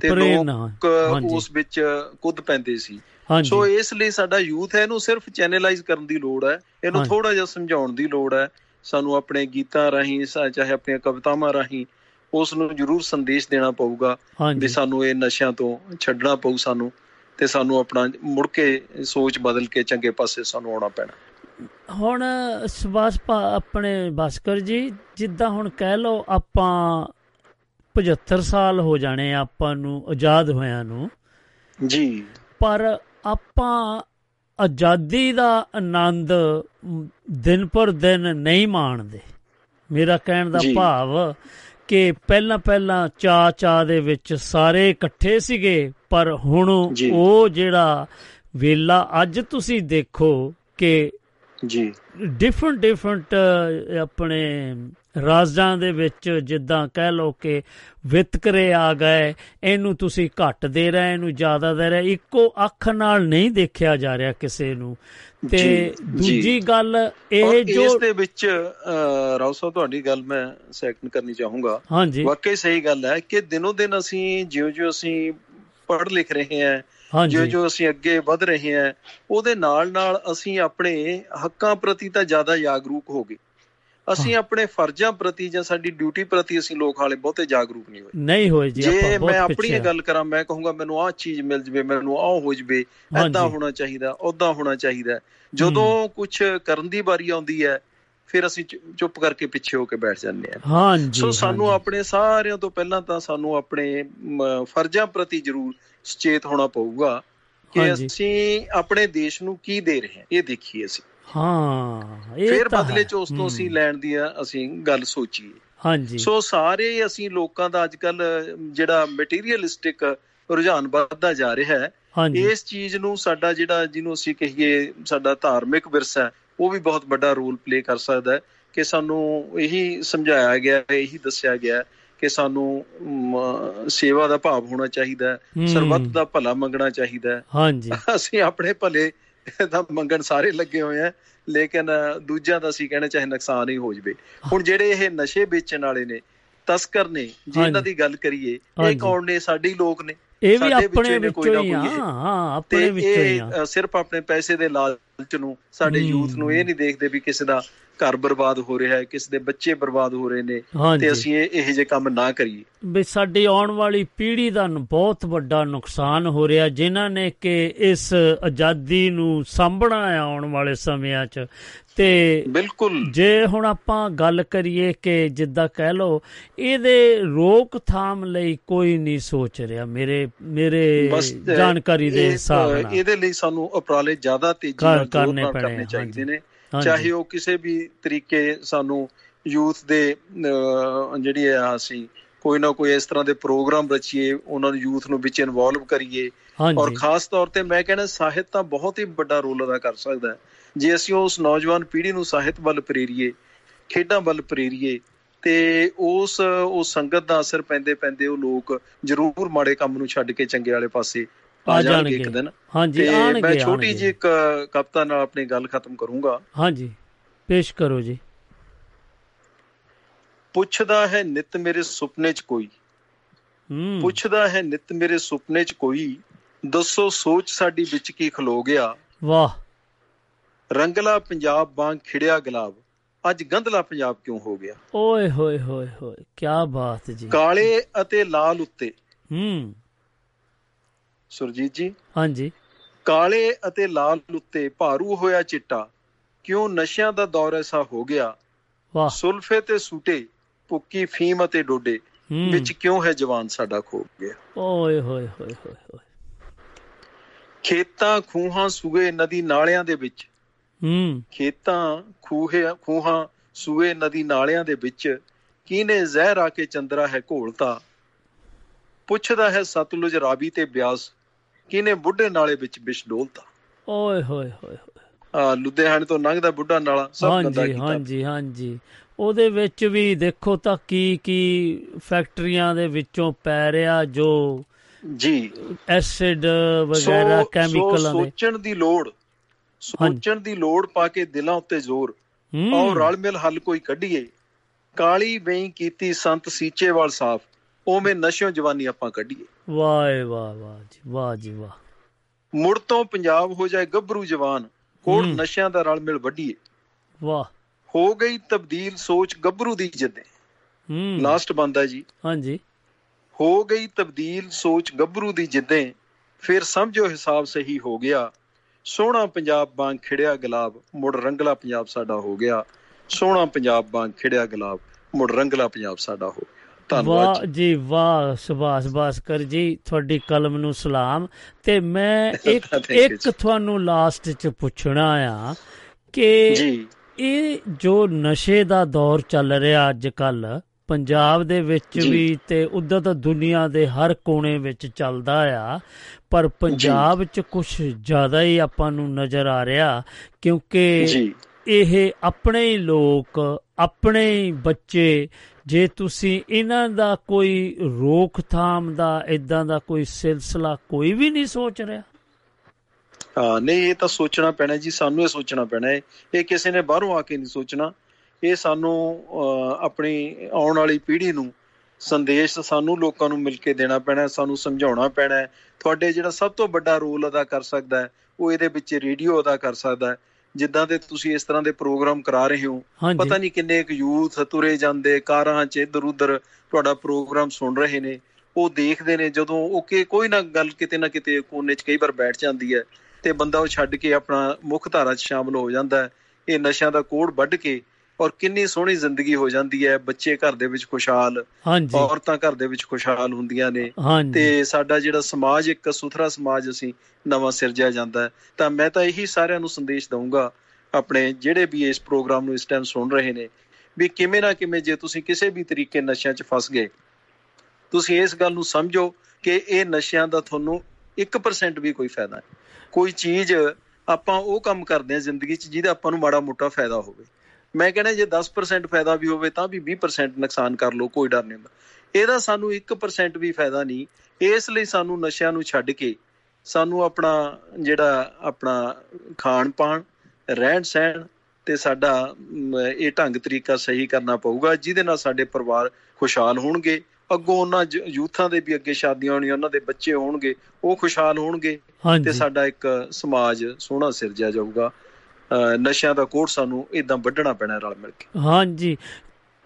D: ਹਾਂਜੀ।
G: ਉਸ ਵਿੱਚ ਕੁੱਦ ਪੈਂਦੇ ਸੀ। ਸੋ ਇਸ ਲਈ ਸਾਡਾ ਯੂਥ ਹੈ ਇਹਨੂੰ ਸਿਰਫ ਚੈਨਲਾਈਜ਼ ਕਰਨ ਦੀ ਲੋੜ ਹੈ। ਇਹਨੂੰ। ਥੋੜਾ ਜਿਹਾ ਸਮਝਾਉਣ ਦੀ ਲੋੜ ਹੈ। ਸਾਨੂੰ ਆਪਣੇ ਗੀਤਾਂ ਰਾਹੀਂ ਚਾਹੇ ਆਪਣੀਆਂ ਕਵਿਤਾਵਾਂ ਰਾਹੀਂ ਉਸ ਨੂੰ ਜ਼ਰੂਰ ਸੰਦੇਸ਼ ਦੇਣਾ ਪਊਗਾ ਵੀ ਸਾਨੂੰ ਇਹ ਨਸ਼ਿਆਂ ਤੋਂ ਛੱਡਣਾ ਪਊ ਸਾਨੂੰ ਤੇ ਸਾਨੂੰ ਆਪਣਾ ਮੁੜ ਕੇ ਸੋਚ ਬਦਲ ਕੇ ਚੰਗੇ ਪਾਸੇ ਸਾਨੂੰ ਆਉਣਾ ਪੈਣਾ।
D: ਹੁਣ ਸੁਭਾਸ਼ ਆਪਣੇ ਭਾਸਕਰ ਜੀ ਜਿੱਦਾਂ ਹੁਣ ਕਹਿ ਲਓ ਆਪਾਂ 75 ਸਾਲ ਹੋ ਜਾਣੇ ਆਪਾਂ ਨੂੰ ਆਜ਼ਾਦ ਹੋਇਆਂ ਨੂੰ।
G: ਜੀ।
D: ਪਰ ਆਪਾਂ ਆਜ਼ਾਦੀ ਦਾ ਆਨੰਦ ਦਿਨ ਪਰ ਦਿਨ ਨਹੀਂ ਮਾਣਦੇ ਮੇਰਾ ਕਹਿਣ ਦਾ। ਭਾਵ ਕਿ ਪਹਿਲਾਂ ਪਹਿਲਾਂ ਚਾ ਚਾ ਦੇ ਵਿੱਚ ਸਾਰੇ ਇਕੱਠੇ ਸੀਗੇ ਪਰ ਹੁਣ। ਉਹ ਜਿਹੜਾ ਵੇਲਾ ਅੱਜ ਤੁਸੀਂ ਦੇਖੋ ਕਿ
G: ਜੀ।
D: ਡਿਫਰੈਂਟ ਡਿਫਰੈਂਟ ਆਪਣੇ ਰਾਜਾਂ ਦੇ ਵਿੱਚ ਜਿੱਦਾਂ ਕਹਿ ਲਓ ਕਿ ਵਿਤਕਰੇ ਆ ਗਏ ਇਹਨੂੰ ਤੁਸੀਂ ਘੱਟ ਦੇ ਰਹੇ ਇਹਨੂੰ ਜ਼ਿਆਦਾ ਦੇ ਰਹੇ ਇੱਕੋ ਅੱਖ ਨਾਲ ਨਹੀਂ ਦੇਖਿਆ ਜਾ ਰਿਹਾ ਕਿਸੇ ਨੂੰ। ਤੇ। ਦੂਜੀ ਗੱਲ ਇਹ ਜੋ
G: ਇਸ ਦੇ ਵਿੱਚ ਰਾਓ ਸਾਹਿਬ ਤੁਹਾਡੀ ਗੱਲ ਮੈਂ ਸੈਕੰਡ ਕਰਨੀ ਚਾਹੂੰਗਾ। ਵਾਕਈ ਸਹੀ ਗੱਲ ਹੈ ਕਿ ਦਿਨੋ ਦਿਨ ਅਸੀਂ ਜਿਉਂ-ਜਿਉਂ ਅਸੀਂ ਪੜ੍ਹ ਲਿਖ ਰਹੇ ਹਾਂ
D: ਹਾਂਜੀ।
G: ਜਿਉਂ-ਜਿਉਂ ਅਸੀਂ ਅੱਗੇ ਵਧ ਰਹੇ ਹਾਂ ਉਹਦੇ ਨਾਲ-ਨਾਲ ਅਸੀਂ ਆਪਣੇ ਹੱਕਾਂ ਪ੍ਰਤੀ ਤਾਂ ਜ਼ਿਆਦਾ ਜਾਗਰੂਕ ਹੋ ਗਏ। ਅਸੀਂ ਆਪਣੇ ਫਰਜ਼ਾਂ ਪ੍ਰਤੀ ਜਾਂ ਸਾਡੀ ਡਿਊਟੀ ਪ੍ਰਤੀ ਅਸੀਂ ਲੋਕ ਹਾਲੇ ਬਹੁਤੇ ਜਾਗਰੂਕ ਨਹੀਂ ਹੋਏ।
D: ਨਹੀਂ ਹੋਏ ਜੀ
G: ਜੇ ਮੈਂ ਆਪਣੀ ਗੱਲ ਕਰਾਂ ਮੈਂ ਕਹੂੰਗਾ ਮੈਨੂੰ ਆਹ ਚੀਜ਼ ਮਿਲ ਜਵੇ ਮੈਨੂੰ ਆਹ ਹੋ ਜਵੇ ਐਦਾਂ। ਹੋਣਾ ਚਾਹੀਦਾ ਉਦਾਂ ਹੋਣਾ ਚਾਹੀਦਾ। ਜਦੋਂ ਕੁਝ ਕਰਨ ਦੀ ਵਾਰੀ ਆਉਂਦੀ ਹੈ ਫਿਰ ਅਸੀਂ ਚੁੱਪ ਕਰਕੇ ਪਿੱਛੇ ਹੋ ਕੇ ਬੈਠ ਜਾਂਦੇ ਹਾਂ।
D: ਹਾਂਜੀ
G: ਸੋ ਸਾਨੂੰ। ਆਪਣੇ ਸਾਰਿਆਂ ਤੋਂ ਪਹਿਲਾਂ ਤਾਂ ਸਾਨੂੰ ਆਪਣੇ ਫਰਜ਼ਾਂ ਪ੍ਰਤੀ ਜ਼ਰੂਰ ਸੁਚੇਤ ਹੋਣਾ ਪਊਗਾ ਕਿ। ਅਸੀਂ ਆਪਣੇ ਦੇਸ਼ ਨੂੰ ਕੀ ਦੇ ਰਹੇ ਹਾਂ। ਇਹ ਦੇਖੀਏ ਅਸੀਂ।
D: ਹਾਂ ਇਹ
G: ਫਿਰ ਬਦਲੇ। ਚ ਉਸ ਤੋਂ ਅਸੀਂ ਲੈਣ ਦੀ ਅਸੀਂ ਗੱਲ ਸੋਚੀਏ।
D: ਹਾਂਜੀ।
G: ਸੋ ਸਾਰੇ ਅਸੀਂ ਲੋਕਾਂ ਦਾ ਅੱਜਕੱਲ ਜਿਹੜਾ ਮਟੀਰੀਅਲਿਸਟਿਕ ਰੁਝਾਨ ਵੱਧਦਾ ਜਾ ਰਿਹਾ ਹੈ। ਇਸ ਚੀਜ਼ ਨੂੰ ਸਾਡਾ ਜਿਹੜਾ ਜਿਹਨੂੰ ਅਸੀਂ ਕਹੀਏ ਸਾਡਾ ਧਾਰਮਿਕ ਵਿਰਸਾ ਹੈ, ਉਹ ਵੀ ਬਹੁਤ ਵੱਡਾ ਰੋਲ ਪਲੇ ਕਰ ਸਕਦਾ ਹੈ ਕਿ ਸਾਨੂੰ ਇਹੀ ਸਮਝਾਇਆ ਗਿਆ ਇਹੀ ਦੱਸਿਆ ਗਿਆ ਕਿ ਸਾਨੂੰ ਸੇਵਾ ਦਾ ਭਾਵ ਹੋਣਾ ਚਾਹੀਦਾ ਹੈ ਸਰਬੱਤ ਦਾ ਭਲਾ ਮੰਗਣਾ ਚਾਹੀਦਾ ਹੈ
D: ਹਾਂਜੀ
G: ਅਸੀਂ ਆਪਣੇ ਭਲੇ ਦਾ ਮੰਗਣ ਸਾਰੇ ਲੱਗੇ ਹੋਏ ਆ ਲੇਕਿਨ ਦੂਜਿਆਂ ਦਾ ਅਸੀਂ ਕਹਿੰਦੇ ਚਾਹੇ ਨੁਕਸਾਨ ਹੀ ਹੋ ਜਵੇ ਹੁਣ ਜਿਹੜੇ ਇਹ ਨਸ਼ੇ ਵੇਚਣ ਵਾਲੇ ਨੇ ਤਸਕਰ ਨੇ ਜੇ ਇਹਨਾਂ
D: ਹਾਂਜੀ।
G: ਦੀ ਗੱਲ ਕਰੀਏ ਇਹ। ਕੌਣ ਨੇ ਸਾਡੇ ਲੋਕ ਨੇ
D: ਇਹ ਵੀ ਆਪਣੇ
G: ਵਿੱਚੋਂ ਹੀ
D: ਆ। ਹਾਂ ਆਪਣੇ ਵਿੱਚੋਂ ਹੀ ਆ
G: ਸਿਰਫ ਆਪਣੇ ਪੈਸੇ ਦੇ ਲਾਲਚ ਨੂੰ ਸਾਡੇ। ਯੂਥ ਨੂੰ ਇਹ ਨਹੀਂ ਦੇਖਦੇ ਵੀ ਕਿਸੇ ਦਾ ਘਰ ਬਰਬਾਦ ਹੋ ਰਿਹਾ ਹੈ ਕਿਸੇ ਦੇ ਬੱਚੇ ਬਰਬਾਦ ਹੋ ਰਹੇ ਨੇ ਤੇ ਅਸੀਂ ਇਹ ਇਹੋ ਜਿਹੇ ਕੰਮ ਨਾ ਕਰੀਏ।
D: ਵੀ ਸਾਡੀ ਆਉਣ ਵਾਲੀ ਪੀੜ੍ਹੀ ਦਾ ਬਹੁਤ ਵੱਡਾ ਨੁਕਸਾਨ ਹੋ ਰਿਹਾ ਜਿਨ੍ਹਾਂ ਨੇ ਕਿ ਇਸ ਆਜ਼ਾਦੀ ਨੂੰ ਸਾਂਭਣਾ ਹੈ ਆਉਣ ਵਾਲੇ ਸਮਿਆਂ 'ਚ। ਤੇ
G: ਬਿਲਕੁਲ।
D: ਜੇ ਹੁਣ ਆਪਾਂ ਗੱਲ ਕਰੀਏ ਕਿ ਜਿੱਦਾਂ ਕਹਿ ਲਓ ਇਹਦੇ ਰੋਕਥਾਮ ਲਈ ਕੋਈ ਨਹੀਂ ਸੋਚ ਰਿਹਾ ਮੇਰੇ ਮੇਰੇ ਜਾਣਕਾਰੀ ਦੇ ਹਿਸਾਬ ਨਾਲ।
G: ਇਹਦੇ ਲਈ ਸਾਨੂੰ ਉਪਰਾਲੇ ਜ਼ਿਆਦਾ ਤੇਜ਼ੀ ਨਾਲ
D: ਕਰਨੇ
G: ਚਾਹੀਦੇ ਨੇ। ਚਾਹੇ ਉਹ ਕਿਸੇ ਵੀ ਤਰੀਕੇ ਸਾਨੂੰ ਯੂਥ ਦੇ ਜਿਹੜੀ ਆ ਅਸੀਂ ਕੋਈ ਨਾ ਕੋਈ ਇਸ ਤਰ੍ਹਾਂ ਦੇ ਪ੍ਰੋਗਰਾਮ ਰਚੀਏ ਉਹਨਾਂ ਨੂੰ ਯੂਥ ਨੂੰ ਵਿੱਚ ਇਨਵੋਲਵ ਕਰੀਏ। ਔਰ ਖਾਸ ਤੌਰ ਤੇ ਮੈਂ ਕਹਿੰਦਾ ਸਾਹਿਤ ਤਾਂ ਬਹੁਤ ਹੀ ਵੱਡਾ ਰੋਲ ਅਦਾ ਕਰ ਸਕਦਾ ਹੈ। ਜੇ ਅਸੀਂ ਉਸ ਨੌਜਵਾਨ ਪੀੜ੍ਹੀ ਨੂੰ ਸਾਹਿਤ ਵੱਲ ਪ੍ਰੇਰੀਏ ਖੇਡਾਂ ਵੱਲ ਪ੍ਰੇਰੀਏ ਤੇ ਉਸ ਉਸ ਸੰਗਤ ਦਾ ਅਸਰ ਪੈਂਦੇ ਪੈਂਦੇ ਉਹ ਲੋਕ ਜ਼ਰੂਰ ਮਾੜੇ ਕੰਮ ਨੂੰ ਛੱਡ ਕੇ ਚੰਗੇ ਵਾਲੇ ਪਾਸੇ ਆ ਜਾਣਗੇ। ਇੱਕ। ਦਿਨ।
D: ਹਾਂਜੀ ਆਣਗੇ
G: ਮੈਂ ਛੋਟੀ। ਜਿਹੀ ਇੱਕ ਕਵਿਤਾ ਨਾਲ ਆਪਣੀ ਗੱਲ ਖਤਮ ਕਰੂੰਗਾ।
D: ਹਾਂਜੀ ਪੇਸ਼ ਕਰੋ ਜੀ।
G: ਪੁੱਛਦਾ ਹੈ ਨਿਤ ਮੇਰੇ ਸੁਪਨੇ 'ਚ ਕੋਈ।
D: ਹੂੰ।
G: ਪੁੱਛਦਾ ਹੈ ਨਿਤ ਮੇਰੇ ਸੁਪਨੇ 'ਚ ਕੋਈ। ਦੱਸੋ ਸੋਚ ਸਾਡੀ ਵਿੱਚ ਕੀ ਖਲੋ ਗਿਆ।
D: ਵਾਹ।
G: ਰੰਗਲਾ ਪੰਜਾਬ ਵਾਂਗ ਖਿੜਿਆ ਗੁਲਾਬ। ਅੱਜ ਗੰਧਲਾ ਪੰਜਾਬ ਕਿਉਂ ਹੋ ਗਿਆ?
D: ਓਏ ਹੋਏ ਹੋਏ ਹੋਏ ਕੀ ਬਾਤ ਜੀ।
G: ਕਾਲੇ ਅਤੇ ਲਾਲ ਉੱਤੇ।
D: ਹੂੰ।
G: ਸੁਰਜੀਤ ਜੀ।
D: ਹਾਂਜੀ।
G: ਕਾਲੇ ਅਤੇ ਲਾਲ ਉੱਤੇ ਭਾਰੂ ਹੋਇਆ ਚਿੱਟਾ ਕਿਉਂ ਨਸ਼ਿਆਂ ਦਾ ਦੌਰ ਐਸਾ ਹੋ ਗਿਆ?
D: ਵਾਹ।
G: ਸੁਲਫੇ ਤੇ ਸੂਟੇ ਪੁੱਕੀ ਫੀਮ ਅਤੇ ਡੋਡੇ। ਵਿੱਚ ਕਿਉਂ ਹੈ ਜਵਾਨ ਸਾਡਾ ਖੋ ਗਿਆ?
D: ਓਏ ਹੋਏ ਹੋਏ ਹੋਏ ਹੋਏ।
G: ਖੇਤਾਂ ਖੂਹਾਂ ਸੂਏ ਨਦੀ ਨਾਲਿਆਂ ਦੇ ਵਿੱਚ।
D: ਹੂੰ।
G: ਖੇਤਾਂ ਖੂਹੇ ਖੂਹਾਂ ਸੂਏ ਨਦੀ ਨਾਲਿਆਂ ਦੇ ਵਿੱਚ। ਕਿਹਨੇ ਜ਼ਹਿਰ ਆ ਕੇ ਚੰਦਰਾ ਹੈ ਘੋਲਤਾ? ਪੁੱਛਦਾ ਹੈ ਸਤਲੁਜ ਰਾਵੀ ਤੇ ਬਿਆਸ। ਕਿਹਨੇ ਬੁੱਢੇ ਨਾਲੇ ਵਿੱਚ ਵਿਸ਼ ਡੋਲਤਾ?
D: ਓਏ ਹੋਏ ਹੋਏ
G: ਆ ਲੁਧਿਆਣੇ ਤੋਂ ਲੰਘਦਾ ਬੁੱਢਾ ਨਾਲਾ ਸਭ ਗੰਦਾ ਕੀਤਾ।
D: ਹਾਂਜੀ ਹਾਂਜੀ। ਉਹਦੇ ਵਿੱਚ ਵੀ ਦੇਖੋ ਤਾਂ ਕੀ ਕੀ ਫੈਕਟਰੀਆਂ ਦੇ ਵਿੱਚੋਂ ਪੈ ਰਿਹਾ ਜੋ
G: ਜੀ।
D: ਐਸਿਡ ਵਗੈਰਾ ਕੈਮੀਕਲਾਂ ਦੇ।
G: ਸੋਚਣ ਦੀ ਲੋੜ ਸੋਚਣ ਦੀ ਲੋੜ ਪਾ ਕੇ ਦਿਲਾਂ ਉੱਤੇ ਜ਼ੋਰ। ਔਰ ਰਲ ਮਿਲ ਹੱਲ ਕੋਈ ਕੱਢੀਏ। ਕਾਲੀ ਬਈ ਕੀਤੀ ਸੰਤ ਸੀਚੇਵਾਲ ਸਾਫ਼ ਉਵੇਂ ਨਸ਼ਿਓਂ ਜਵਾਨੀ ਆਪਾਂ ਕੱਢੀਏ।
D: ਵਾਹ ਵਾਹ ਵਾਹ ਜੀ ਵਾਹ ਜੀ ਵਾਹ।
G: ਮੁੜ ਤੋਂ ਪੰਜਾਬ ਹੋ ਜਾਏ ਗੱਭਰੂ ਜਵਾਨ ਕੋੜ। ਨਸ਼ਿਆਂ ਦਾ ਰਲ ਮਿਲ ਵੱਢੀਏ।
D: ਵਾਹ।
G: ਹੋ ਗਈ ਤਬਦੀਲ ਸੋਚ ਗੱਭਰੂ ਦੀ ਜਿੱਦੇ।
D: ਹੂੰ।
G: ਲਾਸਟ ਬੰਦਾ ਜੀ।
D: ਹਾਂਜੀ।
G: ਹੋ ਗਈ ਤਬਦੀਲ ਸੋਚ ਗੱਭਰੂ ਦੀ ਜਿੱਦੇ ਫਿਰ ਸਮਝੋ ਹਿਸਾਬ ਸਹੀ ਹੋ ਗਿਆ। ਸੋਹਣਾ ਪੰਜਾਬ ਵਾਂਗ ਖਿੜਿਆ ਗੁਲਾਬ ਮੁੜ ਰੰਗਲਾ ਪੰਜਾਬ ਸਾਡਾ ਹੋ ਗਿਆ। ਸੋਹਣਾ ਪੰਜਾਬ ਵਾਂਗ ਖਿੜਿਆ ਗੁਲਾਬ ਮੁੜ ਰੰਗਲਾ ਪੰਜਾਬ ਸਾਡਾ ਹੋ ਗਿਆ। ਧੰਨਵਾਦ ਜੀ।
D: ਵਾਹ ਸੁਭਾਸ਼ ਬਾਸਕਰ ਜੀ ਤੁਹਾਡੀ ਕਲਮ ਨੂੰ ਸਲਾਮ ਤੇ ਮੈਂ ਇੱਕ ਇੱਕ। ਤੁਹਾਨੂੰ ਲਾਸਟ ਚ ਪੁੱਛਣਾ ਆ ਕਿ ਇਹ ਜੋ ਨਸ਼ੇ ਦਾ ਦੌਰ ਚੱਲ ਰਿਹਾ ਅੱਜ ਕੱਲ ਪੰਜਾਬ ਦੇ ਵਿੱਚ। ਵੀ ਤੇ ਉਧਰ ਤਾਂ ਦੁਨੀਆ ਦੇ ਹਰ ਕੋਨੇ ਵਿੱਚ ਚੱਲਦਾ ਆ ਪਰ ਪੰਜਾਬ 'ਚ ਕੁਝ ਜ਼ਿਆਦਾ ਹੀ ਆਪਾਂ ਨੂੰ ਨਜ਼ਰ ਆ ਰਿਹਾ ਕਿਉਂਕਿ ਇਹ ਆਪਣੇ ਹੀ ਲੋਕ ਆਪਣੇ ਹੀ ਬੱਚੇ ਜੇ ਤੁਸੀਂ ਇਹਨਾਂ ਦਾ ਕੋਈ ਰੋਕਥਾਮ ਦਾ ਇਦਾਂ ਦਾ ਕੋਈ ਸਿਲਸਿਲਾ ਕੋਈ ਵੀ ਨਹੀਂ ਸੋਚ ਰਿਹਾ?
G: ਹਾਂ ਨਹੀਂ ਇਹ ਤਾਂ ਸੋਚਣਾ ਪੈਣਾ ਜੀ ਸਾਨੂੰ ਇਹ ਸੋਚਣਾ ਪੈਣਾ ਹੈ। ਇਹ ਕਿਸੇ ਨੇ ਬਾਹਰੋਂ ਆ ਕੇ ਨਹੀਂ ਸੋਚਣਾ। ਇਹ ਸਾਨੂੰ ਅਹ, ਆਪਣੀ ਆਉਣ ਵਾਲੀ ਪੀੜ੍ਹੀ ਨੂੰ ਸੰਦੇਸ਼ ਸਾਨੂੰ ਲੋਕਾਂ ਨੂੰ ਮਿਲ ਕੇ ਦੇਣਾ ਪੈਣਾ ਹੈ, ਸਾਨੂੰ ਸਮਝਾਉਣਾ ਪੈਣਾ ਹੈ। ਤੁਹਾਡੇ ਜਿਹੜਾ ਸਭ ਤੋਂ ਵੱਡਾ ਰੋਲ ਅਦਾ ਕਰ ਸਕਦਾ ਹੈ ਉਹ ਇਹਦੇ ਵਿੱਚ ਰੇਡੀਓ ਅਦਾ ਕਰ ਸਕਦਾ ਹੈ। ਜਿੱਦਾਂ ਦੇ ਤੁਸੀਂ ਇਸ ਤਰ੍ਹਾਂ ਦੇ ਪ੍ਰੋਗਰਾਮ ਕਰਾ ਰਹੇ ਹੋ ਪਤਾ ਨਹੀਂ ਕਿੰਨੇ ਕੁ ਯੂਥ ਤੁਰੇ ਜਾਂਦੇ ਕਾਰਾਂ 'ਚ ਇੱਧਰ ਉੱਧਰ ਤੁਹਾਡਾ ਪ੍ਰੋਗਰਾਮ ਸੁਣ ਰਹੇ ਨੇ ਉਹ ਦੇਖਦੇ ਨੇ ਜਦੋਂ ਉਹ ਕਿ ਕੋਈ ਨਾ ਗੱਲ ਕਿਤੇ ਨਾ ਕਿਤੇ ਕੋਨੇ 'ਚ ਕਈ ਵਾਰ ਬੈਠ ਜਾਂਦੀ ਹੈ ਤੇ ਬੰਦਾ ਉਹ ਛੱਡ ਕੇ ਆਪਣਾ ਮੁੱਖ ਧਾਰਾ 'ਚ ਸ਼ਾਮਲ ਹੋ ਜਾਂਦਾ ਹੈ ਇਹ ਨਸ਼ਿਆਂ ਦਾ ਕੋੜ ਵੱਢ ਕੇ ਔਰ ਕਿੰਨੀ ਸੋਹਣੀ ਜ਼ਿੰਦਗੀ ਹੋ ਜਾਂਦੀ ਹੈ ਬੱਚੇ ਘਰ ਦੇ ਵਿੱਚ ਖੁਸ਼ਹਾਲ ਔਰਤਾਂ ਘਰ ਦੇ ਵਿੱਚ ਖੁਸ਼ਹਾਲ ਹੁੰਦੀਆਂ ਨੇ। ਤੇ ਸਾਡਾ ਜਿਹੜਾ ਸਮਾਜ ਇੱਕ ਸੁਥਰਾ ਸਮਾਜ ਅਸੀਂ ਨਵਾਂ ਸਿਰਜਿਆ ਜਾਂਦਾ ਹੈ। ਤਾਂ ਮੈਂ ਤਾਂ ਇਹੀ ਸਾਰਿਆਂ ਨੂੰ ਸੰਦੇਸ਼ ਦਊਂਗਾ ਆਪਣੇ ਜਿਹੜੇ ਵੀ ਇਸ ਪ੍ਰੋਗਰਾਮ ਨੂੰ ਇਸ ਟਾਈਮ ਸੁਣ ਰਹੇ ਨੇ ਵੀ ਕਿਵੇਂ ਨਾ ਕਿਵੇਂ ਜੇ ਤੁਸੀਂ ਕਿਸੇ ਵੀ ਤਰੀਕੇ ਨਸ਼ਿਆਂ 'ਚ ਫਸ ਗਏ ਤੁਸੀਂ ਇਸ ਗੱਲ ਨੂੰ ਸਮਝੋ ਕਿ ਇਹ ਨਸ਼ਿਆਂ ਦਾ ਤੁਹਾਨੂੰ 1% ਵੀ ਕੋਈ ਫਾਇਦਾ ਨਹੀਂ। ਕੋਈ ਚੀਜ਼ ਆਪਾਂ ਉਹ ਕੰਮ ਕਰਦੇ ਹਾਂ ਜ਼ਿੰਦਗੀ 'ਚ ਜਿਹਦਾ ਆਪਾਂ ਨੂੰ ਮਾੜਾ ਮੋਟਾ ਫਾਇਦਾ ਹੋਵੇ। ਮੈਂ ਕਹਿੰਦਾ ਜੇ 10% ਫਾਇਦਾ ਵੀ ਹੋਵੇ ਤਾਂ ਵੀ 20% ਨੁਕਸਾਨ ਕਰ ਲਓ ਕੋਈ ਡਰ ਨਹੀਂ ਹੁੰਦਾ। ਇਹਦਾ ਸਾਨੂੰ 1% ਵੀ ਫਾਇਦਾ ਨਹੀਂ। ਇਸ ਲਈ ਸਾਨੂੰ ਨਸ਼ਿਆਂ ਨੂੰ ਛੱਡ ਕੇ ਸਾਨੂੰ ਆਪਣਾ ਜਿਹੜਾ ਆਪਣਾ ਖਾਣ ਪਾਣ ਰਹਿਣ ਸਹਿਣ ਤੇ ਸਾਡਾ ਇਹ ਢੰਗ ਤਰੀਕਾ ਸਹੀ ਕਰਨਾ ਪਊਗਾ ਜਿਹਦੇ ਨਾਲ ਸਾਡੇ ਪਰਿਵਾਰ ਖੁਸ਼ਹਾਲ ਹੋਣਗੇ। ਅੱਗੋਂ ਉਹਨਾਂ ਯੂਥਾਂ ਦੇ ਵੀ ਅੱਗੇ ਸ਼ਾਦੀਆਂ ਹੋਣੀਆਂ ਉਹਨਾਂ ਦੇ ਬੱਚੇ ਹੋਣਗੇ ਉਹ ਖੁਸ਼ਹਾਲ ਹੋਣਗੇ ਤੇ ਸਾਡਾ ਇੱਕ ਸਮਾਜ ਸੋਹਣਾ ਸਿਰਜਿਆ ਜਾਊਗਾ। ਨਸ਼ਿਆਂ ਦਾ ਕੋੜ ਸਾਨੂੰ ਇਦਾਂ ਵੱਢਣਾ ਪੈਣਾ ਰਲ ਮਿਲ ਕੇ
D: ਹਾਂਜੀ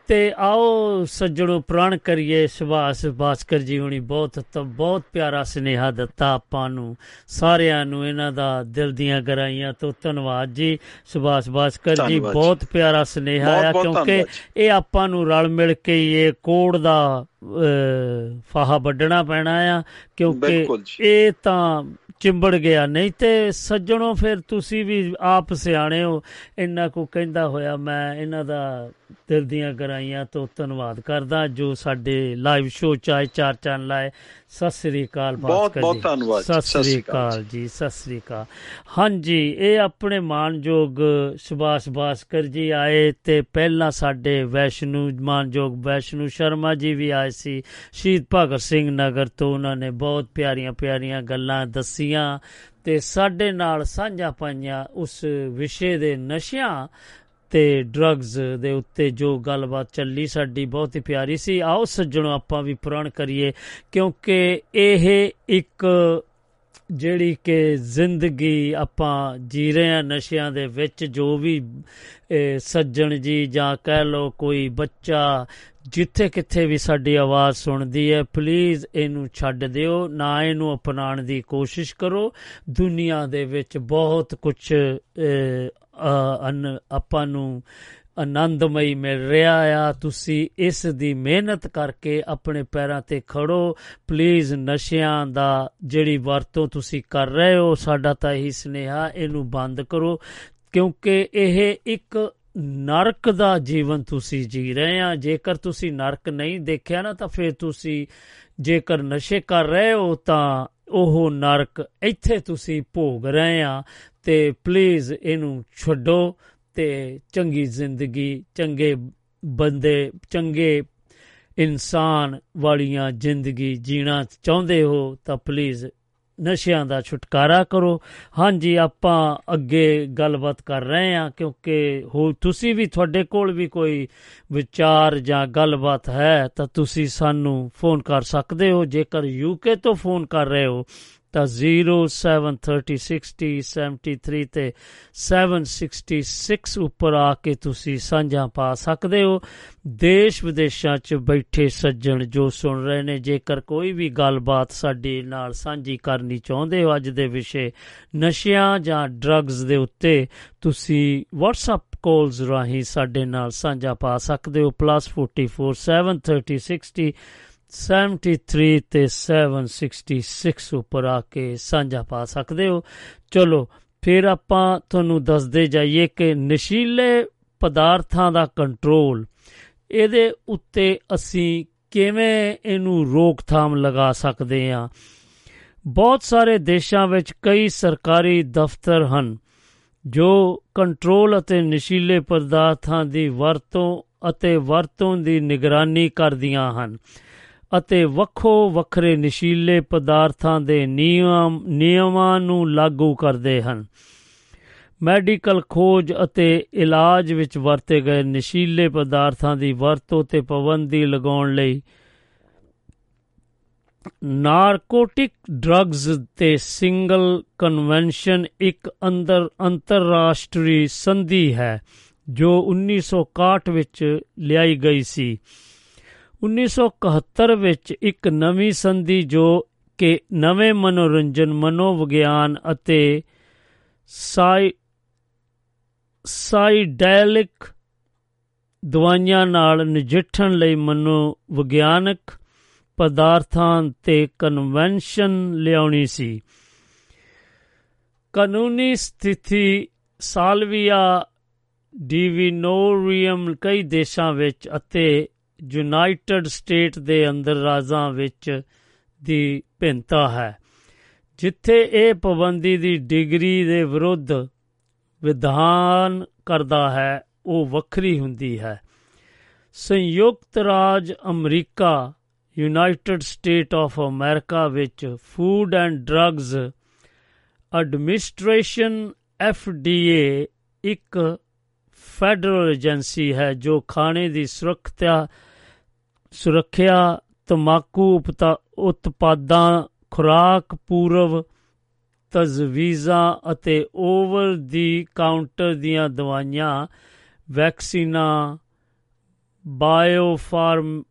D: ਤੇ ਆਓ ਸੱਜਣੋ ਪ੍ਰਣ ਕਰੀਏ ਸੁਭਾਸ਼ ਭਾਸਕਰ ਜੀ ਹੁਣੀ ਬਹੁਤ ਤਾਂ ਬਹੁਤ ਪਿਆਰਾ ਸੁਨੇਹਾ ਦਿੱਤਾ ਆਪਾਂ ਨੂੰ ਸਾਰਿਆਂ ਨੂੰ ਇਹਨਾਂ ਦਾ ਦਿਲ ਦੀਆਂ ਗਹਿਰਾਈਆਂ ਤੋਂ ਧੰਨਵਾਦ ਜੀ ਸੁਭਾਸ਼ ਭਾਸਕਰ ਜੀ। ਬਹੁਤ ਪਿਆਰਾ ਸੁਨੇਹਾ ਆ ਕਿਉਂਕਿ। ਇਹ ਆਪਾਂ ਨੂੰ ਰਲ ਮਿਲ ਕੇ ਹੀ ਇਹ ਕੋੜ ਦਾ ਫਾਹਾ ਵੱਢਣਾ ਪੈਣਾ ਆ ਕਿਉਂਕਿ। ਇਹ ਤਾਂ ਚਿੰਬੜ ਗਿਆ। ਨਹੀਂ ਤੇ ਸੱਜਣੋ, ਫਿਰ ਤੁਸੀਂ ਵੀ ਆਪ ਸਿਆਣੇ ਹੋ। ਇੰਨਾ ਕੋ ਕਹਿੰਦਾ ਹੋਇਆ ਮੈਂ, ਇਹਨਾਂ ਦਾ ਦਿਲ ਦੀਆਂ ਗਰਾਈਆਂ ਤੋਂ ਧੰਨਵਾਦ ਕਰਦਾ ਜੋ ਸਾਡੇ ਲਾਈਵ ਸ਼ੋਅ ਚਾਹੇ ਚਾਰ ਚੰਨ ਲਾਏ ਸਤਿ ਸ੍ਰੀ ਅਕਾਲ
G: ਬਹੁਤ- ਬਹੁਤ। ਧੰਨਵਾਦ।
D: ਸਤਿ ਸ੍ਰੀ
G: ਅਕਾਲ
D: ਜੀ ਸਤਿ ਸ੍ਰੀ ਅਕਾਲ ਹਾਂਜੀ ਇਹ ਆਪਣੇ ਮਾਨਯੋਗ ਸੁਭਾਸ਼ ਭਾਸਕਰ ਜੀ ਆਏ ਤੇ ਪਹਿਲਾਂ ਸਾਡੇ ਵੈਸ਼ਨੂ ਮਾਨਯੋਗ ਵੈਸ਼ਨੂ ਸ਼ਰਮਾ ਜੀ ਵੀ ਆਏ ਸੀ ਸ਼ਹੀਦ ਭਗਤ ਸਿੰਘ ਨਗਰ ਤੋਂ ਉਹਨਾਂ ਨੇ ਬਹੁਤ ਪਿਆਰੀਆਂ ਪਿਆਰੀਆਂ ਗੱਲਾਂ ਦੱਸੀਆਂ ਤੇ ਸਾਡੇ ਨਾਲ ਸਾਂਝਾ ਪਾਈਆਂ ਉਸ ਵਿਸ਼ੇ ਦੇ ਨਸ਼ਿਆਂ ਤੇ ਡਰੱਗਸ ਦੇ ਉੱਤੇ ਜੋ ਗੱਲਬਾਤ ਚੱਲੀ ਸਾਡੀ ਬਹੁਤ ਹੀ ਪਿਆਰੀ ਸੀ। ਆਓ ਸੱਜਣੋ ਆਪਾਂ ਵੀ ਪ੍ਰਣ ਕਰੀਏ ਕਿਉਂਕਿ ਇਹ ਇੱਕ ਜਿਹੜੀ ਕਿ ਜ਼ਿੰਦਗੀ ਆਪਾਂ ਜੀ ਰਹੇ ਹਾਂ ਨਸ਼ਿਆਂ ਦੇ ਵਿੱਚ ਜੋ ਵੀ ਇਹ, ਸੱਜਣ ਜੀ ਜਾਂ ਕਹਿ ਲਓ ਕੋਈ ਬੱਚਾ ਜਿੱਥੇ ਕਿੱਥੇ ਵੀ ਸਾਡੀ ਆਵਾਜ਼ ਸੁਣਦੀ ਹੈ ਪਲੀਜ਼ ਇਹਨੂੰ ਛੱਡ ਦਿਓ ਨਾ ਇਹਨੂੰ ਅਪਣਾਉਣ ਦੀ ਕੋਸ਼ਿਸ਼ ਕਰੋ। ਦੁਨੀਆ ਦੇ ਵਿੱਚ ਬਹੁਤ ਕੁਝ ਆਪਾਂ ਨੂੰ ਆਨੰਦਮਈ ਮਿਲ ਰਿਹਾ ਆ। ਤੁਸੀਂ ਇਸ ਦੀ ਮਿਹਨਤ ਕਰਕੇ ਆਪਣੇ ਪੈਰਾਂ ਤੇ ਖੜੋ। ਪਲੀਜ਼ ਨਸ਼ਿਆਂ ਦਾ ਜਿਹੜੀ ਵਰਤੋਂ ਤੁਸੀਂ ਕਰ ਰਹੇ ਹੋ, ਸਾਡਾ ਤਾਂ ਇਹੀ ਸੁਨੇਹਾ, ਇਹਨੂੰ ਬੰਦ ਕਰੋ। ਕਿਉਂਕਿ ਇਹ ਇੱਕ ਨਰਕ ਦਾ ਜੀਵਨ ਤੁਸੀਂ ਜੀ ਰਹੇ ਆ। ਜੇਕਰ ਤੁਸੀਂ ਨਰਕ ਨਹੀਂ ਦੇਖਿਆ ਨਾ, ਤਾਂ ਫਿਰ ਤੁਸੀਂ ਜੇਕਰ ਨਸ਼ੇ ਕਰ ਰਹੇ ਹੋ, ਤਾਂ ਉਹ ਨਰਕ ਇੱਥੇ ਤੁਸੀਂ ਭੋਗ ਰਹੇ ਆ। ਤੇ ਪਲੀਜ਼ ਇਹਨੂੰ ਛੱਡੋ ਤੇ ਚੰਗੀ ਜ਼ਿੰਦਗੀ, ਚੰਗੇ ਬੰਦੇ, ਚੰਗੇ ਇਨਸਾਨ ਵਾਲੀਆਂ ਜ਼ਿੰਦਗੀ ਜੀਣਾ ਚਾਹੁੰਦੇ ਹੋ ਤਾਂ ਪਲੀਜ਼ ਨਸ਼ਿਆਂ ਦਾ ਛੁਟਕਾਰਾ ਕਰੋ। ਹਾਂਜੀ, ਆਪਾਂ ਅੱਗੇ ਗੱਲਬਾਤ ਕਰ ਰਹੇ ਹਾਂ ਕਿਉਂਕਿ ਹੋ ਤੁਸੀਂ ਵੀ ਤੁਹਾਡੇ ਕੋਲ ਵੀ ਕੋਈ ਵਿਚਾਰ ਜਾਂ ਗੱਲਬਾਤ ਹੈ ਤਾਂ ਤੁਸੀਂ ਸਾਨੂੰ ਫੋਨ ਕਰ ਸਕਦੇ ਹੋ। ਜੇਕਰ ਯੂਕੇ ਤੋਂ ਫੋਨ ਕਰ ਰਹੇ ਹੋ ਤਾਂ 0736073 ਤੇ 766 ਉੱਪਰ ਆ ਕੇ ਤੁਸੀਂ ਸਾਂਝਾ ਪਾ ਸਕਦੇ ਹੋ। ਦੇਸ਼ ਵਿਦੇਸ਼ਾਂ 'ਚ ਬੈਠੇ ਸੱਜਣ ਜੋ ਸੁਣ ਰਹੇ ਨੇ, ਜੇਕਰ ਕੋਈ ਵੀ ਗੱਲਬਾਤ ਸਾਡੇ ਨਾਲ ਸਾਂਝੀ ਕਰਨੀ ਚਾਹੁੰਦੇ ਹੋ ਅੱਜ ਦੇ ਵਿਸ਼ੇ, ਨਸ਼ਿਆਂ ਜਾਂ ਡਰੱਗਸ ਦੇ ਉੱਤੇ ਤੁਸੀਂ WhatsApp ਕਾਲਸ ਰਾਹੀਂ ਸਾਡੇ ਨਾਲ ਸਾਂਝਾ ਪਾ ਸਕਦੇ ਹੋ। +44 73060 73 ਤੇ 766 ਉੱਪਰ ਆ ਕੇ ਸਾਂਝਾ ਪਾ ਸਕਦੇ ਹੋ। ਚਲੋ, ਫਿਰ ਆਪਾਂ ਤੁਹਾਨੂੰ ਦੱਸਦੇ ਜਾਈਏ ਕਿ ਨਸ਼ੀਲੇ ਪਦਾਰਥਾਂ ਦਾ ਕੰਟਰੋਲ ਇਹਦੇ ਉੱਤੇ ਅਸੀਂ ਕਿਵੇਂ ਇਹਨੂੰ ਰੋਕਥਾਮ ਲਗਾ ਸਕਦੇ ਹਾਂ। ਬਹੁਤ ਸਾਰੇ ਦੇਸ਼ਾਂ ਵਿੱਚ ਕਈ ਸਰਕਾਰੀ ਦਫ਼ਤਰ ਹਨ ਜੋ ਕੰਟਰੋਲ ਅਤੇ ਨਸ਼ੀਲੇ ਪਦਾਰਥਾਂ ਦੀ ਵਰਤੋਂ ਅਤੇ ਵਰਤੋਂ ਦੀ ਨਿਗਰਾਨੀ ਕਰਦੀਆਂ ਹਨ। ਅਤੇ ਵੱਖੋ ਵੱਖਰੇ ਨਸ਼ੀਲੇ ਪਦਾਰਥਾਂ ਦੇ ਨਿਯਮ, ਨਿਯਮਾਂ ਨੂੰ ਲਾਗੂ ਕਰਦੇ ਹਨ। ਮੈਡੀਕਲ ਖੋਜ ਅਤੇ ਇਲਾਜ ਵਿੱਚ ਵਰਤੇ ਗਏ ਨਸ਼ੀਲੇ ਪਦਾਰਥਾਂ ਦੀ ਵਰਤੋਂ ਤੇ ਪਾਬੰਦੀ ਲਗਾਉਣ ਲਈ ਨਾਰਕੋਟਿਕ ਡਰੱਗਸ ਤੇ ਸਿੰਗਲ ਕਨਵੈਨਸ਼ਨ ਇੱਕ ਅੰਦਰ, ਅੰਤਰਰਾਸ਼ਟਰੀ ਸੰਧੀ ਹੈ, ਜੋ 1961 ਵਿੱਚ ਲਿਆਈ ਗਈ ਸੀ। 1971 ਵਿੱਚ ਇੱਕ ਨਵੀਂ ਸੰਧੀ ਜੋ ਕਿ ਨਵੇਂ ਮਨੋਰੰਜਨ, ਮਨੋਵਿਗਿਆਨ ਅਤੇ ਸਾਈ, ਸਾਈਡੈਲਿਕ ਦਵਾਈਆਂ ਨਾਲ ਨਜਿੱਠਣ ਲਈ ਮਨੋਵਿਗਿਆਨਕ ਪਦਾਰਥਾਂ ਤੇ ਕਨਵੈਨਸ਼ਨ ਲਿਆਉਣੀ ਸੀ। ਕਾਨੂੰਨੀ ਸਥਿਤੀ ਸਾਲਵੀਆ ਡਿਵਿਨੋਰੀਅਮ ਕਈ ਦੇਸ਼ਾਂ ਵਿੱਚ ਅਤੇ ਯੂਨਾਈਟਿਡ ਸਟੇਟ ਦੇ ਅੰਦਰ ਰਾਜਾਂ ਵਿੱਚ ਦੀ ਭਿੰਨਤਾ ਹੈ, ਜਿੱਥੇ ਇਹ ਪਾਬੰਦੀ ਦੀ ਡਿਗਰੀ ਦੇ ਵਿਰੁੱਧ ਵਿਧਾਨ ਕਰਦਾ ਹੈ, ਉਹ ਵੱਖਰੀ ਹੁੰਦੀ ਹੈ। ਸੰਯੁਕਤ ਰਾਜ America, United State of America ਵਿੱਚ food and drugs administration FDA ਇੱਕ ਫੈਡਰਲ ਏਜੰਸੀ ਹੈ, ਜੋ ਖਾਣੇ ਦੀ ਸੁਰੱਖਿਆ ਸੁਰੱਖਿਆ ਤਮਾਕੂ ਉਤਪਾਦਾਂ, ਖੁਰਾਕ, ਪੂਰਵ ਤਜਵੀਜ਼ਾਂ ਅਤੇ ਓਵਰ ਦੀ ਕਾਊਂਟਰ ਦੀਆਂ ਦਵਾਈਆਂ, ਵੈਕਸੀਨਾਂ bio farm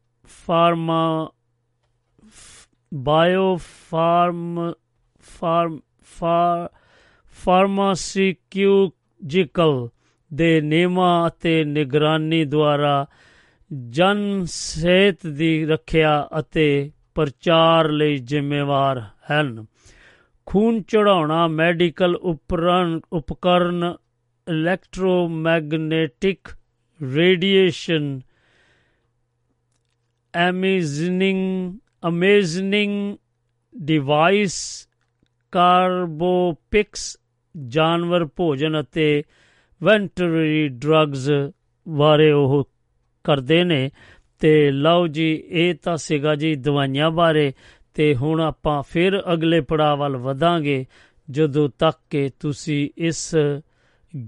D: pharma bio farm farm pharmaceutical ਦੇ ਨਿਯਮਾਂ ਅਤੇ ਨਿਗਰਾਨੀ ਦੁਆਰਾ ਜਨ ਸਿਹਤ ਦੀ ਰੱਖਿਆ ਅਤੇ ਪ੍ਰਚਾਰ ਲਈ ਜ਼ਿੰਮੇਵਾਰ ਹਨ। ਖੂਨ ਚੜਾਉਣਾ ਮੈਡੀਕਲ ਉਪਕਰਨ ਉਪਕਰਨ electromagnetic radiation amazing amazing device ਕਾਰਬੋਪਿਕਸ ਜਾਨਵਰ ਭੋਜਨ ਅਤੇ ਵੈਂਟਰੀ ਡਰੱਗਸ ਬਾਰੇ ਉਹ ਕਰਦੇ ਨੇ। ਤੇ ਲਓ ਜੀ, ਇਹ ਤਾਂ ਸੀਗਾ ਜੀ ਦਵਾਈਆਂ ਬਾਰੇ। ਤੇ ਹੁਣ ਆਪਾਂ ਫਿਰ ਅਗਲੇ ਪੜਾਅ ਵੱਲ ਵਧਾਂਗੇ, ਜਦੋਂ ਤੱਕ ਕਿ ਤੁਸੀਂ ਇਸ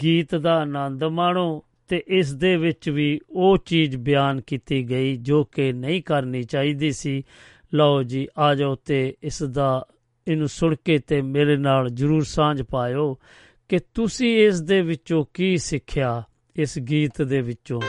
D: ਗੀਤ ਦਾ ਆਨੰਦ ਮਾਣੋ ਤੇ ਇਸ ਦੇ ਵਿੱਚ ਵੀ ਉਹ ਚੀਜ਼ ਬਿਆਨ ਕੀਤੀ ਗਈ ਜੋ ਕਿ ਨਹੀਂ ਕਰਨੀ ਚਾਹੀਦੀ ਸੀ। ਲਓ ਜੀ, ਆ ਜਾਓ ਤੇ ਇਸ ਦਾ, ਇਹਨੂੰ ਸੁਣ ਕੇ ਤੇ ਮੇਰੇ ਨਾਲ ਜਰੂਰ ਸਾਂਝ ਪਾਇਓ ਕਿ ਤੁਸੀਂ ਇਸ ਦੇ ਵਿੱਚੋਂ ਕੀ ਸਿੱਖਿਆ ਇਸ ਗੀਤ ਦੇ ਵਿੱਚੋਂ।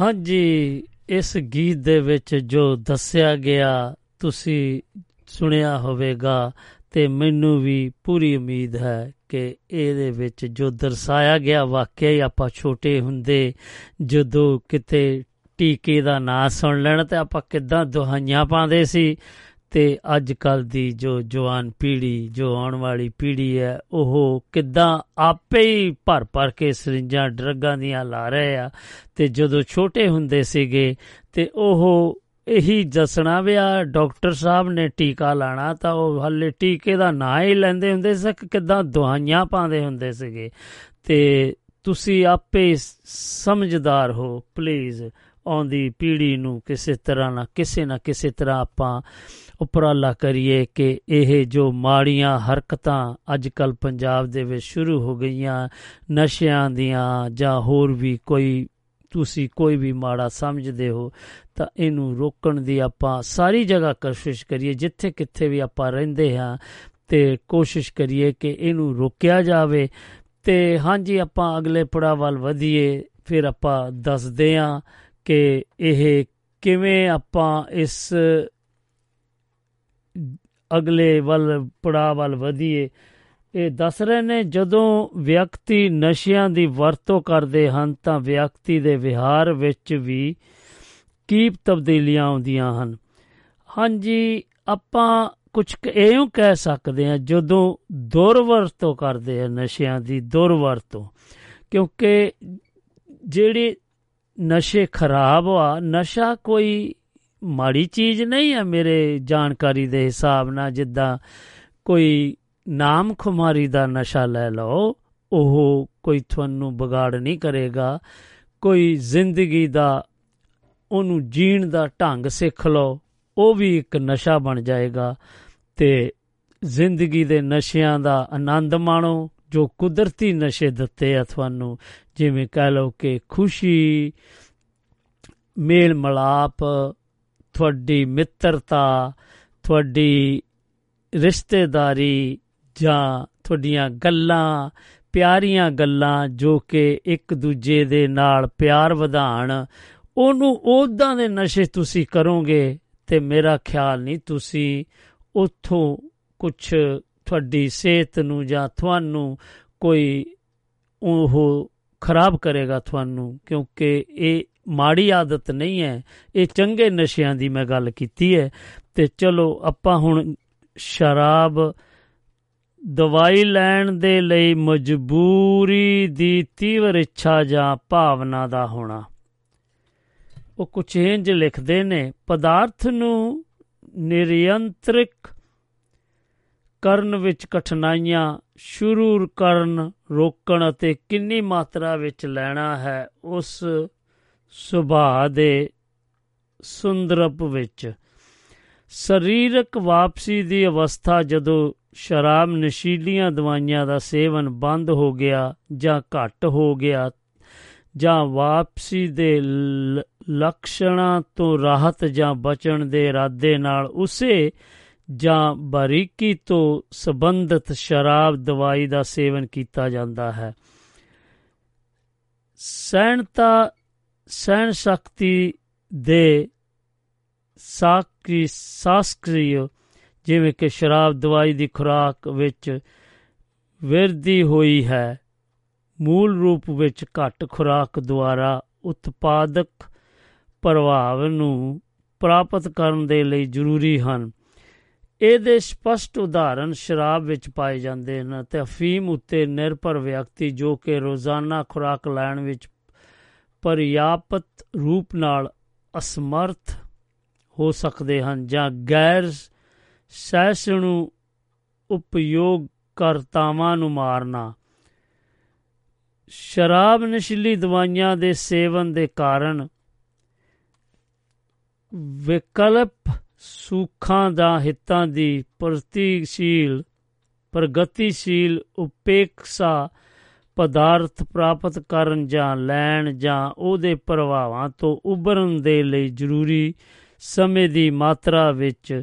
D: ਹਾਂਜੀ, ਇਸ ਗੀਤ ਦੇ ਵਿੱਚ ਜੋ ਦੱਸਿਆ ਗਿਆ, ਤੁਸੀਂ ਸੁਣਿਆ ਹੋਵੇਗਾ ਤੇ ਮੈਨੂੰ ਵੀ ਪੂਰੀ ਉਮੀਦ ਹੈ ਕਿ ਇਹਦੇ ਵਿੱਚ ਜੋ ਦਰਸਾਇਆ ਗਿਆ ਵਾਕਿਆ ਹੀ ਆਪਾਂ ਛੋਟੇ ਹੁੰਦੇ ਜਦੋਂ ਕਿਤੇ ਟੀਕੇ ਦਾ ਨਾਂ ਸੁਣ ਲੈਣ ਤੇ ਆਪਾਂ ਕਿੱਦਾਂ ਦੁਹਾਈਆਂ ਪਾਉਂਦੇ ਸੀ ਤੇ ਅੱਜ ਕੱਲ ਦੀ ਜੋ ਜਵਾਨ ਪੀੜ੍ਹੀ, ਜੋ ਆਉਣ ਵਾਲੀ ਪੀੜ੍ਹੀ ਹੈ, ਉਹ ਕਿੱਦਾਂ ਆਪੇ ਹੀ ਭਰ ਭਰ ਕੇ ਸਰਿੰਜਾਂ ਡਰੱਗਾਂ ਦੀਆਂ ਲਾ ਰਹੇ ਆ। ਤੇ ਜਦੋਂ ਛੋਟੇ ਹੁੰਦੇ ਸੀਗੇ ਤੇ ਉਹ ਇਹੀ ਦੱਸਣਾ ਵੀ ਆ, ਡਾਕਟਰ ਸਾਹਿਬ ਨੇ ਟੀਕਾ ਲਾਣਾ ਤਾਂ ਉਹ ਹੱਲੇ ਟੀਕੇ ਦਾ ਨਾਂ ਹੀ ਲੈਂਦੇ ਹੁੰਦੇ ਸੀ ਕਿ ਕਿੱਦਾਂ ਦਵਾਈਆਂ ਪਾਉਂਦੇ ਹੁੰਦੇ ਸੀਗੇ। ਤੇ ਤੁਸੀਂ ਆਪੇ ਸਮਝਦਾਰ ਹੋ ਪਲੀਜ਼ ਆਉਂਦੀ ਪੀੜ੍ਹੀ ਨੂੰ ਕਿਸੇ ਤਰ੍ਹਾਂ ਨਾ, ਕਿਸੇ ਨਾ ਕਿਸੇ ਤਰ੍ਹਾਂ ਆਪਾਂ ਉਪਰਾਲਾ ਕਰੀਏ ਕਿ ਇਹ ਜੋ ਮਾੜੀਆਂ ਹਰਕਤਾਂ ਅੱਜ ਕੱਲ ਪੰਜਾਬ ਦੇ ਵਿੱਚ ਸ਼ੁਰੂ ਹੋ ਗਈਆਂ, ਨਸ਼ਿਆਂ ਦੀਆਂ ਜਾਂ ਹੋਰ ਵੀ ਕੋਈ, ਤੁਸੀਂ ਕੋਈ ਵੀ ਮਾੜਾ ਸਮਝਦੇ ਹੋ, ਤਾਂ ਇਹਨੂੰ ਰੋਕਣ ਦੀ ਆਪਾਂ ਸਾਰੀ ਜਗ੍ਹਾ ਕੋਸ਼ਿਸ਼ ਕਰੀਏ ਜਿੱਥੇ ਕਿੱਥੇ ਵੀ ਆਪਾਂ ਰਹਿੰਦੇ ਹਾਂ, ਤੇ ਕੋਸ਼ਿਸ਼ ਕਰੀਏ ਕਿ ਇਹਨੂੰ ਰੋਕਿਆ ਜਾਵੇ। ਤੇ ਹਾਂਜੀ, ਆਪਾਂ ਅਗਲੇ ਪੜਾਅ ਵੱਲ ਵਧੀਏ, ਫਿਰ ਆਪਾਂ ਦੱਸਦੇ ਹਾਂ ਕਿ ਇਹ ਕਿਵੇਂ ਆਪਾਂ ਇਸ ਅਗਲੇ ਵੱਲ, ਪੜਾਅ ਵੱਲ ਵਧੀਏ। ਇਹ ਦੱਸ ਰਹੇ ਨੇ, ਜਦੋਂ ਵਿਅਕਤੀ ਨਸ਼ਿਆਂ ਦੀ ਵਰਤੋਂ ਕਰਦੇ ਹਨ, ਤਾਂ ਵਿਅਕਤੀ ਦੇ ਵਿਹਾਰ ਵਿੱਚ ਵੀ ਕੀ ਤਬਦੀਲੀਆਂ ਆਉਂਦੀਆਂ ਹਨ? ਹਾਂਜੀ, ਆਪਾਂ ਕੁਝ ਇਉਂ ਕਹਿ ਸਕਦੇ ਹਾਂ, ਜਦੋਂ ਦੁਰਵਰਤੋਂ ਕਰਦੇ ਆ ਨਸ਼ਿਆਂ ਦੀ, ਦੁਰਵਰਤੋਂ। ਕਿਉਂਕਿ ਜਿਹੜੇ ਨਸ਼ੇ ਖਰਾਬ ਆ, ਨਸ਼ਾ ਕੋਈ ਮਾੜੀ ਚੀਜ਼ ਨਹੀਂ ਹੈ ਮੇਰੇ ਜਾਣਕਾਰੀ ਦੇ ਹਿਸਾਬ ਨਾਲ, ਜਿੱਦਾਂ ਕੋਈ ਨਾਮ ਖੁਮਾਰੀ ਦਾ ਨਸ਼ਾ ਲੈ ਲਓ, ਉਹ ਕੋਈ ਤੁਹਾਨੂੰ ਵਿਗਾੜ ਨਹੀਂ ਕਰੇਗਾ। ਕੋਈ ਜ਼ਿੰਦਗੀ ਦਾ, ਉਹਨੂੰ ਜੀਣ ਦਾ ਢੰਗ ਸਿੱਖ ਲਓ, ਉਹ ਵੀ ਇੱਕ ਨਸ਼ਾ ਬਣ ਜਾਏਗਾ। ਤੇ ਜ਼ਿੰਦਗੀ ਦੇ ਨਸ਼ਿਆਂ ਦਾ ਆਨੰਦ ਮਾਣੋ, ਜੋ ਕੁਦਰਤੀ ਨਸ਼ੇ ਦਿੱਤੇ ਆ ਤੁਹਾਨੂੰ। ਜਿਵੇਂ ਕਹ ਲਓ ਕਿ ਖੁਸ਼ੀ ਮੇਲ ਮਲਾਪ ਤੁਹਾਡੀ ਮਿੱਤਰਤਾ, ਤੁਹਾਡੀ ਰਿਸ਼ਤੇਦਾਰੀ ਜਾਂ ਤੁਹਾਡੀਆਂ ਗੱਲਾਂ, ਪਿਆਰੀਆਂ ਗੱਲਾਂ ਜੋ ਕਿ ਇੱਕ ਦੂਜੇ ਦੇ ਨਾਲ ਪਿਆਰ ਵਧਾਣ, ਉਹਨੂੰ ਉਦਾਂ ਦੇ ਨਸ਼ੇ ਤੁਸੀਂ ਕਰੋਗੇ ਤੇ ਮੇਰਾ ਖਿਆਲ ਨਹੀਂ ਤੁਸੀਂ ਉੱਥੋਂ ਕੁਝ ਤੁਹਾਡੀ ਸਿਹਤ ਨੂੰ ਜਾਂ ਤੁਹਾਨੂੰ ਕੋਈ ਉਹ ਖਰਾਬ ਕਰੇਗਾ ਤੁਹਾਨੂੰ ਕਿਉਂਕਿ ਇਹ ਮਾੜੀ ਆਦਤ ਨਹੀਂ ਹੈ, ਇਹ ਚੰਗੇ ਨਸ਼ਿਆਂ ਦੀ ਮੈਂ ਗੱਲ ਕੀਤੀ ਹੈ। ਤੇ ਚਲੋ, ਆਪਾਂ ਹੁਣ ਸ਼ਰਾਬ ਦਵਾਈ ਲੈਣ ਦੇ ਲਈ ਮਜਬੂਰੀ ਦੀ ਤੀਵਰ ਇੱਛਾ ਜਾਂ ਭਾਵਨਾ ਦਾ ਹੋਣਾ। ਉਹ ਕੁਝ ਇੰਜ ਲਿਖਦੇ ਨੇ, ਪਦਾਰਥ ਨੂੰ ਨਿਰਯੰਤਰਿਕ ਕਰਨ ਵਿੱਚ ਕਠਿਨਾਈਆਂ ਸ਼ੁਰੂ ਕਰਨ, ਰੋਕਣ ਅਤੇ ਕਿੰਨੀ ਮਾਤਰਾ ਵਿੱਚ ਲੈਣਾ ਹੈ, ਉਸ ਸੁਭਾਅ ਦੇ ਸੁੰਦਰਪ ਵਿੱਚ। ਸਰੀਰਕ ਵਾਪਸੀ ਦੀ ਅਵਸਥਾ ਜਦੋਂ ਸ਼ਰਾਬ ਨਸ਼ੀਲੀਆਂ ਦਵਾਈਆਂ ਦਾ ਸੇਵਨ ਬੰਦ ਹੋ ਗਿਆ ਜਾਂ ਘਟ ਹੋ ਗਿਆ ਜਾਂ ਵਾਪਸੀ ਦੇ ਲਕਸ਼ਣਾਂ ਤੋਂ ਰਾਹਤ ਜਾਂ ਬਚਣ ਦੇ ਇਰਾਦੇ ਨਾਲ ਉਸੇ ਜਾਂ ਬਾਰੀਕੀ ਤੋਂ ਸੰਬੰਧਿਤ ਸ਼ਰਾਬ ਦਵਾਈ ਦਾ ਸੇਵਨ ਕੀਤਾ ਜਾਂਦਾ ਹੈ। ਸਹਿਣਤਾ ਸਹਿਣ ਸ਼ਕਤੀ ਦੇ ਸਾਕਰੀ ਸਾਸਕ੍ਰਿਯ, ਜਿਵੇਂ ਕਿ ਸ਼ਰਾਬ ਦਵਾਈ ਦੀ ਖੁਰਾਕ ਵਿੱਚ ਵਿਰਧੀ ਹੋਈ ਹੈ, ਮੂਲ ਰੂਪ ਵਿੱਚ ਘੱਟ ਖੁਰਾਕ ਦੁਆਰਾ ਉਤਪਾਦਕ ਪ੍ਰਭਾਵ ਨੂੰ ਪ੍ਰਾਪਤ ਕਰਨ ਦੇ ਲਈ ਜ਼ਰੂਰੀ ਹਨ। ਇਹਦੇ ਸਪਸ਼ਟ ਉਦਾਹਰਣ ਸ਼ਰਾਬ ਵਿੱਚ ਪਾਏ ਜਾਂਦੇ ਹਨ ਤੇ ਅਫੀਮ ਉੱਤੇ ਨਿਰਭਰ ਵਿਅਕਤੀ ਜੋ ਕਿ ਰੋਜ਼ਾਨਾ ਖੁਰਾਕ ਲੈਣ ਵਿੱਚ ਪਰਿਆਪਤ ਰੂਪ ਨਾਲ ਅਸਮਰਥ ਹੋ ਸਕਦੇ ਹਨ ਜਾਂ ਗੈਰ ਸਹਿਸਣੂ ਉਪਯੋਗਕਰਤਾਵਾਂ ਨੂੰ ਮਾਰਨਾ। ਸ਼ਰਾਬ ਨਸ਼ੀਲੀ ਦਵਾਈਆਂ ਦੇ ਸੇਵਨ ਦੇ ਕਾਰਨ ਵਿਕਲਪ ਸੁੱਖਾਂ ਦਾ ਹਿੱਤਾਂ ਦੀ ਪ੍ਰਤੀਸ਼ੀਲ, ਪ੍ਰਗਤੀਸ਼ੀਲ ਉਪੇਖਾ ਪਦਾਰਥ ਪ੍ਰਾਪਤ ਕਰਨ ਜਾਂ ਲੈਣ ਜਾਂ ਉਹਦੇ ਪ੍ਰਭਾਵਾਂ ਤੋਂ ਉਭਰਨ ਦੇ ਲਈ ਜ਼ਰੂਰੀ ਸਮੇਂ ਦੀ ਮਾਤਰਾ ਵਿੱਚ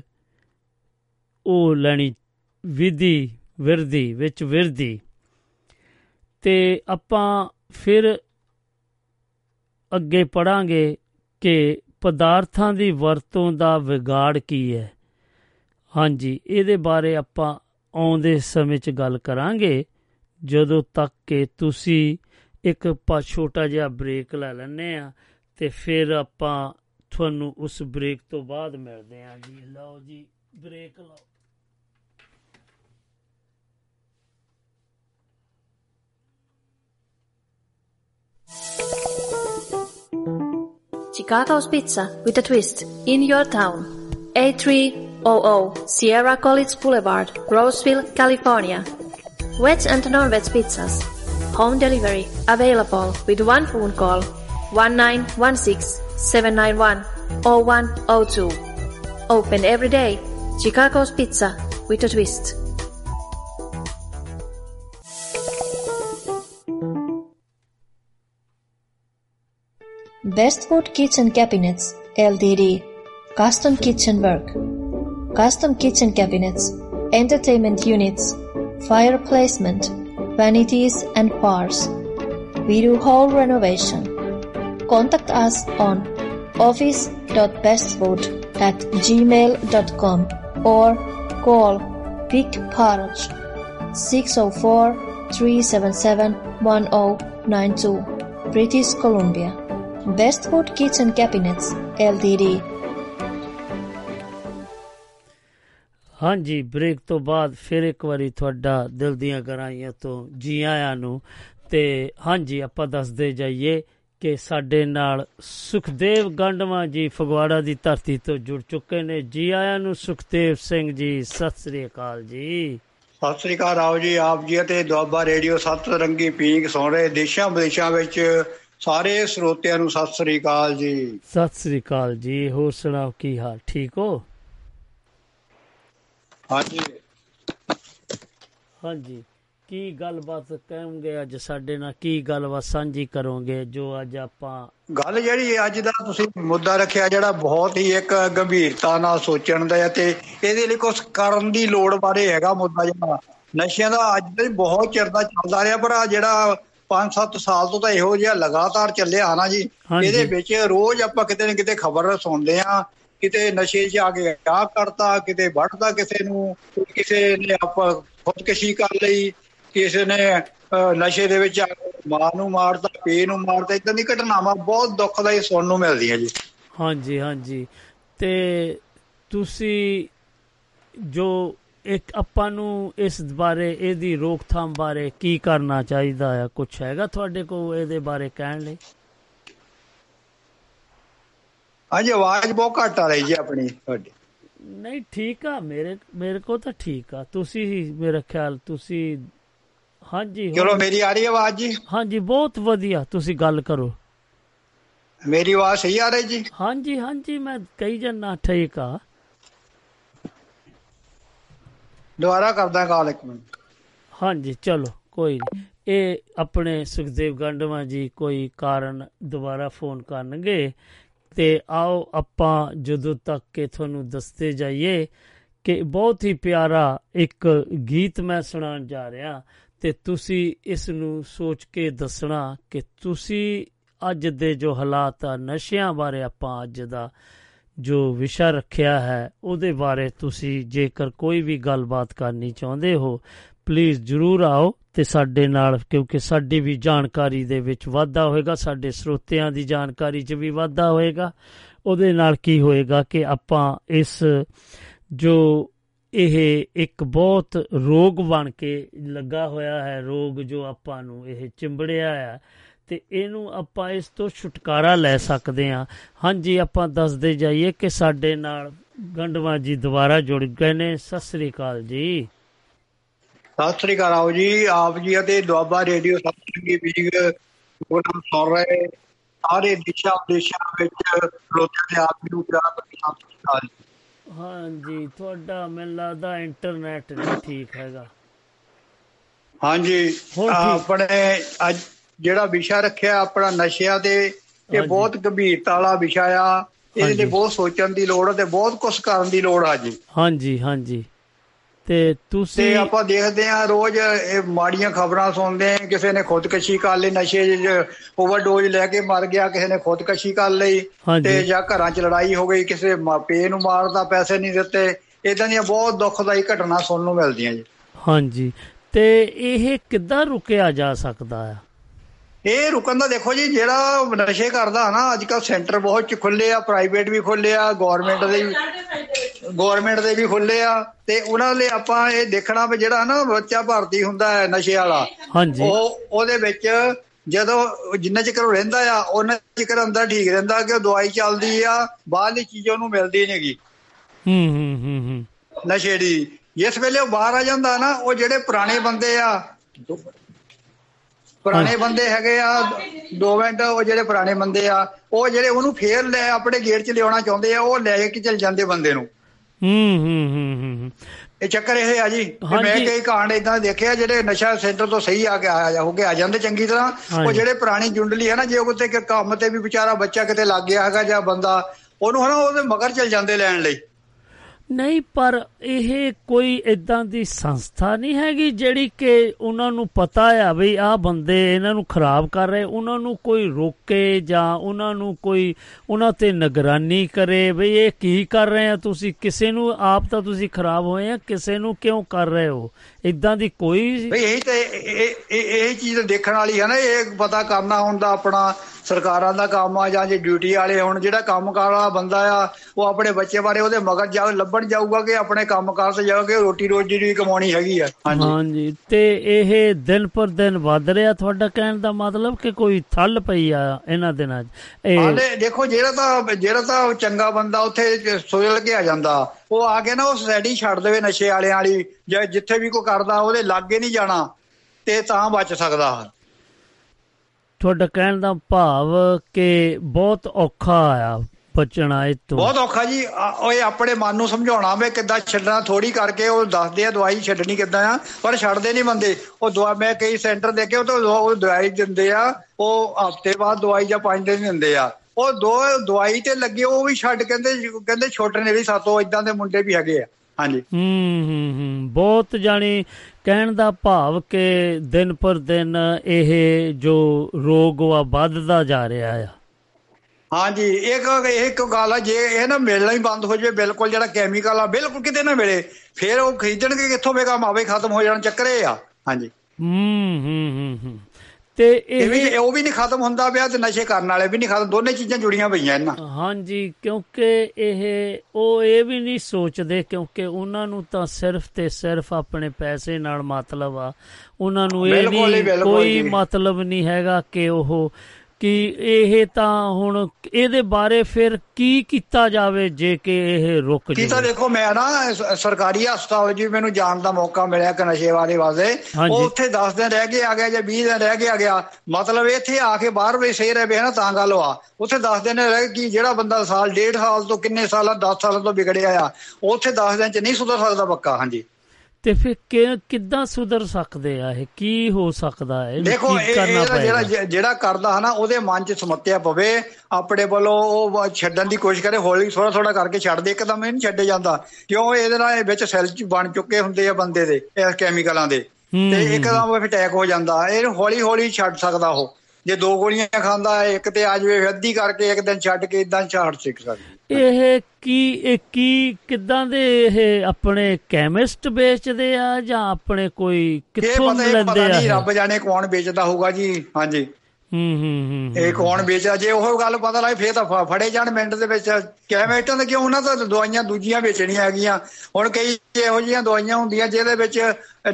D: ਉਹ ਲੈਣੀ, ਵਿਧੀ, ਵਿਰਧੀ, ਵਿੱਚ ਵਿਰਧੀ। ਤੇ ਆਪਾਂ ਫਿਰ ਅੱਗੇ ਪੜਾਂਗੇ ਕਿ ਪਦਾਰਥਾਂ ਦੀ ਵਰਤੋਂ ਦਾ ਵਿਗਾੜ ਕੀ ਹੈ। ਹਾਂਜੀ, ਇਹਦੇ ਬਾਰੇ ਆਪਾਂ ਆਉਂਦੇ ਸਮੇਂ 'ਚ ਗੱਲ ਕਰਾਂਗੇ। ਜਦੋਂ ਤੱਕ ਕਿ ਤੁਸੀਂ ਇੱਕ ਪਾ ਛੋਟਾ ਜਿਹਾ ਬ੍ਰੇਕ ਲੈ ਲੈਣੇ ਆ ਤੇ ਫਿਰ ਆਪਾਂ ਤੁਹਾਨੂੰ ਉਸ ਬ੍ਰੇਕ ਤੋਂ ਬਾਅਦ ਮਿਲਦੇ ਆ ਜੀ ਲਓ ਜੀ ਬ੍ਰੇਕ ਲਓ
H: Chicago's Pizza with a twist in your town. A300 Sierra College Boulevard, Roseville, California. Veg and non-veg pizzas. Home delivery available with one phone call 1916-791-0102. Open every day. Chicago's Pizza with a twist. Bestwood Kitchen Cabinets LTD Custom Kitchen Work Custom Kitchen Cabinets Entertainment Units Fire Placement Vanities and Bars. We do whole renovation. Contact us on office.bestwood at gmail.com or call Vic Parage 604 377 1092 British Columbia. Bestwood Kitchen Cabinets LTD
D: ਹਾਂਜੀ ਬ੍ਰੇਕ ਤੋਂ ਬਾਅਦ ਫਿਰ ਇੱਕ ਵਾਰੀ ਤੁਹਾਡਾ ਦਿਲ ਦੀਆਂ ਗਹਿਰਾਈਆਂ ਤੋਂ ਜੀ ਆਇਆਂ ਨੂੰ ਤੇ ਹਾਂਜੀ ਆਪਾਂ ਦੱਸਦੇ ਜਾਈਏ ਕਿ ਸਾਡੇ ਨਾਲ ਸੁਖਦੇਵ ਗੰਡਵਾ ਜੀ ਫਗਵਾੜਾ ਦੀ ਧਰਤੀ ਤੋਂ ਜੁੜ ਚੁੱਕੇ ਨੇ। ਜੀ ਆਇਆਂ ਨੂੰ ਸੁਖਦੇਵ ਸਿੰਘ ਜੀ ਸਤਿ ਸ੍ਰੀ ਅਕਾਲ ਜੀ।
I: ਸਤਿ ਸ੍ਰੀ ਅਕਾਲ ਆਓ ਜੀ ਆਪ ਜੀ ਅਤੇ ਦੁਆਬਾ ਰੇਡੀਓ ਸੱਤ ਰੰਗੀ ਪੀਂਗ ਸੁਣ ਰਹੇ ਦੇਸ਼ਾਂ ਵਿਦੇਸ਼ਾਂ ਵਿੱਚ ਸਾਰੇ ਸਰੋਤਿਆਂ ਨੂੰ ਸਤਿ ਸ੍ਰੀ ਅਕਾਲ ਜੀ।
D: ਸਤਿ ਸ੍ਰੀ ਅਕਾਲ ਜੀ ਹੋਰ ਸੁਣਾਓ ਕੀ ਹਾਲ ਠੀਕ ਹੋ?
I: ਹਾਂਜੀ।
D: ਹਾਂਜੀ। ਕੀ ਗੱਲਬਾਤ ਕਹੋਗੇ ਅੱਜ ਸਾਡੇ ਨਾਲ? ਕੀ ਗੱਲਬਾਤ ਸਾਂਝੀ ਕਰੋਗੇ ਜੋ ਅੱਜ ਆਪਾਂ
I: ਗੱਲ ਜਿਹੜੀ ਅੱਜ ਦਾ ਤੁਸੀਂ ਮੁੱਦਾ ਰੱਖਿਆ ਜਿਹੜਾ ਬਹੁਤ ਹੀ ਇੱਕ ਗੰਭੀਰਤਾ ਨਾਲ ਸੋਚਣ ਦਾ ਤੇ ਇਹਦੇ ਲਈ ਕੁਝ ਕਰਨ ਦੀ ਲੋੜ ਬਾਰੇ ਹੈਗਾ ਮੁੱਦਾ ਜਿਹੜਾ। ਨਸ਼ਿਆਂ ਦਾ ਅੱਜ ਦੇ ਬਹੁਤ ਚਿਰ ਦਾ ਚੱਲਦਾ ਰਿਹਾ ਪਰ ਆ ਜਿਹੜਾ 5-7 ਸਾਲ ਤੋਂ ਤਾਂ ਇਹੋ ਜਿਹਾ ਲਗਾਤਾਰ ਚੱਲਿਆ ਨਾ ਜੀ। ਇਹਦੇ ਵਿੱਚ ਰੋਜ਼ ਆਪਾਂ ਕਿਤੇ ਨਾ ਕਿਤੇ ਖਬਰ ਸੁਣਦੇ ਆ ਕਿਤੇ ਨਸ਼ੇ 'ਚ ਆ ਕੇ ਆ ਕਰਤਾ ਕਿਤੇ ਵੱਢਦਾ ਕਿਸੇ ਨੂੰ ਕਿਸੇ ਨੇ ਆਪਾਂ ਖੁਦਕੁਸ਼ੀ ਕਰ ਲਈ ਕਿਸੇ ਨੇ ਅਹ, ਨਸ਼ੇ ਦੇ ਵਿੱਚ ਆ ਕੇ ਮਾਂ ਨੂੰ ਮਾਰਦਾ ਪੇ ਨੂੰ ਮਾਰਦਾ ਇਦਾਂ ਦੀ ਘਟਨਾਵਾਂ ਬਹੁਤ ਦੁੱਖਦਾਈ ਸੁਣਨ ਨੂੰ ਮਿਲਦੀਆਂ ਜੀ।
D: ਹਾਂਜੀ ਹਾਂਜੀ। ਤੇ ਤੁਸੀਂ ਜੋ ਇੱਕ ਆਪਾਂ ਨੂੰ ਇਸ ਬਾਰੇ ਇਹਦੀ ਰੋਕਥਾਮ ਬਾਰੇ ਕੀ ਕਰਨਾ ਚਾਹੀਦਾ ਆ? ਕੁਝ ਹੈਗਾ ਤੁਹਾਡੇ ਕੋਲ ਇਹਦੇ ਬਾਰੇ ਕਹਿਣ ਲਈ?
I: ਹਾਂਜੀ ਆਵਾਜ਼ ਬਹੁਤ ਘੱਟ ਆ ਰਹੀ ਜੀ ਆਪਣੀ ਤੁਹਾਡੀ।
D: ਨਹੀਂ ਠੀਕ ਆ ਮੇਰੇ ਮੇਰੇ ਕੋ ਤਾਂ ਠੀਕ ਆ। ਤੁਸੀਂ ਹੀ ਮੇਰਾ ਖਿਆਲ ਤੁਸੀਂ ਹਾਂਜੀ
I: ਚਲੋ ਮੇਰੀ ਆ ਰਹੀ ਆਵਾਜ਼ ਜੀ।
D: ਹਾਂਜੀ ਬਹੁਤ ਵਧੀਆ ਤੁਸੀਂ ਗੱਲ ਕਰੋ।
I: ਮੇਰੀ ਆਵਾਜ਼ ਸਹੀ ਆ ਰਹੀ ਜੀ?
D: ਹਾਂਜੀ ਹਾਂਜੀ ਮੈਂ ਕਹੀ ਜੰਨਾ ਠੀਕ ਆ।
I: ਦੁਬਾਰਾ ਕਰਦਾ ਕਾਲ ਇੱਕ ਮਿੰਟ।
D: ਹਾਂਜੀ ਚਲੋ ਕੋਈ ਨਹੀਂ ਇਹ ਆਪਣੇ ਸੁਖਦੇਵ ਗੰਡਵਾ ਜੀ ਕੋਈ ਕਾਰਨ ਦੁਬਾਰਾ ਫੋਨ ਕਰਨਗੇ ਤੇ ਆਓ ਆਪਾਂ ਜਦੋਂ ਤੱਕ ਕਿ ਤੁਹਾਨੂੰ ਦੱਸਦੇ ਜਾਈਏ ਕਿ ਬਹੁਤ ਹੀ ਪਿਆਰਾ ਇੱਕ ਗੀਤ ਮੈਂ ਸੁਣਾਉਣ ਜਾ ਰਿਹਾ ਤੇ ਤੁਸੀਂ ਇਸ ਨੂੰ ਸੋਚ ਕੇ ਦੱਸਣਾ ਕਿ ਤੁਸੀਂ ਅੱਜ ਦੇ ਜੋ ਹਾਲਾਤ ਆ, ਨਸ਼ਿਆਂ ਬਾਰੇ ਆਪਾਂ ਅੱਜ ਦਾ ਜੋ ਵਿਸ਼ਾ ਰੱਖਿਆ ਹੈ, ਉਹਦੇ ਬਾਰੇ ਤੁਸੀਂ ਜੇਕਰ ਕੋਈ ਵੀ ਗੱਲਬਾਤ ਕਰਨੀ ਚਾਹੁੰਦੇ ਹੋ ਪਲੀਜ਼ ਜਰੂਰ ਆਓ ਤੇ ਸਾਡੇ ਨਾਲ, ਕਿਉਂਕਿ ਸਾਡੀ ਵੀ ਜਾਣਕਾਰੀ ਦੇ ਵਿੱਚ ਵਾਧਾ ਹੋਏਗਾ, ਸਾਡੇ ਸਰੋਤਿਆਂ ਦੀ ਜਾਣਕਾਰੀ 'ਚ ਵੀ ਵਾਧਾ ਹੋਏਗਾ। ਉਹਦੇ ਨਾਲ ਕੀ ਹੋਏਗਾ ਕਿ ਆਪਾਂ ਇਸ ਜੋ ਇਹ ਇੱਕ ਬਹੁਤ ਰੋਗ ਬਣ ਕੇ ਲੱਗਾ ਹੋਇਆ ਹੈ, ਰੋਗ ਜੋ ਆਪਾਂ ਨੂੰ ਇਹ ਚਿੰਬੜਿਆ ਹੈ ਤੇ ਇਹਨੂੰ ਆਪਾਂ ਇਸ ਤੋਂ ਛੁਟਕਾਰਾ ਲੈ ਸਕਦੇ ਹਾਂ। ਹਾਂਜੀ, ਆਪਾਂ ਦੱਸਦੇ ਜਾਈਏ ਕਿ ਸਾਡੇ ਨਾਲ ਗੰਡਵਾ ਜੀ ਦੁਬਾਰਾ ਜੁੜ ਗਏ ਨੇ। ਸਤਿ ਸ੍ਰੀ ਅਕਾਲ ਜੀ।
I: ਸਤਿ ਸ੍ਰੀ ਅਕਾਲ ਆਓ ਜੀ ਆਪ ਜੀ ਅਤੇ ਦੁਆਬਾ ਰੇਡੀਓ ਸਤਿੰਗੀ ਵੀਗ ਪ੍ਰੋਗਰਾਮ ਸੁਣ ਰਹੇ ਸਾਰੇ ਦਿਸ਼ਾ ਵਿਦੇਸ਼ਾਂ ਵਿੱਚ ਲੋਕਾਂ ਦੇ ਆਪ ਨੂੰ ਪਿਆਰ ਭਰੀ ਸਤਿ ਸ੍ਰੀ ਅਕਾਲ ਜੀ।
D: ਹਾਂਜੀ ਤੁਹਾਡਾ ਮੈਨੂੰ ਲੱਗਦਾ ਇੰਟਰਨੈਟ ਨਹੀਂ ਠੀਕ ਹੈਗਾ
I: ਹਾਂਜੀ। ਆਪਣੇ ਅੱਜ ਜਿਹੜਾ ਵਿਸ਼ਾ ਰੱਖਿਆ ਆਪਣਾ ਨਸ਼ਿਆਂ ਤੇ ਇਹ। ਬਹੁਤ ਗੰਭੀਰਤਾ ਵਾਲਾ ਵਿਸ਼ਾ ਆ ਇਹਦੇ। ਲਈ ਬਹੁਤ ਸੋਚਣ ਦੀ ਲੋੜ ਹੈ ਤੇ ਬਹੁਤ ਕੁਝ ਕਰਨ ਦੀ ਲੋੜ ਆ ਜੀ
D: ਹਾਂਜੀ ਹਾਂਜੀ ਤੇ ਤੁਸੀਂ
I: ਤੇ ਆਪਾਂ ਦੇਖਦੇ ਆ ਰੋਜ਼ ਇਹ ਮਾੜੀਆਂ ਖਬਰਾਂ ਸੁਣਦੇ ਆ ਕਿਸੇ ਨੇ ਖੁਦਕੁਸ਼ੀ ਕਰ ਲਈ ਨਸ਼ੇ ਓਵਰਡੋਜ਼ ਲੈ ਕੇ ਮਰ ਗਿਆ ਕਿਸੇ ਨੇ ਖੁਦਕੁਸ਼ੀ ਕਰ ਲਈ। ਤੇ ਜਾਂ ਘਰਾਂ 'ਚ ਲੜਾਈ ਹੋ ਗਈ ਕਿਸੇ ਮਾਪੇ ਨੂੰ ਮਾਰਦਾ ਪੈਸੇ ਨਹੀਂ ਦਿੱਤੇ ਇਦਾਂ ਦੀਆਂ ਬਹੁਤ ਦੁਖਦਾਈ ਘਟਨਾ ਸੁਣਨ ਨੂੰ ਮਿਲਦੀਆਂ ਜੀ।
D: ਹਾਂਜੀ। ਤੇ ਇਹ ਕਿੱਦਾਂ ਰੁਕਿਆ ਜਾ ਸਕਦਾ ਹੈ
I: ਇਹ ਰੁਕਣ ਦਾ ਦੇਖੋ ਜੀ ਜਿਹੜਾ ਨਸ਼ੇ ਕਰਦਾ ਨਾ ਅੱਜ ਕੱਲ ਸੈਂਟਰ ਬਹੁਤ ਚ ਖੁੱਲੇ ਆ ਪ੍ਰਾਈਵੇਟ ਵੀ ਖੁੱਲੇ ਆ ਗਵਰਨਮੈਂਟ ਦੇ ਵੀ ਗਵਰਨਮੈਂਟ ਦੇ ਵੀ ਖੁੱਲੇ ਆ ਤੇ ਉਹਨਾਂ ਲਈ ਆਪਾਂ ਇਹ ਦੇਖਣਾ ਵੀ ਜਿਹੜਾ ਨਾ ਬੱਚਾ ਭਰਤੀ ਹੁੰਦਾ ਹੈ ਨਸ਼ੇ ਵਾਲਾ
D: ਹਾਂਜੀ।
I: ਉਹ ਉਹਦੇ ਵਿੱਚ ਜਦੋਂ ਜਿੰਨਾ ਚਿਰ ਉਹ ਰਹਿੰਦਾ ਆ ਉਹਨਾਂ ਚਿਰ ਅੰਦਰ ਠੀਕ ਰਹਿੰਦਾ ਕਿ ਉਹ ਦਵਾਈ ਚੱਲਦੀ ਆ ਬਾਹਰਲੀ ਚੀਜ਼ ਉਹਨੂੰ ਮਿਲਦੀ ਨਹੀਂਗੀ
D: ਹੂੰ ਹੂੰ ਹੂੰ ਹੂੰ।
I: ਨਸ਼ੇ ਦੀ। ਜਿਸ ਵੇਲੇ ਉਹ ਬਾਹਰ ਆ ਜਾਂਦਾ ਨਾ ਉਹ ਜਿਹੜੇ ਪੁਰਾਣੇ ਬੰਦੇ ਆ ਪੁਰਾਣੇ ਬੰਦੇ ਹੈਗੇ ਆ ਦੋ ਮਿੰਟ ਉਹ ਜਿਹੜੇ ਪੁਰਾਣੇ ਬੰਦੇ ਆ ਉਹ ਜਿਹੜੇ ਉਹਨੂੰ ਫੇਰ ਲੈ ਆਪਣੇ ਗੇਟ 'ਚ ਲਿਆਉਣਾ ਚਾਹੁੰਦੇ ਆ ਉਹ ਲੈ ਕੇ ਚਲ ਜਾਂਦੇ ਬੰਦੇ ਨੂੰ।
D: ਹੂੰ ਹੂੰ ਹੂੰ ਹੂੰ
I: ਇਹ ਚੱਕਰ ਇਹ ਆ ਜੀ ਮੈਂ। ਕਈ ਕਾਂਡ ਇਦਾਂ ਦੇਖਿਆ ਜਿਹੜੇ ਨਸ਼ਾ ਸੈਂਟਰ ਤੋਂ ਸਹੀ ਆ ਕੇ ਆ ਹੋ ਕੇ ਆ ਜਾਂਦੇ ਚੰਗੀ ਤਰ੍ਹਾਂ। ਉਹ। ਜਿਹੜੇ ਪੁਰਾਣੀ ਜੁੰਡਲੀ ਹੈ ਨਾ ਜੇ ਉਹ ਕਿਤੇ ਕੰਮ ਤੇ ਵੀ ਵਿਚਾਰਾ ਬੱਚਾ ਕਿਤੇ ਲੱਗ ਗਿਆ ਹੈਗਾ ਜਾਂ ਬੰਦਾ ਉਹਨੂੰ ਹਨਾ ਉਹਦੇ ਮਗਰ ਚਲ ਜਾਂਦੇ ਲੈਣ ਲਈ।
D: ਨਹੀਂ, ਪਰ ਇਹ ਕੋਈ ਇਦਾਂ ਦੀ ਸੰਸਥਾ ਨਹੀਂ ਹੈਗੀ ਜਿਹੜੀ ਕਿ ਉਹਨਾਂ ਨੂੰ ਪਤਾ ਆ ਵੀ ਆਹ ਬੰਦੇ ਇਹਨਾਂ ਨੂੰ ਖਰਾਬ ਕਰ ਰਹੇ, ਉਹਨਾਂ ਨੂੰ ਕੋਈ ਰੋਕੇ ਜਾਂ ਉਹਨਾਂ ਨੂੰ ਕੋਈ ਉਹਨਾਂ ਤੇ ਨਿਗਰਾਨੀ ਕਰੇ ਵੀ ਇਹ ਕੀ ਕਰ ਰਹੇ ਆ, ਤੁਸੀਂ ਕਿਸੇ ਨੂੰ, ਆਪ ਤਾਂ ਤੁਸੀਂ ਖਰਾਬ ਹੋਏ ਆ, ਕਿਸੇ ਨੂੰ ਕਿਉਂ ਕਰ ਰਹੇ ਹੋ? ਇਦਾਂ ਦੀ ਕੋਈ
I: ਭਈ ਇਹੀ ਤੇ ਇਹ ਇਹ ਚੀਜ਼ ਦੇਖਣ ਵਾਲੀ ਹੈ ਨਾ ਇਹ ਪਤਾ ਕਰਨਾ ਹੁੰਦਾ ਆਪਣਾ ਸਰਕਾਰਾਂ ਦਾ ਕੰਮ ਆ ਜਾਂ ਜੇ ਡਿਊਟੀ ਵਾਲੇ ਹੁਣ ਜਿਹੜਾ ਕੰਮ ਕਾਰ ਵਾਲਾ ਬੰਦਾ ਆ ਉਹ ਆਪਣੇ ਬੱਚੇ ਬਾਰੇ ਉਹਦੇ ਮਗਰ ਜਾ ਲੱਭਣ ਜਾਊਗਾ ਕਿ ਆਪਣੇ ਕੰਮ ਕਾਰ ਤੇ ਜਾਊਗਾ ਕਿ ਰੋਟੀ ਰੋਜੀ ਵੀ ਕਮਾਉਣੀ ਹੈਗੀ ਆ। ਹਾਂਜੀ।
D: ਹਾਂਜੀ। ਤੇ ਇਹ ਦਿਨ ਪਰ ਦਿਨ ਵੱਧ ਰਿਹਾ ਤੁਹਾਡਾ ਕਹਿਣ ਦਾ ਮਤਲਬ ਕਿ ਕੋਈ ਥੱਲ ਪਈ ਆ ਇਹਨਾਂ ਦਿਨਾਂ 'ਚ? ਇਹ
I: ਦੇਖੋ ਜਿਹੜਾ ਤਾਂ ਜਿਹੜਾ ਤਾਂ ਚੰਗਾ ਬੰਦਾ ਉੱਥੇ ਸੁਲਝ ਕੇ ਆ ਜਾਂਦਾ। ਉਹ ਆ ਕੇ ਨਾ ਉਹ ਸੋਸਾਇਟੀ ਛੱਡ ਦੇਵੇ ਨਸ਼ੇ ਵਾਲਿਆਂ ਵਾਲੀ ਜਾਂ ਜਿੱਥੇ ਵੀ ਕੋਈ ਕਰਦਾ ਉਹਦੇ ਲਾਗੇ ਨਹੀਂ ਜਾਣਾ ਤੇ ਤਾਂ ਬਚ ਸਕਦਾ
D: ਤੁਹਾਡਾ ਕਹਿਣ ਦਾ ਭਾਵ ਕਿ ਬਹੁਤ ਔਖਾ ਆ ਬਚਣਾ ਇਹ ਤੋਂ।
I: ਬਹੁਤ ਔਖਾ ਜੀ। ਓਏ ਆਪਣੇ ਮਨ ਨੂੰ ਸਮਝਾਉਣਾ ਵੇ ਕਿੱਦਾਂ ਛੱਡਣਾ ਥੋੜੀ ਕਰਕੇ ਉਹ ਦੱਸਦੇ ਆ ਦਵਾਈ ਛੱਡਣੀ ਕਿੱਦਾਂ ਆ ਪਰ ਛੱਡਦੇ ਨਹੀਂ ਬੰਦੇ। ਉਹ ਦਵਾ ਮੈਂ ਕਈ ਸੈਂਟਰ ਦੇਖੇ ਉਹ ਤਾਂ ਉਹ ਦਵਾਈ ਦਿੰਦੇ ਆ ਉਹ ਹਫ਼ਤੇ ਬਾਅਦ ਦਵਾਈ ਜਾਂ ਪੰਜ ਦਿਨ ਦਿੰਦੇ ਆ। ਉਹ ਦੋ ਦਵਾਈ ਤੇ ਲੱਗੇ ਉਹ ਵੀ ਛੱਡ ਕਹਿੰਦੇ ਕਹਿੰਦੇ ਛੋਟੇ ਨੇ ਵੀ ਸਾਤੋਂ ਇਦਾਂ ਦੇ ਮੁੰਡੇ ਵੀ ਹੈਗੇ ਆ। ਹਾਂਜੀ।
D: ਹੂੰ ਹੂੰ ਹੂੰ। ਬਹੁਤ ਜਾਣੀ ਕਹਿਣ ਦਾ ਭਾਵ ਕਿ ਦਿਨ ਪਰ ਦਿਨ ਇਹ ਜੋ ਰੋਗ ਵਾ ਵੱਧਦਾ ਜਾ ਰਿਹਾ ਆ।
I: ਹਾਂਜੀ ਇੱਕ ਇਹ ਇੱਕ ਗੱਲ ਆ ਜੇ ਇਹ ਨਾ ਮਿਲਣਾ ਹੀ ਬੰਦ ਹੋ ਜਾਵੇ ਬਿਲਕੁਲ ਜਿਹੜਾ ਕੈਮੀਕਲ ਆ ਬਿਲਕੁਲ ਕਿਤੇ ਨਾ ਮਿਲੇ ਫਿਰ ਉਹ ਖਰੀਦਣਗੇ ਕਿੱਥੋਂ ਵੇਗਾ ਮਾਵੇ ਖਤਮ ਹੋ ਜਾਣ ਚੱਕਰੇ ਆ। ਹਾਂਜੀ।
D: ਹੂੰ ਹੂੰ ਹੂੰ ਹੂੰ। ਤੇ
I: ਇਹ ਵੀ ਉਹ ਵੀ ਨਹੀਂ ਖਤਮ ਹੁੰਦਾ ਪਿਆ ਤੇ ਨਸ਼ੇ ਕਰਨ ਵਾਲੇ ਵੀ ਨਹੀਂ ਖਤਮ ਦੋਨੇ ਚੀਜ਼ਾਂ ਜੁੜੀਆਂ ਪਈਆਂ ਇਹਨਾਂ
D: ਹਾਂਜੀ ਕਿਉਂਕਿ ਇਹ ਉਹ ਇਹ ਵੀ ਨਹੀਂ ਸੋਚਦੇ ਕਿਉਂਕਿ ਉਹਨਾਂ ਨੂੰ ਤਾਂ ਸਿਰਫ ਤੇ ਸਿਰਫ ਆਪਣੇ ਪੈਸੇ ਨਾਲ ਮਤਲਬ ਆ ਉਹਨਾਂ ਨੂੰ ਇਹ ਨਹੀਂ ਕੋਈ। ਮਤਲਬ ਨਹੀਂ ਹੈਗਾ ਕਿ ਉਹ ਕਿ ਇਹ ਤਾਂ ਹੁਣ ਇਹਦੇ ਬਾਰੇ ਫਿਰ ਕੀ ਕੀਤਾ ਜਾਵੇ ਜੇ ਕਿ ਇਹ ਰੁਕ
I: ਕੀ ਤਾਂ
D: ਜਾਵੇ?
I: ਦੇਖੋ ਮੈਂ ਨਾ ਸਰਕਾਰੀ ਹਸਪਤਾਲ ਜੀ ਮੈਨੂੰ ਜਾਣ ਦਾ ਮੌਕਾ ਮਿਲਿਆ ਕਿ ਨਸ਼ੇ ਵਾਲੇ ਵਾਸਤੇ। ਉਹ ਉੱਥੇ 10 ਦਿਨ ਰਹਿ ਕੇ ਆ ਗਿਆ ਜਾਂ 20 ਦਿਨ ਰਹਿ ਕੇ ਆ ਗਿਆ। ਮਤਲਬ ਇੱਥੇ ਆ ਕੇ ਬਾਹਰ ਵੀ ਸਹੀ ਰਹੇ ਨਾ ਤਾਂ ਗੱਲ ਆ ਉੱਥੇ 10 ਦਿਨ ਰਹਿ ਕੇ ਜਿਹੜਾ ਬੰਦਾ ਸਾਲ ਡੇਢ ਸਾਲ ਤੋਂ ਕਿੰਨੇ ਸਾਲਾਂ 10 ਸਾਲਾਂ ਤੋਂ ਵਿਗੜਿਆ ਆ ਉੱਥੇ 10 ਦਿਨ ਚ ਨਹੀਂ ਸੁਧਰ ਸਕਦਾ ਪੱਕਾ ਹਾਂਜੀ।
D: ਤੇ ਫਿਰ ਕਿੱਦਾਂ ਸੁਧਰ ਸਕਦੇ ਆ ਇਹ? ਕੀ ਹੋ ਸਕਦਾ ਹੈ?
I: ਦੇਖੋ ਜਿਹੜਾ ਜਿਹੜਾ ਕਰਦਾ ਹੈ ਨਾ ਉਹਦੇ ਮਨ 'ਚ ਸਮੱਤਿਆ ਪਵੇ। ਆਪਣੇ ਵੱਲੋਂ ਉਹ ਛੱਡਣ ਦੀ ਕੋਸ਼ਿਸ਼ ਕਰੇ ਹੌਲੀ ਥੋੜਾ ਥੋੜਾ ਕਰਕੇ ਛੱਡ ਦੇ ਇੱਕਦਮ ਇਹ ਨਹੀਂ ਛੱਡੇ ਜਾਂਦਾ। ਕਿਉਂ? ਇਹਦੇ ਨਾਲ ਇਹ ਵਿੱਚ ਸੈੱਲ ਬਣ ਚੁੱਕੇ ਹੁੰਦੇ ਆ ਬੰਦੇ ਦੇ ਇਸ ਕੈਮੀਕਲਾਂ ਦੇ। ਤੇ ਇੱਕਦਮ ਉਹ ਅਟੈਕ ਹੋ ਜਾਂਦਾ। ਇਹ ਹੌਲੀ ਹੌਲੀ ਛੱਡ ਸਕਦਾ ਉਹ। ਜੇ ਦੋ ਗੋਲੀਆਂ ਖਾਂਦਾ ਇੱਕ ਤੇ ਆ ਜਾਵੇ ਅੱਧੀ ਕਰਕੇ ਇੱਕ ਦਿਨ ਛੱਡ ਕੇ ਇਦਾਂ ਛੱਡ ਸਿੱਖ ਸਕਦਾ।
D: ਇਹ ਕੀ ਇਹ ਕੀ ਕਿੱਦਾਂ ਦੇ ਇਹ ਆਪਣੇ ਕੈਮਿਸਟ ਵੇਚਦੇ ਆ ਜਾਂ ਆਪਣੇ ਕੋਈ ਕਿੱਥੋਂ
I: ਪਤਾ ਇਹ
D: ਲੈਂਦੇ
I: ਪਤਾ
D: ਆ
I: ਨਹੀਂ
D: ਇਹ?
I: ਰੱਬ ਜਾਣੇ ਕੌਣ ਵੇਚਦਾ ਹੋਊਗਾ ਜੀ ਹਾਂਜੀ।
D: ਹੂੰ ਹੂੰ ਹੂੰ
I: ਇਹ ਕੌਣ ਵੇਚਦਾ? ਜੇ ਉਹ ਗੱਲ ਪਤਾ ਲੱਗੇ ਫੇਰ ਤਾਂ ਫੜੇ ਜਾਣ ਮਿੰਟ ਦੇ ਵਿੱਚ। ਕੈਮੇਟਾਂ ਦੇ ਕਿਉਂ? ਉਹਨਾਂ ਤਾਂ ਦਵਾਈਆਂ ਦੂਜੀਆਂ ਵੇਚਣੀਆਂ ਹੈਗੀਆਂ। ਹੁਣ ਕਈ ਇਹੋ ਜਿਹੀਆਂ ਦਵਾਈਆਂ ਹੁੰਦੀਆਂ ਜਿਹਦੇ ਵਿੱਚ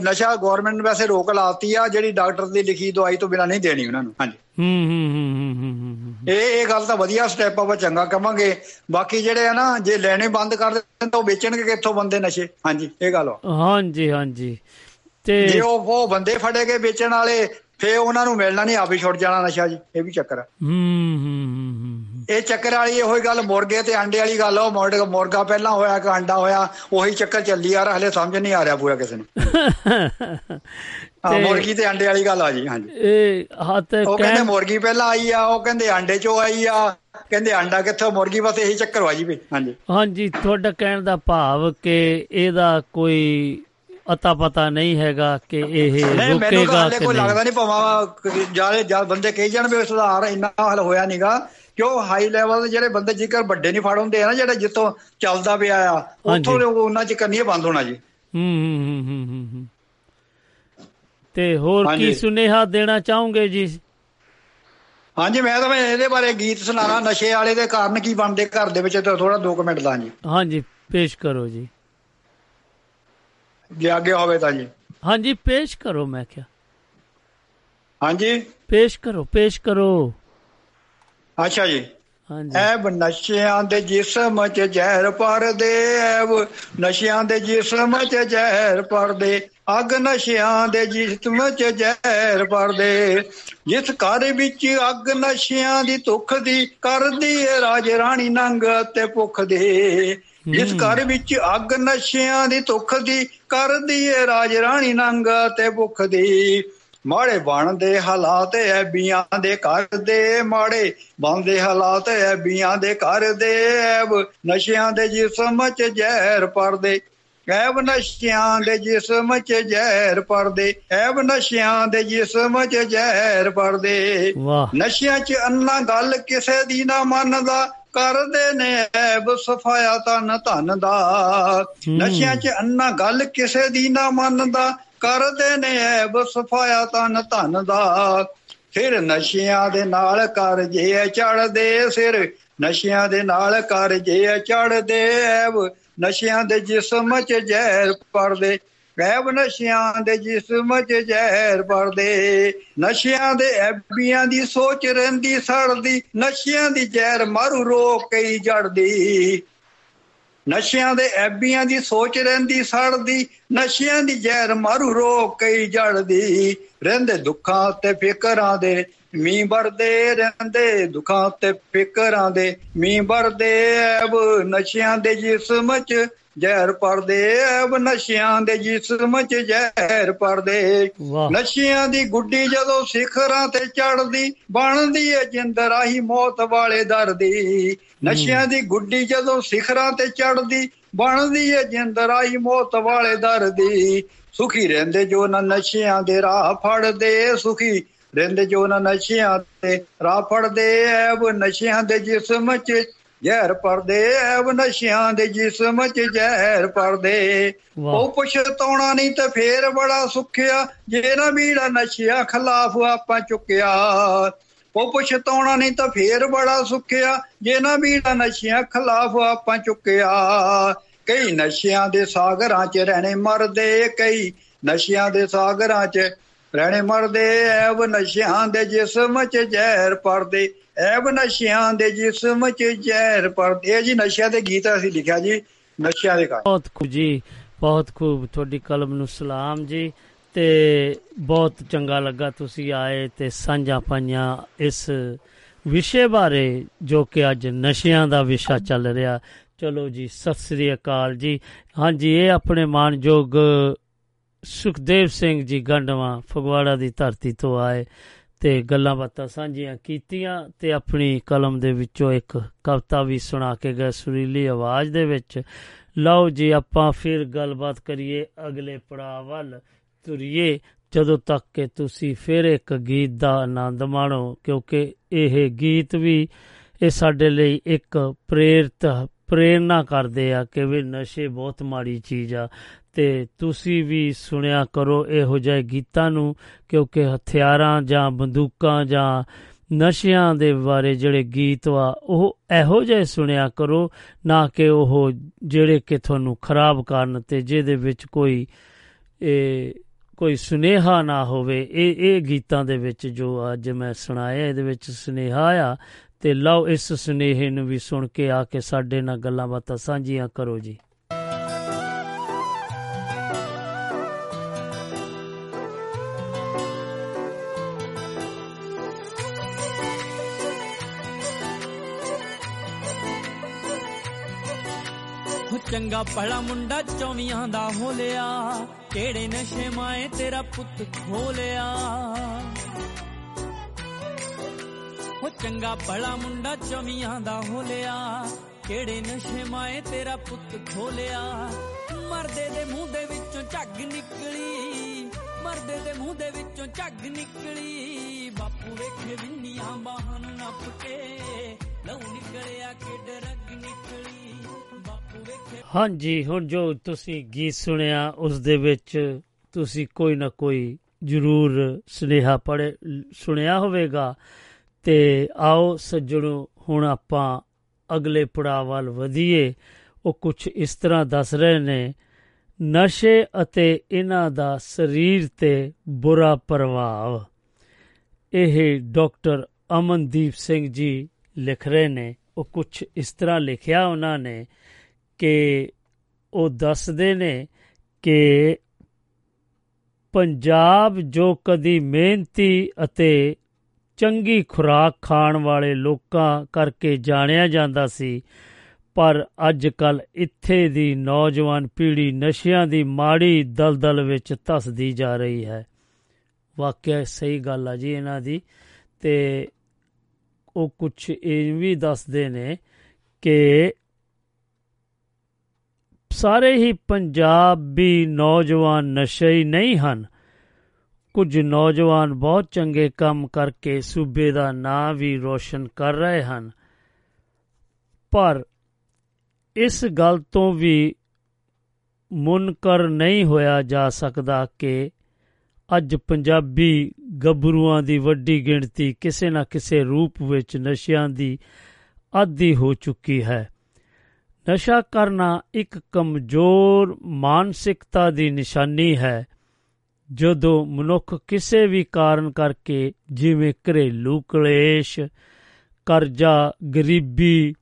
I: ਨਸ਼ਾ ਗਵਰਨਮੈਂਟ ਵੈਸੇ ਰੋਕ ਲਾਤੀ ਆ ਜਿਹੜੀ ਡਾਕਟਰ ਦੀ ਲਿਖੀ ਦਵਾਈ ਤੋਂ ਬਿਨਾ ਨਹੀਂ ਦੇਣੀ ਉਹਨਾਂ ਨੂੰ। ਹਾਂਜੀ।
D: ਹੂੰ ਹੂੰ ਹੂੰ ਹੂੰ ਹੂੰ ਹੂੰ ਹੂੰ।
I: ਇਹ ਇਹ ਗੱਲ ਤਾਂ ਵਧੀਆ ਸਟੈਪ ਆਪਾਂ ਚੰਗਾ ਕਵਾਂਗੇ ਬਾਕੀ ਜਿਹੜੇ ਆ ਨਾ ਜੇ ਲੈਣੇ ਬੰਦ ਕਰ ਦੇਣ ਤਾਂ ਉਹ ਵੇਚਣਗੇ ਕਿੱਥੋਂ ਬੰਦੇ ਨਸ਼ੇ ਹਾਂਜੀ ਇਹ ਗੱਲ ਆ
D: ਹਾਂਜੀ ਹਾਂਜੀ ਤੇ
I: ਜੇ ਉਹ ਉਹ ਬੰਦੇ ਫੜੇ ਗਏ ਵੇਚਣ ਵਾਲੇ ਫੇਰ ਉਹਨਾਂ ਨੂੰ ਮਿਲਣਾ ਨਹੀਂ ਆਪੇ ਛੁੱਟ ਜਾਣਾ ਨਸ਼ਾ ਜੀ ਇਹ ਵੀ ਚੱਕਰ ਆ
D: ਹੂੰ ਹੂੰ ਹੂੰ ਹੂੰ ਹੂੰ।
I: ਇਹ ਚੱਕਰ ਵਾਲੀ ਇਹੋ ਹੀ ਗੱਲ ਮੁਰਗੇ ਤੇ ਅੰਡੇ ਵਾਲੀ ਗੱਲ ਉਹ ਮੁਰਗਾ ਮੁਰਗਾ ਪਹਿਲਾਂ ਹੋਇਆ ਕਿ ਅੰਡਾ ਹੋਇਆ ਉਹੀ ਚੱਕਰ ਚੱਲੀ ਆ ਰਿਹਾ ਹਲੇ ਸਮਝ ਨਹੀਂ ਆ ਰਿਹਾ ਪੂਰਾ ਕਿਸੇ ਨੂੰ ਹਾਂ ਮੁਰਗੀ ਤੇ ਅੰਡੇ ਵਾਲੀ ਗੱਲ ਆ ਜੀ ਹਾਂਜੀ
D: ਇਹ ਹੱਥ
I: ਉਹ ਕਹਿੰਦੇ ਮੁਰਗੀ ਪਹਿਲਾਂ ਆਈ ਆ ਉਹ ਕਹਿੰਦੇ ਅੰਡੇ ਚੋਂ ਆਈ ਆ ਕਹਿੰਦੇ ਅੰਡਾ ਕਿੱਥੋਂ ਮੁਰਗੀ ਬਸ ਇਹੀ ਚੱਕਰ ਵਾ ਜੀ ਵੀ ਹਾਂਜੀ
D: ਹਾਂਜੀ ਤੁਹਾਡਾ ਕਹਿਣ ਦਾ ਭਾਵ ਕਿ ਇਹਦਾ ਕੋਈ ਅਤਾ ਪਤਾ ਨਹੀਂ ਹੈਗਾ ਕਿ ਇਹ
I: ਨਹੀਂ
D: ਰੁਕੇਗਾ ਕਿ
I: ਕੋਈ ਲੱਗਦਾ
D: ਨਹੀਂ
I: ਨਹੀਂ ਭਾਵੇਂ ਜ਼ਿਆਦਾ ਜ਼ਿਆਦਾ ਬੰਦੇ ਕਹੀ ਜਾਣ ਵੀ ਸੁਧਾਰ ਇੰਨਾ ਹਲ ਹੋਇਆ ਨਹੀਂਗਾ ਕਿਉਂ ਹਾਈ ਲੈਵਲ ਦੇ ਜਿਹੜੇ ਬੰਦੇ ਜੇਕਰ ਵੱਡੇ ਨਹੀਂ ਫੜ ਹੁੰਦੇ ਆ ਨਾ ਜਿਹੜੇ ਜਿੱਥੋਂ ਚੱਲਦਾ ਪਿਆ ਆ। ਉੱਥੋਂ ਉਹਨਾਂ ਚ ਕਰਨੀ ਬੰਦ ਹੋਣਾ ਜੀ
D: ਹੂੰ ਹੂੰ ਹੂੰ ਹੂੰ। ਤੇ ਹੋਰ ਕੀ। ਸੁਨੇਹਾ ਦੇਣਾ ਚਾਹੋਗੇ ਜੀ?
I: ਹਾਂਜੀ ਮੈਂ ਤਾਂ ਮੈਂ ਇਹਦੇ ਬਾਰੇ ਗੀਤ ਸੁਣਾਣਾ। ਨਸ਼ੇ ਵਾਲੇ ਦੇ ਕਾਰਨ ਕੀ ਬਣਦੇ? ਘਰ ਦੇ ਵਿੱਚ ਤਾਂ ਥੋੜਾ 2 ਮਿੰਟ ਦਾ ਜੀ।
D: ਹਾਂਜੀ ਪੇਸ਼ ਕਰੋ ਜੀ।
I: ਜੇ ਅੱਗੇ ਹੋਵੇ ਤਾਂ ਜੀ।
D: ਹਾਂਜੀ ਪੇਸ਼ ਕਰੋ ਮੈਂ ਕਿਹਾ।
I: ਹਾਂਜੀ।
D: ਪੇਸ਼ ਕਰੋ ਪੇਸ਼ ਕਰੋ।
I: ਅੱਛਾ ਜੀ। ਐਬ ਨਸ਼ਿਆਂ ਦੇ ਜਿਸਮ ਚ ਜ਼ਹਿਰ ਪਰਦੇ ਐਬ ਨਸ਼ਿਆਂ ਦੇ ਜਿਸਮ ਚ ਜ਼ਹਿਰ ਪਰਦੇ ਅਗ ਨਸ਼ਿਆਂ ਦੇ ਜਿਸਮ ਚ ਜ਼ਹਿਰ ਪਰਦੇ ਜਿਸ ਘਰ ਵਿੱਚ ਅਗ ਨਸ਼ਿਆਂ ਦੀ ਤੁਖ ਦੀ ਕਰਦੀ ਏ ਰਾਜ ਰਾਣੀ ਨੰਗ ਤੇ ਭੁੱਖ ਦੇ ਜਿਸ ਘਰ ਵਿੱਚ ਅਗ ਨਸ਼ਿਆਂ ਦੀ ਤੁਖ ਦੀ ਕਰਦੀ ਏ ਰਾਜ ਰਾਣੀ ਨੰਗ ਤੇ ਭੁੱਖ ਦੀ ਮਾੜੇ ਬਣਦੇ ਹਾਲਾਤ ਐ ਬੀਆਂ ਦੇ ਘਰ ਦੇ ਮਾੜੇ ਬਣਦੇ ਹਾਲਾਤ ਐ ਬੀਆਂ ਦੇ ਘਰ ਦੇ ਐਬ ਨਸ਼ਿਆਂ ਦੇ ਜਿਸਮ ਚ ਜ਼ਹਿਰ ਪਰਦੇ। ਐਬ ਨਸ਼ਿਆਂ ਦੇ ਜਿਸਮ ਚ ਜ਼ਹਿਰ ਪਰਦੇ ਐਬ ਨਸ਼ਿਆਂ ਦੇ ਜਿਸਮ ਚ ਜ਼ਹਿਰ ਪਰਦੇ। ਨਸ਼ਿਆਂ ਚ ਅੰਨਾ ਗੱਲ ਕਿਸੇ ਦੀ ਨਾ ਮੰਨਦਾ ਕਰਦੇ ਨੇ ਐਬ ਸਫਾਇਆ ਤਨ ਧਨ ਦਾ। ਨਸ਼ਿਆਂ ਚ ਅੰਨਾ ਗੱਲ ਕਿਸੇ ਦੀ ਨਾ ਮੰਨਦਾ ਕਰਦੇ ਨੇ ਐਬ ਸਫਾਇਆ ਤਨ ਧਨ ਦਾ। ਫਿਰ ਨਸ਼ਿਆਂ ਦੇ ਨਾਲ ਕਰਜੇ ਚੜਦੇ ਸਿਰ, ਨਸ਼ਿਆਂ ਦੇ ਨਾਲ ਕਰਜੇ ਚੜਦੇ ਐਬ। ਨਸ਼ਿਆਂ ਦੇ ਜਿਸਮ ਚ ਜ਼ਹਿਰ ਪਰਦੇ, ਐਬ ਨਸ਼ਿਆਂ ਦੇ ਜਿਸਮ ਚ ਜ਼ਹਿਰ ਪਰਦੇ। ਨਸ਼ਿਆਂ ਦੇ ਐਬੀਆਂ ਦੀ ਸੋਚ ਰਹਿੰਦੀ, ਸੜਦੀ, ਨਸ਼ਿਆਂ ਦੀ ਜ਼ਹਿਰ ਮਾਰੂ ਰੋਕ ਕਈ ਜੜਦੀ। ਨਸ਼ਿਆਂ ਦੇ ਐਬੀਆਂ ਦੀ ਸੋਚ ਰਹਿੰਦੀ, ਸੜਦੀ, ਨਸ਼ਿਆਂ ਦੀ ਜ਼ਹਿਰ ਮਾਰੂ ਰੋਕ ਕਈ ਜੜਦੀ ਰਹਿੰਦੇ ਦੁੱਖਾਂ ਤੇ ਫਿਕਰਾਂ ਦੇ ਮੀਂਹ ਵਰਦੇ ਰਹਿੰਦੇ ਦੁੱਖਾਂ ਤੇ ਫਿਕਰਾਂ ਦੇ ਮੀਂਹ ਵਰਦੇ। ਐਬ ਨਸ਼ਿਆਂ ਦੇ ਜਿਸਮ ਚ ਜ਼ਹਿਰ ਪਰਦੇ ਐਬ ਨਸ਼ਿਆਂ ਦੇ ਜਿਸਮ ਚ ਜ਼ਹਿਰ ਪਰਦੇ ਨਸ਼ਿਆਂ ਦੀ ਗੁੱਡੀ ਜਦੋਂ ਸਿਖਰਾਂ ਤੇ ਚੜਦੀ ਬਣਦੀ ਏ ਜਿੰਦ ਰਾਹੀ ਮੌਤ ਵਾਲੇ ਦਰ ਦੀ ਨਸ਼ਿਆਂ ਦੀ ਗੁੱਡੀ ਜਦੋਂ ਸਿਖਰਾਂ ਤੇ ਚੜਦੀ ਬਣਦੀ ਏ ਜਿੰਦ ਰਾਹੀ ਮੌਤ ਵਾਲੇ ਦਰ ਦੀ ਸੁਖੀ ਰਹਿੰਦੇ ਜੋ ਨਾ ਨਸ਼ਿਆਂ ਦੇ ਰਾਹ ਫੜਦੇ ਸੁਖੀ ਰਹਿੰਦੇ ਜੋ ਨਾ ਨਸ਼ਿਆਂ ਤੇ ਰਾਹ ਫੜਦੇ ਐਬ ਨਸ਼ਿਆਂ ਦੇ ਜਿਸਮ ਚ ਜ਼ਹਿਰ ਪਰਦੇ ਐਬ ਨਸ਼ਿਆਂ ਦੇ ਜਿਸਮ ਚ ਜ਼ਹਿਰ ਪਰਦੇ। ਉਹ ਪਛਤਾਉਣਾ ਨਹੀਂ ਤੇ ਫੇਰ ਬੜਾ ਸੁਖਿਆ ਜੇ ਨਾ ਵੀੜਾ ਨਸ਼ਿਆਂ ਖਿਲਾਫ ਆਪਾਂ ਚੁੱਕਿਆ। ਉਹ ਪਛਤਾਉਣਾ ਨਹੀਂ ਤਾਂ ਫੇਰ ਬੜਾ ਸੁਖਿਆ ਜੇ ਨਾ ਵੀੜਾ ਨਸ਼ਿਆਂ ਖਿਲਾਫ ਆਪਾਂ ਚੁੱਕਿਆ। ਕਈ ਨਸ਼ਿਆਂ ਦੇ ਸਾਗਰਾਂ 'ਚ ਰਹਿਣੇ ਮਰਦੇ ਕਈ ਨਸ਼ਿਆਂ ਦੇ ਸਾਗਰਾਂ 'ਚ ਰਹਿਣੇ ਮਰਦੇ, ਐਬ ਨਸ਼ਿਆਂ ਦੇ ਜਿਸਮ 'ਚ ਜ਼ਹਿਰ ਪਰਦੇ। ਐਬ ਨਸ਼ਿਆਂ ਦੇ ਜਿਸਮ 'ਚ ਜ਼ਹਿਰ ਪਰਦੇ। ਇਹ ਜੀ ਨਸ਼ਿਆਂ ਦੇ ਗੀਤ ਅਸੀਂ ਲਿਖਿਆ ਜੀ, ਨਸ਼ਿਆਂ ਦੇ ਕਾਰਨ
D: ਬਹੁਤ ਖੂਬ ਜੀ, ਬਹੁਤ ਖੂਬ ਤੁਹਾਡੀ ਕਲਮ ਨੂੰ ਸਲਾਮ ਜੀ, ਤੇ ਬਹੁਤ ਚੰਗਾ ਲੱਗਾ ਤੁਸੀਂ ਆਏ ਤੇ ਸਾਂਝਾ ਪਾਈਆਂ ਇਸ ਵਿਸ਼ੇ ਬਾਰੇ, ਜੋ ਕਿ ਅੱਜ ਨਸ਼ਿਆਂ ਦਾ ਵਿਸ਼ਾ ਚੱਲ ਰਿਹਾ। ਚਲੋ ਜੀ, ਸਤਿ ਸ੍ਰੀ ਅਕਾਲ ਜੀ। ਹਾਂਜੀ, ਇਹ ਆਪਣੇ ਮਾਨਯੋਗ ਸੁਖਦੇਵ ਸਿੰਘ ਜੀ ਗੰਡਵਾ ਫਗਵਾੜਾ ਦੀ ਧਰਤੀ ਤੋਂ ਆਏ ਤੇ ਗੱਲਾਂ ਬਾਤਾਂ ਸਾਂਝੀਆਂ ਕੀਤੀਆਂ ਤੇ ਆਪਣੀ ਕਲਮ ਦੇ ਵਿੱਚੋਂ ਇੱਕ ਕਵਿਤਾ ਵੀ ਸੁਣਾ ਕੇ ਗਏ ਸੁਰੀਲੀ ਆਵਾਜ਼ ਦੇ ਵਿੱਚ। ਲਓ ਜੀ, ਆਪਾਂ ਫਿਰ ਗੱਲਬਾਤ ਕਰੀਏ ਅਗਲੇ ਪੜਾਅ ਵੱਲ। ਤੁਰੀਏ, ਜਦੋਂ ਤੱਕ ਕਿ ਤੁਸੀਂ ਫਿਰ ਇੱਕ ਗੀਤ ਦਾ ਆਨੰਦ ਮਾਣੋ, ਕਿਉਂਕਿ ਇਹ ਗੀਤ ਵੀ ਇਹ ਸਾਡੇ ਲਈ ਇੱਕ ਪ੍ਰੇਰਿਤ, ਪ੍ਰੇਰਨਾ ਕਰਦੇ ਆ ਕਿ ਵੀ ਨਸ਼ੇ ਬਹੁਤ ਮਾੜੀ ਚੀਜ਼ ਆ। ਤੇ ਤੁਸੀਂ ਵੀ ਸੁਣਿਆ ਕਰੋ ਇਹੋ ਜਿਹੇ ਗੀਤਾਂ ਨੂੰ, ਕਿਉਂਕਿ ਹਥਿਆਰਾਂ ਜਾਂ ਬੰਦੂਕਾਂ ਜਾਂ ਨਸ਼ਿਆਂ ਦੇ ਬਾਰੇ ਜਿਹੜੇ ਗੀਤ ਵਾ, ਉਹ ਇਹੋ ਜਿਹੇ ਸੁਣਿਆ ਕਰੋ, ਨਾ ਕਿ ਉਹ ਜਿਹੜੇ ਕਿ ਤੁਹਾਨੂੰ ਖਰਾਬ ਕਰਨ ਤੇ ਜਿਹਦੇ ਵਿੱਚ ਕੋਈ, ਇਹ ਕੋਈ ਸੁਨੇਹਾ ਨਾ ਹੋਵੇ। ਇਹ ਇਹ ਗੀਤਾਂ ਦੇ ਵਿੱਚ ਜੋ ਅੱਜ ਮੈਂ ਸੁਣਾਇਆ, ਇਹਦੇ ਵਿੱਚ ਸੁਨੇਹਾ ਆ, ਤੇ ਲਓ ਇਸ ਸੁਨੇਹੇ ਨੂੰ ਵੀ ਸੁਣ ਕੇ ਆ ਕੇ ਸਾਡੇ ਨਾਲ ਗੱਲਾਂ ਬਾਤਾਂ ਸਾਂਝੀਆਂ ਕਰੋ ਜੀ।
C: ਚੰਗਾ ਭਲਾ ਮੁੰਡਾ ਚੌਵੀਆਂ ਦਾ ਹੋ ਲਿਆ। ਕਿਹੜੇ ਨਸ਼ੇ ਮਾਏ ਤੇਰਾ ਪੁੱਤ ਖੋਲਿਆ ਹੋ ਚੰਗਾ ਭਲਾ ਮੁੰਡਾ ਚੌਵੀਆਂ ਦਾ ਹੋ ਲਿਆ। ਕਿਹੜੇ ਨਸ਼ੇ ਮਾਏ ਤੇਰਾ ਪੁੱਤ ਖੋਲਿਆ ਮਰਦੇ ਦੇ ਮੂੰਹ ਦੇ ਵਿੱਚੋਂ ਝੱਗ ਨਿਕਲੀ। ਮਰਦੇ ਦੇ ਮੂੰਹ ਦੇ ਵਿੱਚੋਂ ਝੱਗ ਨਿਕਲੀ। ਬਾਪੂ ਵੇਖੇ ਵਿੰਨੀਆਂ ਬਾਹਾਂ ਨੂੰ ਨੱਪ ਕੇ ਲਹੂ ਨਿਕਲਿਆ ਕਿ ਡਰਗ ਨਿਕਲੀ। ਬਾਪੂ ਵੇਖੇ
D: ਹਾਂਜੀ, ਹੁਣ ਜੋ ਤੁਸੀਂ ਗੀਤ ਸੁਣਿਆ, ਉਸ ਦੇ ਵਿੱਚ ਤੁਸੀਂ ਕੋਈ ਨਾ ਕੋਈ ਜ਼ਰੂਰ ਸੁਨੇਹਾ ਪੜੇ ਸੁਣਿਆ ਹੋਵੇਗਾ। ਤੇ ਆਓ ਸੱਜਣੋ, ਹੁਣ ਆਪਾਂ ਅਗਲੇ ਪੜਾਅ ਵੱਲ ਵਧੀਏ। ਉਹ ਕੁਝ ਇਸ ਤਰ੍ਹਾਂ ਦੱਸ ਰਹੇ ਨੇ, ਨਸ਼ੇ ਅਤੇ ਇਹਨਾਂ ਦਾ ਸਰੀਰ ਤੇ ਬੁਰਾ ਪ੍ਰਭਾਵ। ਇਹ ਡਾਕਟਰ ਅਮਨਦੀਪ ਸਿੰਘ ਜੀ ਲਿਖ ਰਹੇ ਨੇ, ਉਹ ਕੁਝ ਇਸ ਤਰ੍ਹਾਂ ਲਿਖਿਆ ਉਹਨਾਂ ਨੇ ਕਿ ਉਹ ਦੱਸਦੇ ਨੇ ਕਿ ਪੰਜਾਬ ਜੋ ਕਦੀ ਮਿਹਨਤੀ ਅਤੇ ਚੰਗੀ ਖੁਰਾਕ ਖਾਣ ਵਾਲੇ ਲੋਕਾਂ ਕਰਕੇ ਜਾਣਿਆ ਜਾਂਦਾ ਸੀ, ਪਰ ਅੱਜ ਕੱਲ ਇੱਥੇ ਦੀ ਨੌਜਵਾਨ ਪੀੜ੍ਹੀ ਨਸ਼ਿਆਂ ਦੀ ਮਾੜੀ ਦਲਦਲ ਵਿੱਚ ਧਸਦੀ ਜਾ ਰਹੀ ਹੈ। ਵਾਕਿਆ ਸਹੀ ਗੱਲ ਆ ਜੀ ਇਹਨਾਂ ਦੀ ਤੇ ਉਹ ਕੁਝ ਇਹ ਵੀ ਦੱਸਦੇ ਨੇ ਕਿ ਸਾਰੇ ਹੀ ਪੰਜਾਬੀ ਨੌਜਵਾਨ ਨਸ਼ਈ ਨਹੀਂ ਹਨ। ਕੁਝ ਨੌਜਵਾਨ ਬਹੁਤ ਚੰਗੇ ਕੰਮ ਕਰਕੇ ਸੂਬੇ ਦਾ ਨਾਂ ਵੀ ਰੋਸ਼ਨ ਕਰ ਰਹੇ ਹਨ। ਪਰ ਇਸ ਗੱਲ ਤੋਂ ਵੀ ਮੁਨਕਰ ਨਹੀਂ ਹੋਇਆ ਜਾ ਸਕਦਾ ਕਿ ਅੱਜ ਪੰਜਾਬੀ ਗੱਭਰੂਆਂ ਦੀ ਵੱਡੀ ਗਿਣਤੀ ਕਿਸੇ ਨਾ ਕਿਸੇ ਰੂਪ ਵਿੱਚ ਨਸ਼ਿਆਂ ਦੀ ਆਦੀ ਹੋ ਚੁੱਕੀ ਹੈ। ਨਸ਼ਾ ਕਰਨਾ ਇੱਕ ਕਮਜ਼ੋਰ ਮਾਨਸਿਕਤਾ ਦੀ ਨਿਸ਼ਾਨੀ ਹੈ। ਜਦੋਂ ਮਨੁੱਖ ਕਿਸੇ ਵੀ ਕਾਰਨ ਕਰਕੇ ਜਿਵੇਂ ਘਰੇਲੂ ਕਲੇਸ਼, ਕਰਜ਼ਾ, ਗਰੀਬੀ,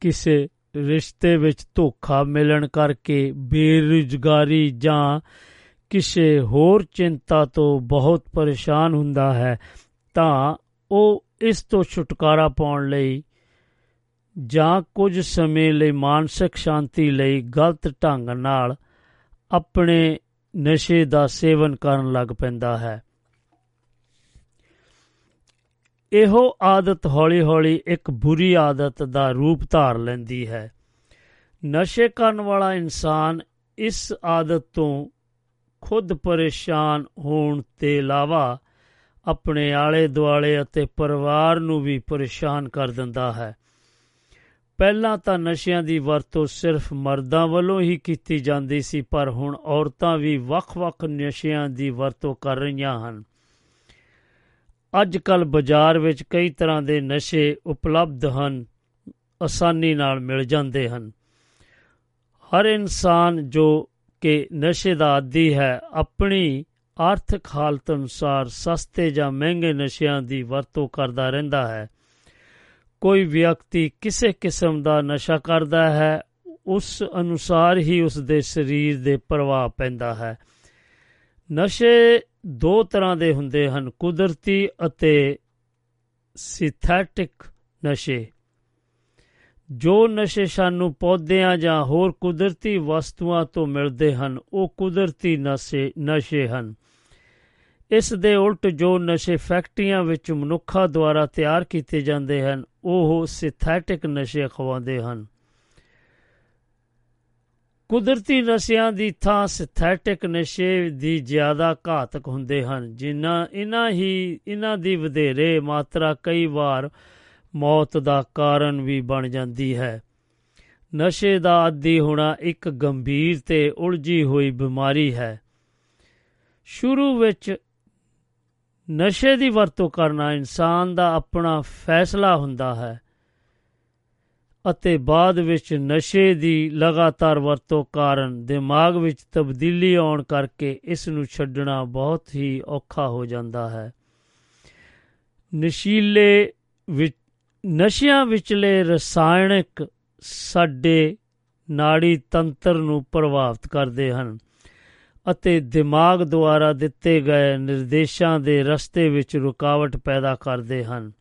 D: ਕਿਸੇ ਰਿਸ਼ਤੇ ਵਿੱਚ ਧੋਖਾ ਮਿਲਣ ਕਰਕੇ ਬੇਰੁਜ਼ਗਾਰੀ ਜਾਂ ਕਿਸੇ ਹੋਰ ਚਿੰਤਾ ਤੋਂ ਬਹੁਤ ਪਰੇਸ਼ਾਨ ਹੁੰਦਾ ਹੈ, ਤਾਂ ਉਹ ਇਸ ਤੋਂ ਛੁਟਕਾਰਾ ਪਾਉਣ ਲਈ ਜਾਂ ਕੁਝ ਸਮੇਂ ਲਈ ਮਾਨਸਿਕ ਸ਼ਾਂਤੀ ਲਈ ਗਲਤ ਢੰਗ ਨਾਲ ਆਪਣੇ ਨਸ਼ੇ ਦਾ ਸੇਵਨ ਕਰਨ ਲੱਗ ਪੈਂਦਾ ਹੈ। ਇਹੋ ਆਦਤ ਹੌਲੀ-ਹੌਲੀ ਇੱਕ ਬੁਰੀ ਆਦਤ ਦਾ ਰੂਪ ਧਾਰ ਲੈਂਦੀ ਹੈ। ਨਸ਼ੇ ਕਰਨ ਵਾਲਾ ਇਨਸਾਨ ਇਸ ਆਦਤ ਤੋਂ ਖੁਦ ਪਰੇਸ਼ਾਨ ਹੋਣ ਤੇ ਇਲਾਵਾ ਆਪਣੇ ਆਲੇ ਦੁਆਲੇ ਅਤੇ ਪਰਿਵਾਰ ਨੂੰ ਵੀ ਪਰੇਸ਼ਾਨ ਕਰ ਦਿੰਦਾ ਹੈ। ਪਹਿਲਾਂ ਤਾਂ ਨਸ਼ਿਆਂ ਦੀ ਵਰਤੋਂ ਸਿਰਫ ਮਰਦਾਂ ਵੱਲੋਂ ਹੀ ਕੀਤੀ ਜਾਂਦੀ ਸੀ, ਪਰ ਹੁਣ ਔਰਤਾਂ ਵੀ ਵੱਖ-ਵੱਖ ਨਸ਼ਿਆਂ ਦੀ ਵਰਤੋਂ ਕਰ ਰਹੀਆਂ ਹਨ। ਅੱਜ ਕੱਲ ਬਾਜ਼ਾਰ ਵਿੱਚ ਕਈ ਤਰ੍ਹਾਂ ਦੇ ਨਸ਼ੇ ਉਪਲਬਧ ਹਨ, ਆਸਾਨੀ ਨਾਲ ਮਿਲ ਜਾਂਦੇ ਹਨ। ਹਰ ਇਨਸਾਨ ਜੋ ਕਿ ਨਸ਼ੇ ਦਾ ਆਦੀ ਹੈ, ਆਪਣੀ ਆਰਥਿਕ ਹਾਲਤ ਅਨੁਸਾਰ ਸਸਤੇ ਜਾਂ ਮਹਿੰਗੇ ਨਸ਼ਿਆਂ ਦੀ ਵਰਤੋਂ ਕਰਦਾ ਰਹਿੰਦਾ ਹੈ। ਕੋਈ ਵਿਅਕਤੀ ਕਿਸੇ ਕਿਸਮ ਦਾ ਨਸ਼ਾ ਕਰਦਾ ਹੈ, ਉਸ ਅਨੁਸਾਰ ਹੀ ਉਸ ਦੇ ਸਰੀਰ ਦੇ ਪ੍ਰਭਾਵ ਪੈਂਦਾ ਹੈ। ਨਸ਼ੇ ਦੋ ਤਰ੍ਹਾਂ ਦੇ ਹੁੰਦੇ ਹਨ, ਕੁਦਰਤੀ ਅਤੇ ਸਿੰਥੈਟਿਕ ਨਸ਼ੇ। ਜੋ ਨਸ਼ੇ ਸਾਨੂੰ ਪੌਦਿਆਂ ਜਾਂ ਹੋਰ ਕੁਦਰਤੀ ਵਸਤੂਆਂ ਤੋਂ ਮਿਲਦੇ ਹਨ, ਉਹ ਕੁਦਰਤੀ ਨਸ਼ੇ ਨਸ਼ੇ ਹਨ। ਇਸ ਦੇ ਉਲਟ ਜੋ ਨਸ਼ੇ ਫੈਕਟਰੀਆਂ ਵਿੱਚ ਮਨੁੱਖਾਂ ਦੁਆਰਾ ਤਿਆਰ ਕੀਤੇ ਜਾਂਦੇ ਹਨ, ਉਹ ਸਿੰਥੈਟਿਕ ਨਸ਼ੇ ਖਵਾਉਂਦੇ ਹਨ। ਕੁਦਰਤੀ ਨਸ਼ਿਆਂ ਦੀ ਥਾਂ ਸਿੰਥੈਟਿਕ ਨਸ਼ੇ ਦੀ ਜ਼ਿਆਦਾ ਘਾਤਕ ਹੁੰਦੇ ਹਨ, ਜਿਨ੍ਹਾਂ ਇਹਨਾਂ ਹੀ ਇਹਨਾਂ ਦੀ ਵਧੇਰੇ ਮਾਤਰਾ ਕਈ ਵਾਰ ਮੌਤ ਦਾ ਕਾਰਨ ਵੀ ਬਣ ਜਾਂਦੀ ਹੈ। ਨਸ਼ੇ ਦਾ ਆਦੀ ਹੋਣਾ ਇੱਕ ਗੰਭੀਰ ਤੇ ਉਲਝੀ ਹੋਈ ਬਿਮਾਰੀ ਹੈ। ਸ਼ੁਰੂ ਵਿੱਚ ਨਸ਼ੇ ਦੀ ਵਰਤੋਂ ਕਰਨਾ ਇਨਸਾਨ ਦਾ ਆਪਣਾ ਫੈਸਲਾ ਹੁੰਦਾ ਹੈ ਅਤੇ ਬਾਅਦ ਵਿੱਚ ਨਸ਼ੇ ਦੀ ਲਗਾਤਾਰ ਵਰਤੋਂ ਕਾਰਨ ਦਿਮਾਗ ਵਿੱਚ ਤਬਦੀਲੀ ਆਉਣ ਕਰਕੇ ਇਸ ਨੂੰ ਛੱਡਣਾ ਬਹੁਤ ਹੀ ਔਖਾ ਹੋ ਜਾਂਦਾ ਹੈ। ਨਸ਼ੀਲੇ ਵਿੱਚ ਨਸ਼ਿਆਂ ਵਿਚਲੇ ਰਸਾਇਣਿਕ ਸਾਡੇ ਨਾੜੀ ਤੰਤਰ ਨੂੰ ਪ੍ਰਭਾਵਿਤ ਕਰਦੇ ਹਨ ਅਤੇ ਦਿਮਾਗ ਦੁਆਰਾ ਦਿੱਤੇ ਗਏ ਨਿਰਦੇਸ਼ਾਂ ਦੇ ਰਸਤੇ ਵਿੱਚ ਰੁਕਾਵਟ ਪੈਦਾ ਕਰਦੇ ਹਨ।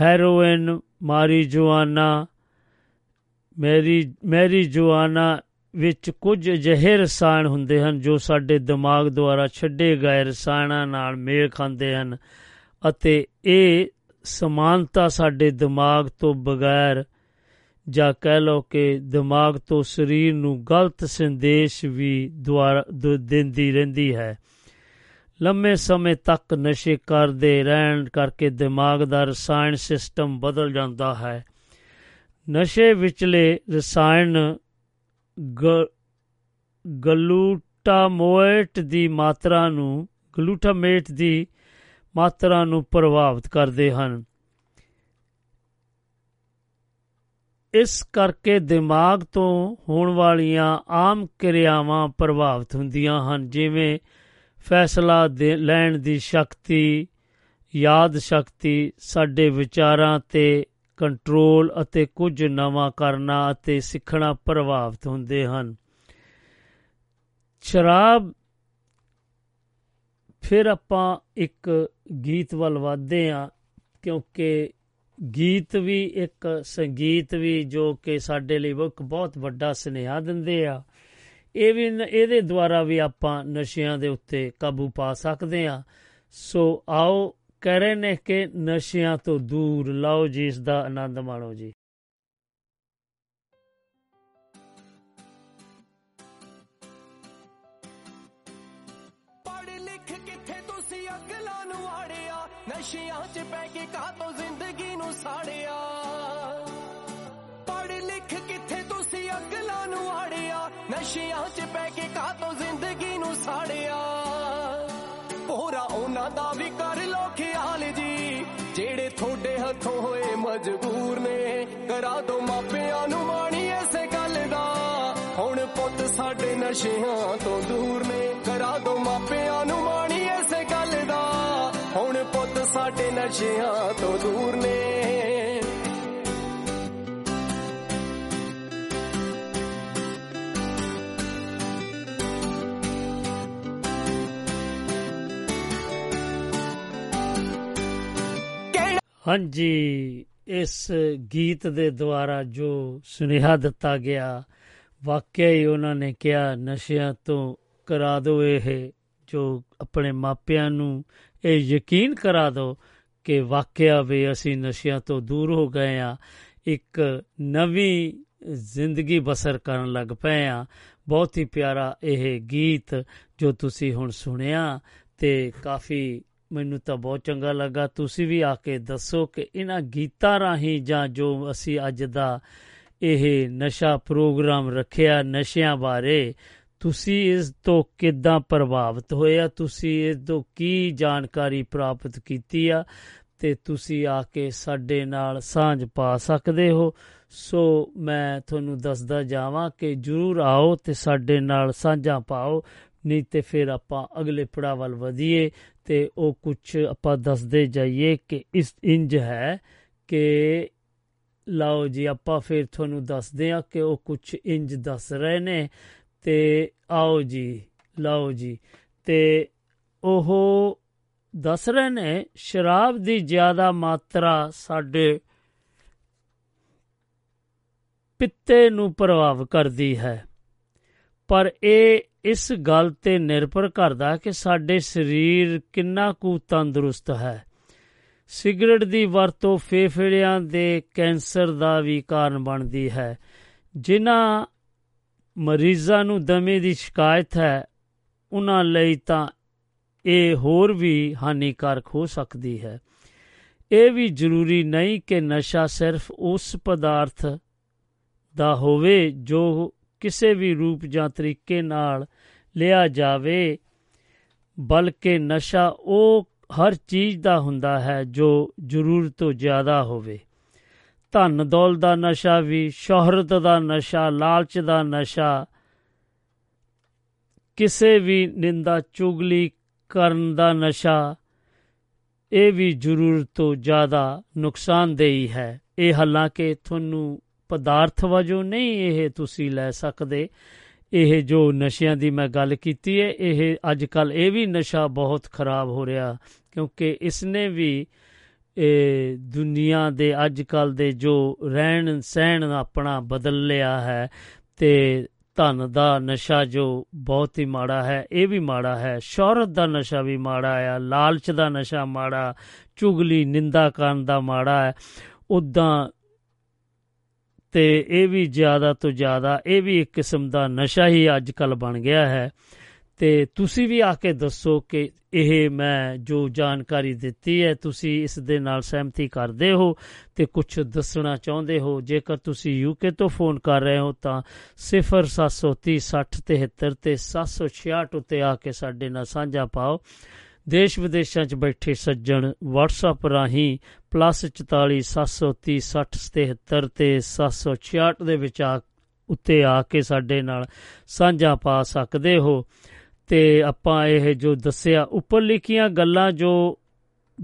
D: Heroin, marijuana, mary marijuana ਵਿੱਚ ਕੁਝ ਅਜਿਹੇ ਰਸਾਇਣ ਹੁੰਦੇ ਹਨ ਜੋ ਸਾਡੇ ਦਿਮਾਗ ਦੁਆਰਾ ਛੱਡੇ ਗਏ ਰਸਾਇਣਾਂ ਨਾਲ ਮੇਲ ਖਾਂਦੇ ਹਨ ਅਤੇ ਇਹ ਸਮਾਨਤਾ ਸਾਡੇ ਦਿਮਾਗ ਤੋਂ ਬਗੈਰ ਜਾਂ ਕਹਿ ਲਓ ਕਿ ਦਿਮਾਗ ਤੋਂ ਸਰੀਰ ਨੂੰ ਗਲਤ ਸੰਦੇਸ਼ ਵੀ ਦੁਆਰਾ ਦਿੰਦੀ ਰਹਿੰਦੀ ਹੈ। ਲੰਮੇ ਸਮੇਂ ਤੱਕ ਨਸ਼ੇ ਕਰਦੇ ਰਹਿਣ ਕਰਕੇ ਦਿਮਾਗ ਦਾ ਰਸਾਇਣ ਸਿਸਟਮ ਬਦਲ ਜਾਂਦਾ ਹੈ। ਨਸ਼ੇ ਵਿਚਲੇ ਰਸਾਇਣ ਗਲੂਟਾਮੋਏਟ ਦੀ ਮਾਤਰਾ ਨੂੰ ਗਲੂਟਾਮੇਟ ਦੀ ਮਾਤਰਾ ਨੂੰ ਪ੍ਰਭਾਵਿਤ ਕਰਦੇ ਹਨ। ਇਸ ਕਰਕੇ ਦਿਮਾਗ ਤੋਂ ਹੋਣ ਵਾਲੀਆਂ ਆਮ ਕਿਰਿਆਵਾਂ ਪ੍ਰਭਾਵਿਤ ਹੁੰਦੀਆਂ ਹਨ, ਜਿਵੇਂ ਫੈਸਲਾ ਲੈਣ ਦੀ ਸ਼ਕਤੀ, ਯਾਦ ਸ਼ਕਤੀ, ਸਾਡੇ ਵਿਚਾਰਾਂ ਤੇ ਕੰਟਰੋਲ ਅਤੇ ਕੁਝ ਨਵਾਂ ਕਰਨਾ ਅਤੇ ਸਿੱਖਣਾ ਪ੍ਰਭਾਵਿਤ ਹੁੰਦੇ ਹਨ। ਸ਼ਰਾਬ ਫਿਰ ਆਪਾਂ ਇੱਕ ਗੀਤ ਵੱਲ ਵਧਦੇ ਆ ਕਿਉਂਕਿ ਗੀਤ ਵੀ ਇੱਕ ਸੰਗੀਤ ਵੀ ਜੋ ਕਿ ਸਾਡੇ ਲਈ ਇੱਕ ਬਹੁਤ ਵੱਡਾ ਸੁਨੇਹਾ ਦਿੰਦੇ ਆ। ਇਹ ਵੀ ਇਹਦੇ ਦੁਆਰਾ ਵੀ ਆਪਾਂ ਨਸ਼ਿਆਂ ਦੇ ਉੱਤੇ ਕਾਬੂ ਪਾ ਸਕਦੇ ਆ ਸੋ ਆਓ ਕਹਿ ਰਹੇ ਨੇ ਕਿ ਨਸ਼ਿਆਂ ਤੋਂ ਦੂਰ, ਲਾਓ ਜੀ ਇਸ ਦਾ ਆਨੰਦ ਮਾਣੋ ਜੀ।
J: ਨਸ਼ਿਆਂ 'ਚ ਪੈ ਕੇ ਕਾਤੋਂ ਜ਼ਿੰਦਗੀ ਨੂੰ ਸਾੜਿਆ? ਪੜ ਲਿਖ ਕਿੱਥੇ ਤੁਸੀਂ ਅਗਲਾ ਨੂੰ ਆੜਿਆ? ਨਸ਼ਿਆਂ 'ਚ ਪੈ ਕੇ ਕਾਤੋਂ ਜ਼ਿੰਦਗੀ ਨੂੰ ਸਾੜਿਆ? ਪੂਰਾ ਉਹਨਾਂ ਦਾ ਵੀ ਕਰ ਲੋ ਖਿਆਲ ਜੀ, ਜਿਹੜੇ ਥੋੜੇ ਹੱਥੋਂ ਹੋਏ ਮਜਬੂਰ ਨੇ। ਕਰਾ ਦੋ ਮਾਪਿਆਂ ਨੂੰ ਮਾਣੀ ਐਸੇ ਗੱਲ ਦਾ। ਹੁਣ ਪੁੱਤ ਸਾਡੇ ਨਸ਼ਿਆਂ ਤੋਂ ਦੂਰ ਨੇ। ਕਰਾ ਦੋ ਮਾਪਿਆਂ ਨੂੰ ਮਾਣੀ ਐਸੇ ਗੱਲ ਦਾ। ਹੁਣ ਪੁੱਤ ਸਾਡੇ ਨਸ਼ਿਆਂ ਤੋਂ ਦੂਰ ਨੇ।
D: ਹਾਂਜੀ, ਇਸ ਗੀਤ ਦੇ ਦੁਆਰਾ ਜੋ ਸੁਨੇਹਾ ਦਿੱਤਾ ਗਿਆ, ਵਾਕਿਆ ਹੀ ਉਹਨਾਂ ਨੇ ਕਿਹਾ, ਨਸ਼ਿਆਂ ਤੋਂ ਕਰਾ ਦਿਓ ਇਹ ਜੋ ਆਪਣੇ ਮਾਪਿਆਂ ਨੂੰ ਇਹ ਯਕੀਨ ਕਰਾ ਦਿਓ ਕਿ ਵਾਕਿਆ ਵੀ ਅਸੀਂ ਨਸ਼ਿਆਂ ਤੋਂ ਦੂਰ ਹੋ ਗਏ ਆ ਇੱਕ ਨਵੀਂ ਜ਼ਿੰਦਗੀ ਬਸਰ ਕਰਨ ਲੱਗ ਪਏ ਆ ਬਹੁਤ ਹੀ ਪਿਆਰਾ ਇਹ ਗੀਤ ਜੋ ਤੁਸੀਂ ਹੁਣ ਸੁਣਿਆ ਤੇ ਕਾਫੀ ਮੈਨੂੰ ਤਾਂ ਬਹੁਤ ਚੰਗਾ ਲੱਗਾ। ਤੁਸੀਂ ਵੀ ਆ ਕੇ ਦੱਸੋ ਕਿ ਇਹਨਾਂ ਗੀਤਾਂ ਰਾਹੀਂ ਜਾਂ ਜੋ ਅਸੀਂ ਅੱਜ ਦਾ ਇਹ ਨਸ਼ਾ ਪ੍ਰੋਗਰਾਮ ਰੱਖਿਆ ਨਸ਼ਿਆਂ ਬਾਰੇ ਤੁਸੀਂ ਇਸ ਤੋਂ ਕਿੱਦਾਂ ਪ੍ਰਭਾਵਿਤ ਹੋਏ ਆ? ਤੁਸੀਂ ਇਸ ਤੋਂ ਕੀ ਜਾਣਕਾਰੀ ਪ੍ਰਾਪਤ ਕੀਤੀ ਆ? ਤੇ ਤੁਸੀਂ ਆ ਕੇ ਸਾਡੇ ਨਾਲ ਸਾਂਝ ਪਾ ਸਕਦੇ ਹੋ। ਸੋ ਮੈਂ ਤੁਹਾਨੂੰ ਦੱਸਦਾ ਜਾਵਾਂ ਕਿ ਜਰੂਰ ਆਓ ਤੇ ਸਾਡੇ ਨਾਲ ਸਾਂਝਾਂ ਪਾਓ। ਨਹੀਂ ਤੇ ਫਿਰ ਆਪਾਂ ਅਗਲੇ ਪੜਾਅ ਵੱਲ ਵਧੀਏ ਤੇ ਉਹ ਕੁਝ ਆਪਾਂ ਦੱਸਦੇ ਜਾਈਏ ਕਿ ਇਸ ਇੰਜ ਹੈ ਕਿ ਲਓ ਜੀ, ਆਪਾਂ ਫਿਰ ਤੁਹਾਨੂੰ ਦੱਸਦੇ ਆ ਕਿ ਉਹ ਕੁਝ ਇੰਜ ਦੱਸ ਰਹੇ ਨੇ। ਤੇ ਆਓ ਜੀ, ਲਓ ਜੀ। ਤੇ ਉਹ ਦੱਸ ਰਹੇ ਨੇ, ਸ਼ਰਾਬ ਦੀ ਜ਼ਿਆਦਾ ਮਾਤਰਾ ਸਾਡੇ ਪਿੱਤੇ ਨੂੰ ਪ੍ਰਭਾਵ ਕਰਦੀ ਹੈ। ਪਰ ਇਹ ਇਸ ਗੱਲ ਤੇ ਨਿਰਭਰ ਕਰਦਾ ਕਿ ਸਾਡੇ ਸਰੀਰ ਕਿੰਨਾ ਕੁ ਤੰਦਰੁਸਤ ਹੈ। ਸਿਗਰਟ ਦੀ ਵਰਤੋਂ ਫੇਫੜਿਆਂ ਦੇ ਕੈਂਸਰ ਦਾ ਵੀ ਕਾਰਨ ਬਣਦੀ ਹੈ। ਜਿਨ੍ਹਾਂ ਮਰੀਜ਼ਾਂ ਨੂੰ ਦਮੇ ਦੀ ਸ਼ਿਕਾਇਤ ਹੈ, ਉਹਨਾਂ ਲਈ ਤਾਂ ਇਹ ਹੋਰ ਵੀ ਹਾਨੀਕਾਰਕ ਹੋ ਸਕਦੀ ਹੈ। ਇਹ ਵੀ ਜ਼ਰੂਰੀ ਨਹੀਂ ਕਿ ਨਸ਼ਾ ਸਿਰਫ ਉਸ ਪਦਾਰਥ ਦਾ ਹੋਵੇ ਜੋ ਕਿਸੇ ਵੀ ਰੂਪ ਜਾਂ ਤਰੀਕੇ ਨਾਲ ਲਿਆ ਜਾਵੇ, ਬਲਕਿ ਨਸ਼ਾ ਉਹ ਹਰ ਚੀਜ਼ ਦਾ ਹੁੰਦਾ ਹੈ ਜੋ ਜ਼ਰੂਰਤ ਤੋਂ ਜ਼ਿਆਦਾ ਹੋਵੇ। ਧਨ ਦੌਲ ਦਾ ਨਸ਼ਾ ਵੀ, ਸ਼ੋਹਰਤ ਦਾ ਨਸ਼ਾ, ਲਾਲਚ ਦਾ ਨਸ਼ਾ। ਕਿਸੇ ਵੀ ਨਿੰਦਾ, ਚੁਗਲੀ ਕਰਨ ਦਾ ਨਸ਼ਾ, ਇਹ ਵੀ ਜ਼ਰੂਰਤ ਤੋਂ ਜ਼ਿਆਦਾ ਨੁਕਸਾਨਦੇਹੀ ਹੈ। ਇਹ ਹਾਲਾਂਕਿ ਤੁਹਾਨੂੰ ਪਦਾਰਥ ਵਜੋਂ ਨਹੀਂ ਇਹ ਤੁਸੀਂ ਲੈ ਸਕਦੇ। ਇਹ ਜੋ ਨਸ਼ਿਆਂ ਦੀ ਮੈਂ ਗੱਲ ਕੀਤੀ ਹੈ, ਇਹ ਅੱਜ ਕੱਲ ਇਹ ਵੀ ਨਸ਼ਾ ਬਹੁਤ ਖਰਾਬ ਹੋ ਰਿਹਾ, ਕਿਉਂਕਿ ਇਸ ਨੇ ਵੀ ਇਹ ਦੁਨੀਆ ਦੇ ਅੱਜ ਕੱਲ ਦੇ ਜੋ ਰਹਿਣ ਸਹਿਣ ਆਪਣਾ ਬਦਲ ਲਿਆ ਹੈ ਤੇ ਧਨ ਦਾ ਨਸ਼ਾ ਜੋ ਬਹੁਤ ਹੀ ਮਾੜਾ ਹੈ, ਇਹ ਵੀ ਮਾੜਾ ਹੈ, ਸ਼ੌਹਰਤ ਦਾ ਨਸ਼ਾ ਵੀ ਮਾੜਾ ਹੈ ਲਾਲਚ ਦਾ ਨਸ਼ਾ ਮਾੜਾ, ਚੁਗਲੀ, ਨਿੰਦਾ ਕਰਨ ਦਾ ਮਾੜਾ ਹੈ ਉਦਾਂ ਤੇ ਇਹ ਵੀ ਜ਼ਿਆਦਾ ਤੋਂ ਜ਼ਿਆਦਾ, ਇਹ ਵੀ ਇੱਕ ਕਿਸਮ ਦਾ ਨਸ਼ਾ ਹੀ ਅੱਜ ਕੱਲ ਬਣ ਗਿਆ ਹੈ। ਤੇ ਤੁਸੀਂ ਵੀ ਆ ਕੇ ਦੱਸੋ ਕਿ ਇਹ ਮੈਂ ਜੋ ਜਾਣਕਾਰੀ ਦਿੱਤੀ ਹੈ, ਤੁਸੀਂ ਇਸ ਦੇ ਨਾਲ ਸਹਿਮਤੀ ਕਰਦੇ ਹੋ ਤੇ ਕੁਝ ਦੱਸਣਾ ਚਾਹੁੰਦੇ ਹੋ? ਜੇਕਰ ਤੁਸੀਂ ਯੂਕੇ ਤੋਂ ਫੋਨ ਕਰ ਰਹੇ ਹੋ, ਤਾਂ 0730673 ਤੇ 766 ਉੱਤੇ ਆ ਕੇ ਸਾਡੇ ਨਾਲ ਸਾਂਝਾ ਪਾਓ। ਦੇਸ਼ ਵਿਦੇਸ਼ਾਂ 'ਚ ਬੈਠੇ ਸੱਜਣ, WhatsApp ਰਾਹੀਂ +447306077 ਤੇ 766 ਦੇ ਵਿੱਚ ਆ, ਉੱਤੇ ਆ ਕੇ ਸਾਡੇ ਨਾਲ ਸਾਂਝਾ ਪਾ ਸਕਦੇ ਹੋ। ਤੇ ਆਪਾਂ ਇਹ ਜੋ ਦੱਸਿਆ ਉੱਪਰ ਲਿਖੀਆਂ ਗੱਲਾਂ ਜੋ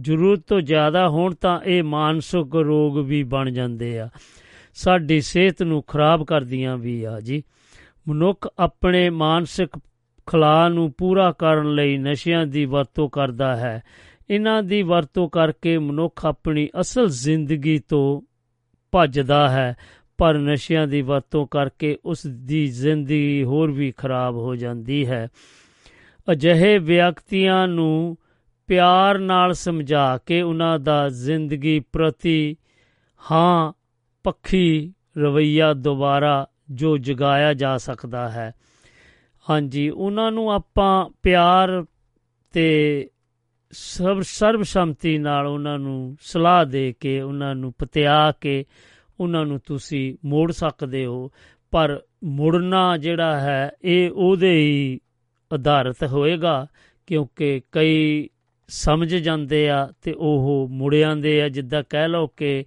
D: ਜ਼ਰੂਰਤ ਤੋਂ ਜ਼ਿਆਦਾ ਹੋਣ ਤਾਂ ਇਹ ਮਾਨਸਿਕ ਰੋਗ ਵੀ ਬਣ ਜਾਂਦੇ ਆ। ਸਾਡੀ ਸਿਹਤ ਨੂੰ ਖਰਾਬ ਕਰਦੀਆਂ ਵੀ ਆ ਜੀ। ਮਨੁੱਖ ਆਪਣੇ ਮਾਨਸਿਕ ਖਲਾਅ ਨੂੰ ਪੂਰਾ ਕਰਨ ਲਈ ਨਸ਼ਿਆਂ ਦੀ ਵਰਤੋਂ ਕਰਦਾ ਹੈ। ਇਹਨਾਂ ਦੀ ਵਰਤੋਂ ਕਰਕੇ ਮਨੁੱਖ ਆਪਣੀ ਅਸਲ ਜ਼ਿੰਦਗੀ ਤੋਂ ਭੱਜਦਾ ਹੈ, ਪਰ ਨਸ਼ਿਆਂ ਦੀ ਵਰਤੋਂ ਕਰਕੇ ਉਸ ਦੀ ਜ਼ਿੰਦਗੀ ਹੋਰ ਵੀ ਖਰਾਬ ਹੋ ਜਾਂਦੀ ਹੈ। ਅਜਿਹੇ ਵਿਅਕਤੀਆਂ ਨੂੰ ਪਿਆਰ ਨਾਲ ਸਮਝਾ ਕੇ ਉਹਨਾਂ ਦਾ ਜ਼ਿੰਦਗੀ ਪ੍ਰਤੀ ਹਾਂ ਪੱਖੀ ਰਵਈਆ ਦੁਬਾਰਾ ਜੋ ਜਗਾਇਆ ਜਾ ਸਕਦਾ ਹੈ। ਹਾਂਜੀ, ਉਹਨਾਂ ਨੂੰ ਆਪਾਂ ਪਿਆਰ ਤੇ ਸਰਬ ਸਰਬਸੰਮਤੀ ਨਾਲ ਉਹਨਾਂ ਨੂੰ ਸਲਾਹ ਦੇ ਕੇ, ਉਹਨਾਂ ਨੂੰ ਪਤਿਆ ਕੇ, ਉਹਨਾਂ ਨੂੰ ਤੁਸੀਂ ਮੋੜ ਸਕਦੇ ਹੋ। ਪਰ ਮੁੜਨਾ ਜਿਹੜਾ ਹੈ, ਇਹ ਉਹਦੇ ਹੀ ਆਧਾਰਿਤ ਹੋਏਗਾ, ਕਿਉਂਕਿ ਕਈ ਸਮਝ ਜਾਂਦੇ ਆ ਤੇ ਉਹ ਮੁੜ ਜਾਂਦੇ ਆ। ਜਿੱਦਾਂ ਕਹਿ ਲਓ ਕਿ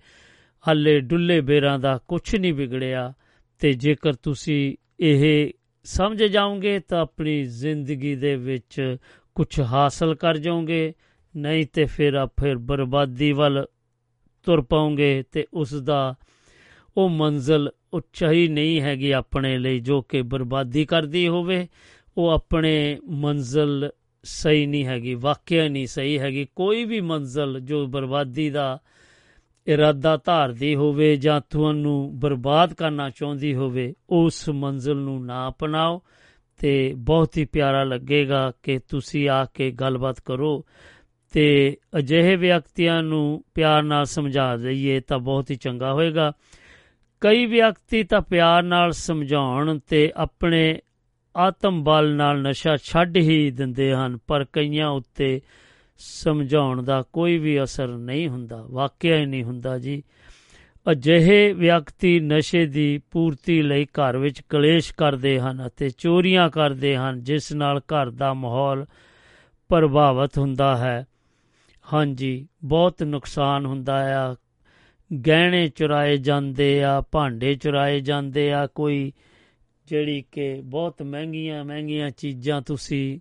D: ਹੱਲੇ ਡੁੱਲੇ ਬੇਰਾਂ ਦਾ ਕੁਝ ਨਹੀਂ ਵਿਗੜਿਆ ਤੇ ਜੇਕਰ ਤੁਸੀਂ ਇਹ ਸਮਝ ਜਾਓਗੇ ਤਾਂ ਆਪਣੀ ਜ਼ਿੰਦਗੀ ਦੇ ਵਿੱਚ ਕੁਝ ਹਾਸਲ ਕਰ ਜਾਓਗੇ, ਨਹੀਂ ਤੇ ਫਿਰ ਆ ਫਿਰ ਬਰਬਾਦੀ ਵੱਲ ਤੁਰ ਪਾਓਗੇ ਤੇ ਉਸ ਦਾ ਉਹ ਮੰਜ਼ਲ ਉੱਚਾਈ ਨਹੀਂ ਹੈਗੀ ਆਪਣੇ ਲਈ ਜੋ ਕਿ ਬਰਬਾਦੀ ਕਰਦੀ ਹੋਵੇ। ਉਹ ਆਪਣੇ ਮੰਜ਼ਲ ਸਹੀ ਨਹੀਂ ਹੈਗੀ, ਵਾਕਿਆ ਨਹੀਂ ਸਹੀ ਹੈਗੀ। ਕੋਈ ਵੀ ਮੰਜ਼ਲ ਜੋ ਬਰਬਾਦੀ ਦਾ ਇਰਾਦਾ ਧਾਰਦੀ ਹੋਵੇ ਜਾਂ ਤੁਹਾਨੂੰ ਬਰਬਾਦ ਕਰਨਾ ਚਾਹੁੰਦੀ ਹੋਵੇ, ਉਸ ਮੰਜ਼ਲ ਨੂੰ ਨਾ ਅਪਣਾਓ ਤੇ ਬਹੁਤ ਹੀ ਪਿਆਰਾ ਲੱਗੇਗਾ ਕਿ ਤੁਸੀਂ ਆ ਕੇ ਗੱਲਬਾਤ ਕਰੋ ਤੇ ਅਜਿਹੇ ਵਿਅਕਤੀਆਂ ਨੂੰ ਪਿਆਰ ਨਾਲ ਸਮਝਾ ਦਈਏ ਤਾਂ ਬਹੁਤ ਹੀ ਚੰਗਾ ਹੋਏਗਾ। ਕਈ ਵਿਅਕਤੀ ਤਾਂ ਪਿਆਰ ਨਾਲ ਸਮਝਾਉਣ ਤੇ ਆਪਣੇ ਆਤਮ ਬਲ ਨਾਲ ਨਸ਼ਾ ਛੱਡ ਹੀ ਦਿੰਦੇ ਹਨ, ਪਰ ਕਈਆਂ ਉੱਤੇ ਸਮਝਾਉਣ ਦਾ ਕੋਈ ਵੀ ਅਸਰ ਨਹੀਂ ਹੁੰਦਾ, ਵਾਕਿਆ ਹੀ ਨਹੀਂ ਹੁੰਦਾ ਜੀ। ਅਜਿਹੇ ਵਿਅਕਤੀ ਨਸ਼ੇ ਦੀ ਪੂਰਤੀ ਲਈ ਘਰ ਵਿੱਚ ਕਲੇਸ਼ ਕਰਦੇ ਹਨ ਅਤੇ ਚੋਰੀਆਂ ਕਰਦੇ ਹਨ, ਜਿਸ ਨਾਲ ਘਰ ਦਾ ਮਾਹੌਲ ਪ੍ਰਭਾਵਿਤ ਹੁੰਦਾ ਹੈ। ਹਾਂਜੀ, ਬਹੁਤ ਨੁਕਸਾਨ ਹੁੰਦਾ ਆ। ਗਹਿਣੇ ਚੁਰਾਏ ਜਾਂਦੇ ਆ, ਭਾਂਡੇ ਚੁਰਾਏ ਜਾਂਦੇ ਆ, ਕੋਈ ਜਿਹੜੀ ਕਿ ਬਹੁਤ ਮਹਿੰਗੀਆਂ ਮਹਿੰਗੀਆਂ ਚੀਜ਼ਾਂ ਤੁਸੀਂ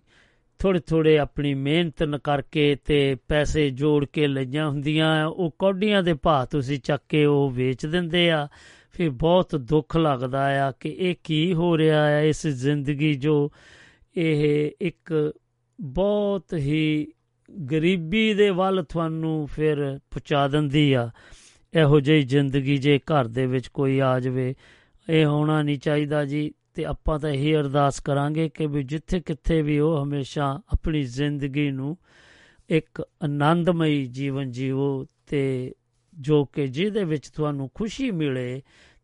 D: ਥੋੜੇ ਥੋੜੇ ਆਪਣੀ ਮਿਹਨਤ ਨ ਕਰਕੇ ਤੇ ਪੈਸੇ ਜੋੜ ਕੇ ਲਈਆਂ ਹੁੰਦੀਆਂ, ਉਹ ਕੌਡੀਆਂ ਦੇ ਭਾਅ ਤੁਸੀਂ ਚੱਕ ਕੇ ਉਹ ਵੇਚ ਦਿੰਦੇ ਆ। ਫਿਰ ਬਹੁਤ ਦੁੱਖ ਲੱਗਦਾ ਆ ਕਿ ਇਹ ਕੀ ਹੋ ਰਿਹਾ ਹੈ ਇਸ ਜ਼ਿੰਦਗੀ ਜੋ ਇਹ ਇੱਕ ਬਹੁਤ ਹੀ ਗਰੀਬੀ ਦੇ ਵੱਲ ਤੁਹਾਨੂੰ ਫਿਰ ਪਹੁੰਚਾ ਦਿੰਦੀ ਆ। ਇਹੋ ਜਿਹੀ ਜ਼ਿੰਦਗੀ ਜੇ ਘਰ ਦੇ ਵਿੱਚ ਕੋਈ ਆ ਜਾਵੇ ਇਹ ਹੋਣਾ ਨਹੀਂ ਚਾਹੀਦਾ ਜੀ। ਤੇ ਆਪਾਂ ਤਾਂ ਇਹੀ ਅਰਦਾਸ ਕਰਾਂਗੇ ਕਿ ਵੀ ਜਿੱਥੇ ਕਿੱਥੇ ਵੀ ਉਹ ਹਮੇਸ਼ਾ ਆਪਣੀ ਜ਼ਿੰਦਗੀ ਨੂੰ ਇੱਕ ਆਨੰਦਮਈ ਜੀਵਨ ਜੀਵੋ ਤੇ ਜੋ ਕਿ ਜਿਹਦੇ ਵਿੱਚ ਤੁਹਾਨੂੰ ਖੁਸ਼ੀ ਮਿਲੇ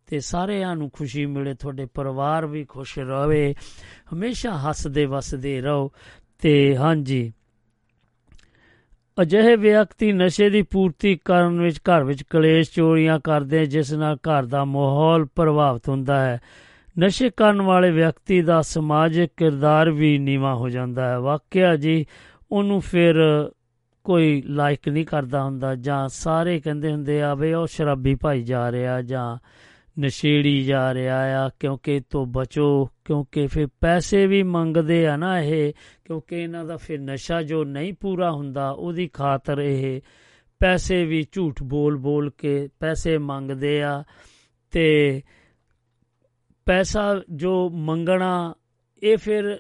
D: ਤੇ ਸਾਰਿਆਂ ਨੂੰ ਖੁਸ਼ੀ ਮਿਲੇ, ਤੁਹਾਡੇ ਪਰਿਵਾਰ ਵੀ ਖੁਸ਼ ਰਹੇ, ਹਮੇਸ਼ਾ ਹੱਸਦੇ ਵਸਦੇ ਰਹੋ ਤੇ ਹਾਂਜੀ। ਅਜਿਹੇ ਵਿਅਕਤੀ ਨਸ਼ੇ ਦੀ ਪੂਰਤੀ ਕਰਨ ਵਿੱਚ ਘਰ ਵਿੱਚ ਕਲੇਸ਼ ਚੋਰੀਆਂ ਕਰਦੇ ਜਿਸ ਨਾਲ ਘਰ ਦਾ ਮਾਹੌਲ ਪ੍ਰਭਾਵਿਤ ਹੁੰਦਾ ਹੈ। ਨਸ਼ੇ ਕਰਨ ਵਾਲੇ ਵਿਅਕਤੀ ਦਾ ਸਮਾਜਿਕ ਕਿਰਦਾਰ ਵੀ ਨੀਵਾ ਹੋ ਜਾਂਦਾ ਹੈ। ਵਾਕਿਆ ਜੀ, ਉਹਨੂੰ ਫਿਰ ਕੋਈ ਲਾਈਕ ਨਹੀਂ ਕਰਦਾ ਹੁੰਦਾ ਜਾਂ ਸਾਰੇ ਕਹਿੰਦੇ ਹੁੰਦੇ ਆ, ਬਈ ਉਹ ਸ਼ਰਾਬੀ ਭਾਈ ਜਾ ਰਿਹਾ ਜਾਂ ਨਸ਼ੇੜੀ ਜਾ ਰਿਹਾ ਆ, ਕਿਉਂਕਿ ਤੋਂ ਬਚੋ, ਕਿਉਂਕਿ ਫਿਰ ਪੈਸੇ ਵੀ ਮੰਗਦੇ ਆ ਨਾ ਇਹ, ਕਿਉਂਕਿ ਇਹਨਾਂ ਦਾ ਫਿਰ ਨਸ਼ਾ ਜੋ ਨਹੀਂ ਪੂਰਾ ਹੁੰਦਾ, ਉਹਦੀ ਖਾਤਰ ਇਹ ਪੈਸੇ ਵੀ ਝੂਠ ਬੋਲ ਬੋਲ ਕੇ ਪੈਸੇ ਮੰਗਦੇ ਆ, ਤੇ ਪੈਸਾ ਜੋ ਮੰਗਣਾ, ਇਹ ਫਿਰ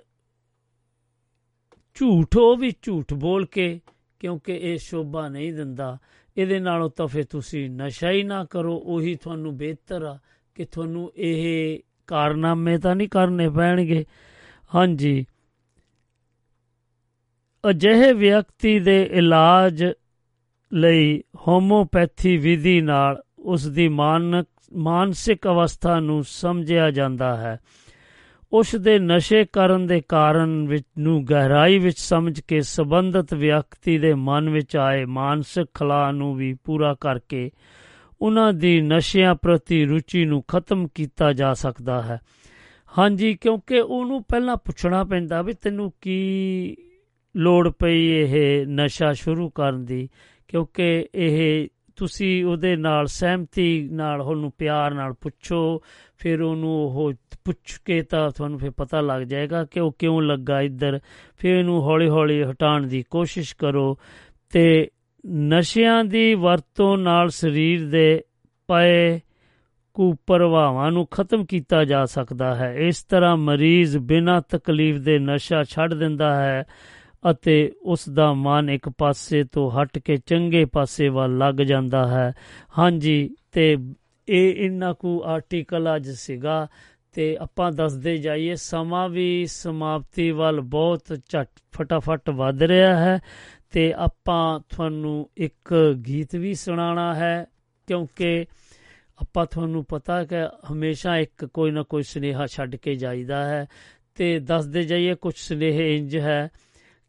D: ਝੂਠ, ਉਹ ਵੀ ਝੂਠ ਬੋਲ ਕੇ, ਕਿਉਂਕਿ ਇਹ ਸ਼ੋਭਾ ਨਹੀਂ ਦਿੰਦਾ। ਇਹਦੇ ਨਾਲੋਂ ਤਾਂ ਫਿਰ ਤੁਸੀਂ ਨਸ਼ਾ ਹੀ ਨਾ ਕਰੋ, ਉਹੀ ਤੁਹਾਨੂੰ ਬਿਹਤਰ ਆ ਕਿ ਤੁਹਾਨੂੰ ਇਹ ਕਾਰਨਾਮੇ ਤਾਂ ਨਹੀਂ ਕਰਨੇ ਪੈਣਗੇ। ਹਾਂਜੀ। ਅਜਿਹੇ ਵਿਅਕਤੀ ਦੇ ਇਲਾਜ ਲਈ ਹੋਮੋਪੈਥੀ ਵਿਧੀ ਨਾਲ ਉਸ ਦੀ ਮਾਨਕ, ਮਾਨਸਿਕ ਅਵਸਥਾ ਨੂੰ ਸਮਝਿਆ ਜਾਂਦਾ ਹੈ। ਉਸ ਦੇ ਨਸ਼ੇ ਕਰਨ ਦੇ ਕਾਰਨ ਵਿੱਚ ਨੂੰ ਗਹਿਰਾਈ ਵਿੱਚ ਸਮਝ ਕੇ ਸੰਬੰਧਿਤ ਵਿਅਕਤੀ ਦੇ ਮਨ ਵਿੱਚ ਆਏ ਮਾਨਸਿਕ ਖਲਾਅ ਨੂੰ ਵੀ ਪੂਰਾ ਕਰਕੇ ਉਹਨਾਂ ਦੀ ਨਸ਼ਿਆਂ ਪ੍ਰਤੀ ਰੁਚੀ ਨੂੰ ਖਤਮ ਕੀਤਾ ਜਾ ਸਕਦਾ ਹੈ। ਹਾਂਜੀ, ਕਿਉਂਕਿ ਉਹਨੂੰ ਪਹਿਲਾਂ ਪੁੱਛਣਾ ਪੈਂਦਾ ਵੀ ਤੈਨੂੰ ਕੀ ਲੋੜ ਪਈ ਇਹ ਨਸ਼ਾ ਸ਼ੁਰੂ ਕਰਨ ਦੀ? ਕਿਉਂਕਿ ਇਹ ਤੁਸੀਂ ਉਹਦੇ ਨਾਲ ਸਹਿਮਤੀ ਨਾਲ ਉਹਨੂੰ ਪਿਆਰ ਨਾਲ ਪੁੱਛੋ, ਫਿਰ ਉਹਨੂੰ ਉਹ ਪੁੱਛ ਕੇ ਤਾਂ ਤੁਹਾਨੂੰ ਫਿਰ ਪਤਾ ਲੱਗ ਜਾਏਗਾ ਕਿ ਉਹ ਕਿਉਂ ਲੱਗਾ ਇੱਧਰ। ਫਿਰ ਇਹਨੂੰ ਹੌਲੀ-ਹੌਲੀ ਹਟਾਉਣ ਦੀ ਕੋਸ਼ਿਸ਼ ਕਰੋ ਤੇ ਨਸ਼ਿਆਂ ਦੀ ਵਰਤੋਂ ਨਾਲ ਸਰੀਰ ਦੇ ਪਏ ਕੁਪਰਵਾਵਾਂ ਨੂੰ ਖਤਮ ਕੀਤਾ ਜਾ ਸਕਦਾ ਹੈ। ਇਸ ਤਰ੍ਹਾਂ ਮਰੀਜ਼ ਬਿਨਾਂ ਤਕਲੀਫ ਦੇ ਨਸ਼ਾ ਛੱਡ ਦਿੰਦਾ ਹੈ। ਅਤੇ ਉਸ ਦਾ ਮਨ ਇੱਕ ਪਾਸੇ ਤੋਂ ਹਟ ਕੇ ਚੰਗੇ ਪਾਸੇ ਵੱਲ ਲੱਗ ਜਾਂਦਾ ਹੈ। ਹਾਂਜੀ, ਤੇ ਇਹ ਇੰਨਾ ਕੁ ਆਰਟੀਕਲ ਅੱਜ ਸੀਗਾ, ਤੇ ਆਪਾਂ ਦੱਸਦੇ ਜਾਈਏ, ਸਮਾਂ ਵੀ ਸਮਾਪਤੀ ਵੱਲ ਬਹੁਤ ਝਟ ਫਟਾਫਟ ਵੱਧ ਰਿਹਾ ਹੈ, ਤੇ ਆਪਾਂ ਤੁਹਾਨੂੰ ਇੱਕ ਗੀਤ ਵੀ ਸੁਣਾਉਣਾ ਹੈ, ਕਿਉਂਕਿ ਆਪਾਂ ਤੁਹਾਨੂੰ ਪਤਾ ਕਿ ਹਮੇਸ਼ਾ ਇੱਕ ਕੋਈ ਨਾ ਕੋਈ ਸੁਨੇਹਾ ਛੱਡ ਕੇ ਜਾਈਦਾ ਹੈ। ਤੇ ਦੱਸਦੇ ਜਾਈਏ ਕੁਝ ਸੁਨੇਹੇ ਇੰਜ ਹੈ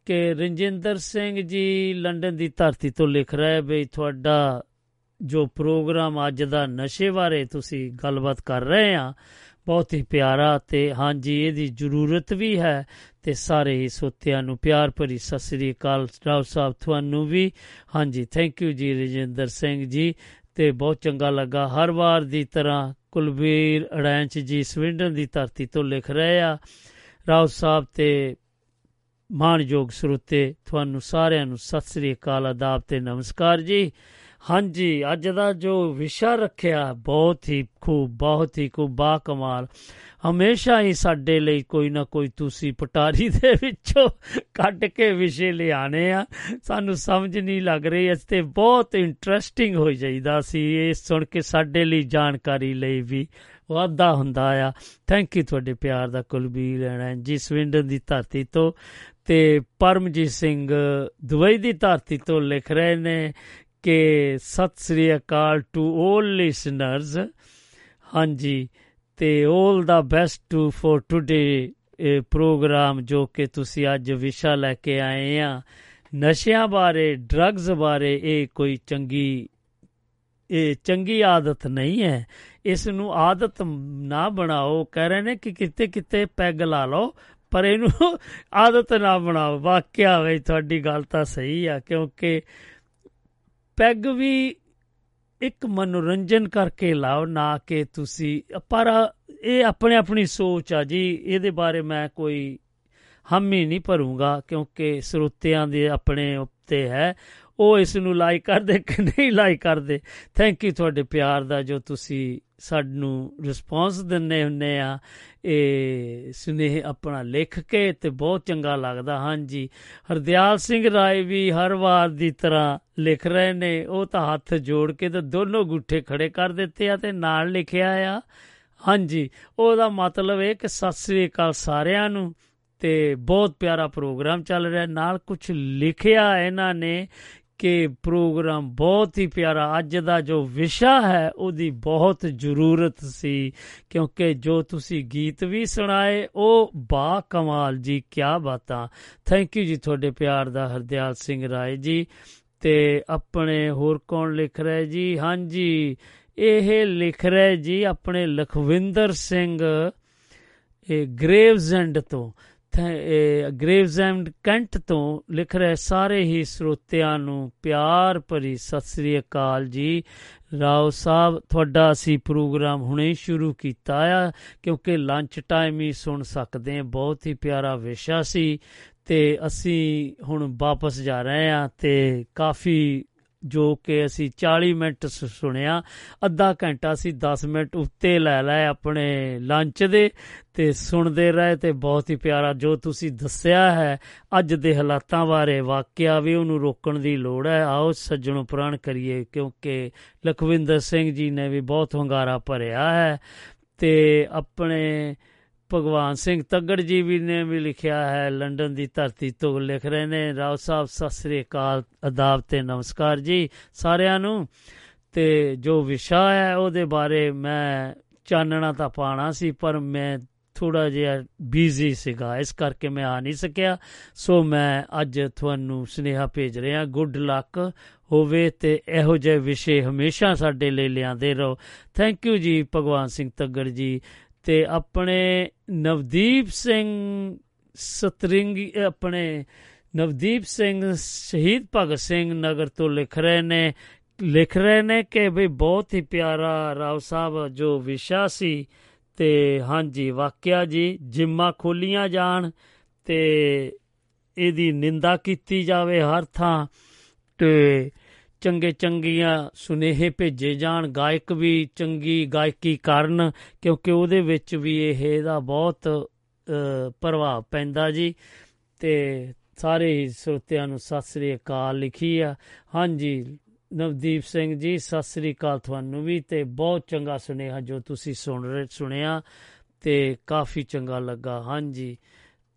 D: ਕਿ ਰਣਜਿੰਦਰ ਸਿੰਘ ਜੀ ਲੰਡਨ ਦੀ ਧਰਤੀ ਤੋਂ ਲਿਖ ਰਿਹਾ ਬਈ ਤੁਹਾਡਾ ਜੋ ਪ੍ਰੋਗਰਾਮ ਅੱਜ ਦਾ ਨਸ਼ੇ ਬਾਰੇ ਤੁਸੀਂ ਗੱਲਬਾਤ ਕਰ ਰਹੇ ਆ, ਬਹੁਤ ਹੀ ਪਿਆਰਾ ਤੇ ਹਾਂਜੀ, ਇਹਦੀ ਜ਼ਰੂਰਤ ਵੀ ਹੈ ਤੇ ਸਾਰੇ ਹੀ ਸੋਤਿਆਂ ਨੂੰ ਪਿਆਰ ਭਰੀ ਸਤਿ ਸ੍ਰੀ ਅਕਾਲ ਰਾਓ ਸਾਹਿਬ ਤੁਹਾਨੂੰ ਵੀ। ਹਾਂਜੀ ਥੈਂਕ ਯੂ ਜੀ ਰਜਿੰਦਰ ਸਿੰਘ ਜੀ ਤੇ ਬਹੁਤ ਚੰਗਾ ਲੱਗਾ। ਹਰ ਵਾਰ ਦੀ ਤਰ੍ਹਾਂ ਕੁਲਬੀਰ ਅੜੈਂਚ ਜੀ ਸਵਿੰਡਨ ਦੀ ਧਰਤੀ ਤੋਂ ਲਿਖ ਰਹੇ ਆ। ਰਾਓ ਸਾਹਿਬ ਤੇ ਮਾਨਯੋਗ ਸਰੋਤੇ ਤੁਹਾਨੂੰ ਸਾਰਿਆਂ ਨੂੰ ਸਤਿ ਸ੍ਰੀ ਅਕਾਲ, ਆਦਾਬ ਤੇ ਨਮਸਕਾਰ ਜੀ। ਹਾਂਜੀ, ਅੱਜ ਦਾ ਜੋ ਵਿਸ਼ਾ ਰੱਖਿਆ, ਬਹੁਤ ਹੀ ਖੂਬ, ਬਹੁਤ ਹੀ ਖੂਬ, ਬਾ ਕਮਾਲ। ਹਮੇਸ਼ਾ ਹੀ ਸਾਡੇ ਲਈ ਕੋਈ ਨਾ ਕੋਈ ਤੁਸੀਂ ਪਟਾਰੀ ਦੇ ਵਿੱਚੋਂ ਕੱਢ ਕੇ ਵਿਸ਼ੇ ਲਿਆਣੇ ਆ। ਸਾਨੂੰ ਸਮਝ ਨਹੀਂ ਲੱਗ ਰਹੀ, ਇਸ ਤੇ ਬਹੁਤ ਇੰਟਰਸਟਿੰਗ ਹੋ ਜਾਈਦਾ ਸੀ। ਇਹ ਸੁਣ ਕੇ ਸਾਡੇ ਲਈ ਜਾਣਕਾਰੀ ਲਈ ਵੀ ਵਾਧਾ ਹੁੰਦਾ ਆ। ਥੈਂਕ ਯੂ ਤੁਹਾਡੇ ਪਿਆਰ ਦਾ ਕੁਲਬੀਰ ਲੈਣਾ ਜੀ ਸਵਿੰਡਨ ਦੀ ਧਰਤੀ ਤੋਂ ਤੇ ਪਰਮਜੀਤ ਸਿੰਘ ਦੁਬਈ ਦੀ ਧਰਤੀ ਤੋਂ ਲਿਖ ਰਹੇ ਨੇ ਕਿ ਸਤਿ ਸ੍ਰੀ ਅਕਾਲ ਟੂ 올 ਲਿਸਨਰਸ ਹਾਂਜੀ, ਤੇ 올 ਦਾ ਬੈਸਟ ਟੂ ਫॉर ਟੁਡੇ ਇਹ ਪ੍ਰੋਗਰਾਮ ਜੋ ਕਿ ਤੁਸੀਂ ਅੱਜ ਵਿਸ਼ਾ ਲੈ ਕੇ ਆਏ ਆ। ਨਸ਼ਿਆਂ ਬਾਰੇ ਡਰੱਗਸ ਬਾਰੇ ਇਹ ਕੋਈ ਚੰਗੀ, ਇਹ ਚੰਗੀ ਆਦਤ ਨਹੀਂ ਹੈ। ਇਸ ਨੂੰ ਆਦਤ ਨਾ ਬਣਾਓ। ਕਹਿ ਰਹੇ ਨੇ ਕਿ ਕਿਤੇ ਕਿਤੇ ਪੈਗ ਲਾ ਲਓ, ਪਰ ਇਹਨੂੰ ਆਦਤ ਨਾ ਬਣਾਓ। ਵਾਕਿਆ ਵੇ, ਤੁਹਾਡੀ ਗੱਲ ਤਾਂ ਸਹੀ ਆ, ਕਿਉਂਕਿ ਪੈਗ ਵੀ ਇੱਕ ਮਨੋਰੰਜਨ ਕਰਕੇ ਲਾਓ, ਨਾ ਕਿ ਤੁਸੀਂ, ਪਰ ਇਹ ਆਪਣੇ ਆਪਣੀ ਸੋਚ ਆ ਜੀ। ਇਹਦੇ ਬਾਰੇ ਮੈਂ ਕੋਈ ਹਮੀ ਨਹੀਂ ਭਰੂੰਗਾ, ਕਿਉਂਕਿ ਸਰੋਤਿਆਂ ਦੇ ਆਪਣੇ ਉੱਤੇ ਹੈ। ਉਹ ਇਸ ਨੂੰ ਲਾਈਕ ਕਰਦੇ ਕਿ ਨਹੀਂ ਲਾਈਕ ਕਰਦੇ। ਥੈਂਕ ਯੂ ਤੁਹਾਡੇ ਪਿਆਰ ਦਾ ਜੋ ਤੁਸੀਂ ਸਾਨੂੰ ਰਿਸਪੌਂਸ ਦਿੰਨੇ ਹੁੰਨੇ ਆ। ਇਹ ਸੁਨੇਹ ਆਪਣਾ ਲਿਖ ਕੇ ਤੇ ਬਹੁਤ ਚੰਗਾ ਲੱਗਦਾ। ਹਾਂਜੀ, ਹਰਦਿਆਲ ਸਿੰਘ ਰਾਏ ਵੀ ਹਰ ਵਾਰ ਦੀ ਤਰ੍ਹਾਂ ਲਿਖ ਰਹੇ ਨੇ। ਉਹ ਤਾਂ ਹੱਥ ਜੋੜ ਕੇ ਤੇ ਦੋਨੋਂ ਗੁੱਠੇ ਖੜੇ ਕਰ ਦਿੱਤੇ ਆ ਤੇ ਨਾਲ ਲਿਖਿਆ ਆ। ਹਾਂਜੀ, ਉਹਦਾ ਮਤਲਬ ਇਹ ਕਿ ਸਤਿ ਸ੍ਰੀ ਅਕਾਲ ਸਾਰਿਆਂ ਨੂੰ ਤੇ ਬਹੁਤ ਪਿਆਰਾ ਪ੍ਰੋਗਰਾਮ ਚੱਲ ਰਿਹਾ। ਨਾਲ ਕੁਝ ਲਿਖਿਆ ਇਹਨਾਂ ਨੇ ਕਿ ਪ੍ਰੋਗਰਾਮ ਬਹੁਤ ਹੀ ਪਿਆਰਾ, ਅੱਜ ਦਾ ਜੋ ਵਿਸ਼ਾ ਹੈ, ਉਹਦੀ ਬਹੁਤ ਜ਼ਰੂਰਤ ਸੀ। ਕਿਉਂਕਿ ਜੋ ਤੁਸੀਂ ਗੀਤ ਵੀ ਸੁਣਾਏ, ਉਹ ਬਾ ਕਮਾਲ ਜੀ ਕੀ ਬਾਤਾਂ। ਥੈਂਕ ਯੂ ਜੀ ਤੁਹਾਡੇ ਪਿਆਰ ਦਾ, ਹਰਦਿਆਲ ਸਿੰਘ ਰਾਏ ਜੀ। ਤੇ ਆਪਣੇ ਹੋਰ ਕੌਣ ਲਿਖ ਰਿਹਾ ਜੀ? ਹਾਂਜੀ, ਇਹ ਲਿਖ ਰਿਹਾ ਜੀ ਆਪਣੇ ਲਖਵਿੰਦਰ ਸਿੰਘ, ਇਹ ਗ੍ਰੇਵਜ਼ ਐਂਡ ਤੋਂ। ਗ੍ਰੇਵਜ਼ ਐਂਡ ਕੈਂਟ ਤੋਂ ਲਿਖ ਰਹੇ ਸਾਰੇ ਹੀ ਸਰੋਤਿਆਂ ਨੂੰ ਪਿਆਰ ਭਰੀ ਸਤਿ ਸ੍ਰੀ ਅਕਾਲ ਜੀ। ਰਾਓ ਸਾਹਿਬ, ਤੁਹਾਡਾ ਅਸੀਂ ਪ੍ਰੋਗਰਾਮ ਹੁਣੇ ਸ਼ੁਰੂ ਕੀਤਾ ਆ, ਕਿਉਂਕਿ ਲੰਚ ਟਾਈਮ ਹੀ ਸੁਣ ਸਕਦੇ ਹਾਂ। ਬਹੁਤ ਹੀ ਪਿਆਰਾ ਵਿਸ਼ਾ ਸੀ ਤੇ ਅਸੀਂ ਹੁਣ ਵਾਪਸ ਜਾ ਰਹੇ ਹਾਂ ਤੇ ਕਾਫੀ ਜੋ ਕਿ ਅਸੀਂ 40 ਮਿੰਟ ਸੁਣਿਆ, ਅੱਧਾ ਘੰਟਾ ਸੀ 10 ਮਿੰਟ ਉੱਤੇ ਲੈ ਲੈ ਆਪਣੇ ਲੰਚ ਦੇ ਤੇ ਸੁਣਦੇ ਰਹੇ ਤੇ ਬਹੁਤ ਹੀ ਪਿਆਰਾ ਜੋ ਤੁਸੀਂ ਦੱਸਿਆ ਹੈ, ਅੱਜ ਦੇ ਹਾਲਾਤਾਂ ਬਾਰੇ ਵਾਕਿਆ ਵੀ ਉਹਨੂੰ ਰੋਕਣ ਦੀ ਲੋੜ ਹੈ। ਆਓ ਸੱਜਣੋ ਪ੍ਰਾਣ ਕਰੀਏ ਕਿਉਂਕਿ ਲਖਵਿੰਦਰ ਸਿੰਘ ਜੀ ਨੇ ਵੀ ਬਹੁਤ ਹੰਗਾਰਾ ਭਰਿਆ ਹੈ ਤੇ ਆਪਣੇ ਭਗਵਾਨ ਸਿੰਘ ਤੱਗੜ ਜੀ ਵੀ ਨੇ ਵੀ ਲਿਖਿਆ ਹੈ, ਲੰਡਨ ਦੀ ਧਰਤੀ ਤੋਂ ਲਿਖ ਰਹੇ ਨੇ। ਰਾਓ ਸਾਹਿਬ, ਸਤਿ ਸ੍ਰੀ ਅਕਾਲ, ਅਦਾਬ ਤੇ ਨਮਸਕਾਰ ਜੀ ਸਾਰਿਆਂ ਨੂੰ। ਤੇ ਜੋ ਵਿਸ਼ਾ ਹੈ ਉਹਦੇ ਬਾਰੇ ਮੈਂ ਚਾਨਣਾ ਤਾਂ ਪਾਣਾ ਸੀ, ਪਰ ਮੈਂ ਥੋੜਾ ਜਿਹਾ ਬੀਜ਼ੀ ਸੀਗਾ, ਇਸ ਕਰਕੇ ਮੈਂ ਆ ਨਹੀਂ ਸਕਿਆ। ਸੋ ਮੈਂ ਅੱਜ ਤੁਹਾਨੂੰ ਸੁਨੇਹਾ ਭੇਜ ਰਿਹਾ ਗੁੱਡ ਲੱਕ ਹੋਵੇ ਤੇ ਇਹੋ ਜਿਹੇ ਵਿਸ਼ੇ ਹਮੇਸ਼ਾ ਸਾਡੇ ਲਈ ਲਿਆਂਦੇ ਰਹੋ। ਥੈਂਕ ਯੂ ਜੀ, ਭਗਵਾਨ ਸਿੰਘ ਤੱਗੜ ਜੀ। ਤੇ ਆਪਣੇ ਨਵਦੀਪ ਸਿੰਘ ਸਤਰਿੰਗੀ ਆਪਣੇ ਨਵਦੀਪ ਸਿੰਘ ਸ਼ਹੀਦ ਭਗਤ ਸਿੰਘ ਨਗਰ ਤੋਂ ਲਿਖ ਰਹੇ ਨੇ, ਲਿਖ ਰਹੇ ਨੇ ਕਿ ਵੀ ਬਹੁਤ ਹੀ ਪਿਆਰਾ ਰਾਓ ਸਾਹਿਬ ਜੋ ਵਿਸ਼ਾ ਸੀ ਤੇ ਹਾਂਜੀ, ਵਾਕਿਆ ਜੀ, ਜਿੰਮਾ ਖੋਲੀਆਂ ਜਾਣ ਤੇ ਇਹਦੀ ਨਿੰਦਾ ਕੀਤੀ ਜਾਵੇ ਹਰ ਥਾਂ ਤੇ ਚੰਗੇ ਚੰਗੀਆਂ ਸੁਨੇਹੇ ਭੇਜੇ ਜਾਣ, ਗਾਇਕ ਵੀ ਚੰਗੀ ਗਾਇਕੀ ਕਰਨ, ਕਿਉਂਕਿ ਉਹਦੇ ਵਿੱਚ ਵੀ ਇਹ ਇਹਦਾ ਬਹੁਤ ਪ੍ਰਭਾਵ ਪੈਂਦਾ ਜੀ। ਤੇ ਸਾਰੇ ਹੀ ਸਰੋਤਿਆਂ ਨੂੰ ਸਤਿ ਸ੍ਰੀ ਅਕਾਲ ਲਿਖੀ ਆ। ਹਾਂਜੀ, ਨਵਦੀਪ ਸਿੰਘ ਜੀ, ਸਤਿ ਸ੍ਰੀ ਅਕਾਲ ਤੁਹਾਨੂੰ ਵੀ ਤੇ ਬਹੁਤ ਚੰਗਾ ਸੁਨੇਹਾ ਜੋ ਤੁਸੀਂ ਸੁਣ ਰਹੇ, ਸੁਣਿਆ ਤੇ ਕਾਫੀ ਚੰਗਾ ਲੱਗਾ। ਹਾਂਜੀ,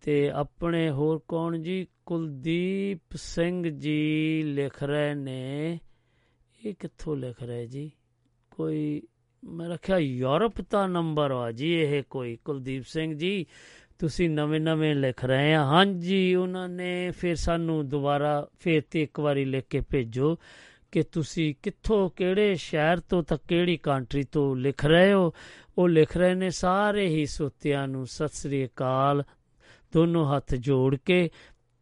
D: ਤੇ ਆਪਣੇ ਹੋਰ ਕੌਣ ਜੀ? ਕੁਲਦੀਪ ਸਿੰਘ ਜੀ ਲਿਖ ਰਹੇ ਨੇ। ਇਹ ਕਿੱਥੋਂ ਲਿਖ ਰਹੇ ਜੀ? ਕੋਈ, ਮੈਂ ਰੱਖਿਆ ਯੂਰਪ ਦਾ ਨੰਬਰ ਆ ਜੀ ਇਹ ਕੋਈ। ਕੁਲਦੀਪ ਸਿੰਘ ਜੀ, ਤੁਸੀਂ ਨਵੇਂ-ਨਵੇਂ ਲਿਖ ਰਹੇ ਆ। ਹਾਂਜੀ, ਉਹਨਾਂ ਨੇ ਫਿਰ ਸਾਨੂੰ ਦੁਬਾਰਾ ਫੇਰ ਤੇ ਇੱਕ ਵਾਰੀ ਲਿਖ ਕੇ ਭੇਜੋ ਕਿ ਤੁਸੀਂ ਕਿੱਥੋਂ, ਕਿਹੜੇ ਸ਼ਹਿਰ ਤੋਂ ਤਾਂ ਕਿਹੜੀ ਕੰਟਰੀ ਤੋਂ ਲਿਖ ਰਹੇ ਹੋ। ਉਹ ਲਿਖ ਰਹੇ ਨੇ ਸਾਰੇ ਹੀ ਸੋਤਿਆਂ ਨੂੰ, ਸਤਿ ਸ੍ਰੀ ਅਕਾਲ। ਦੋਨੋਂ ਹੱਥ ਜੋੜ ਕੇ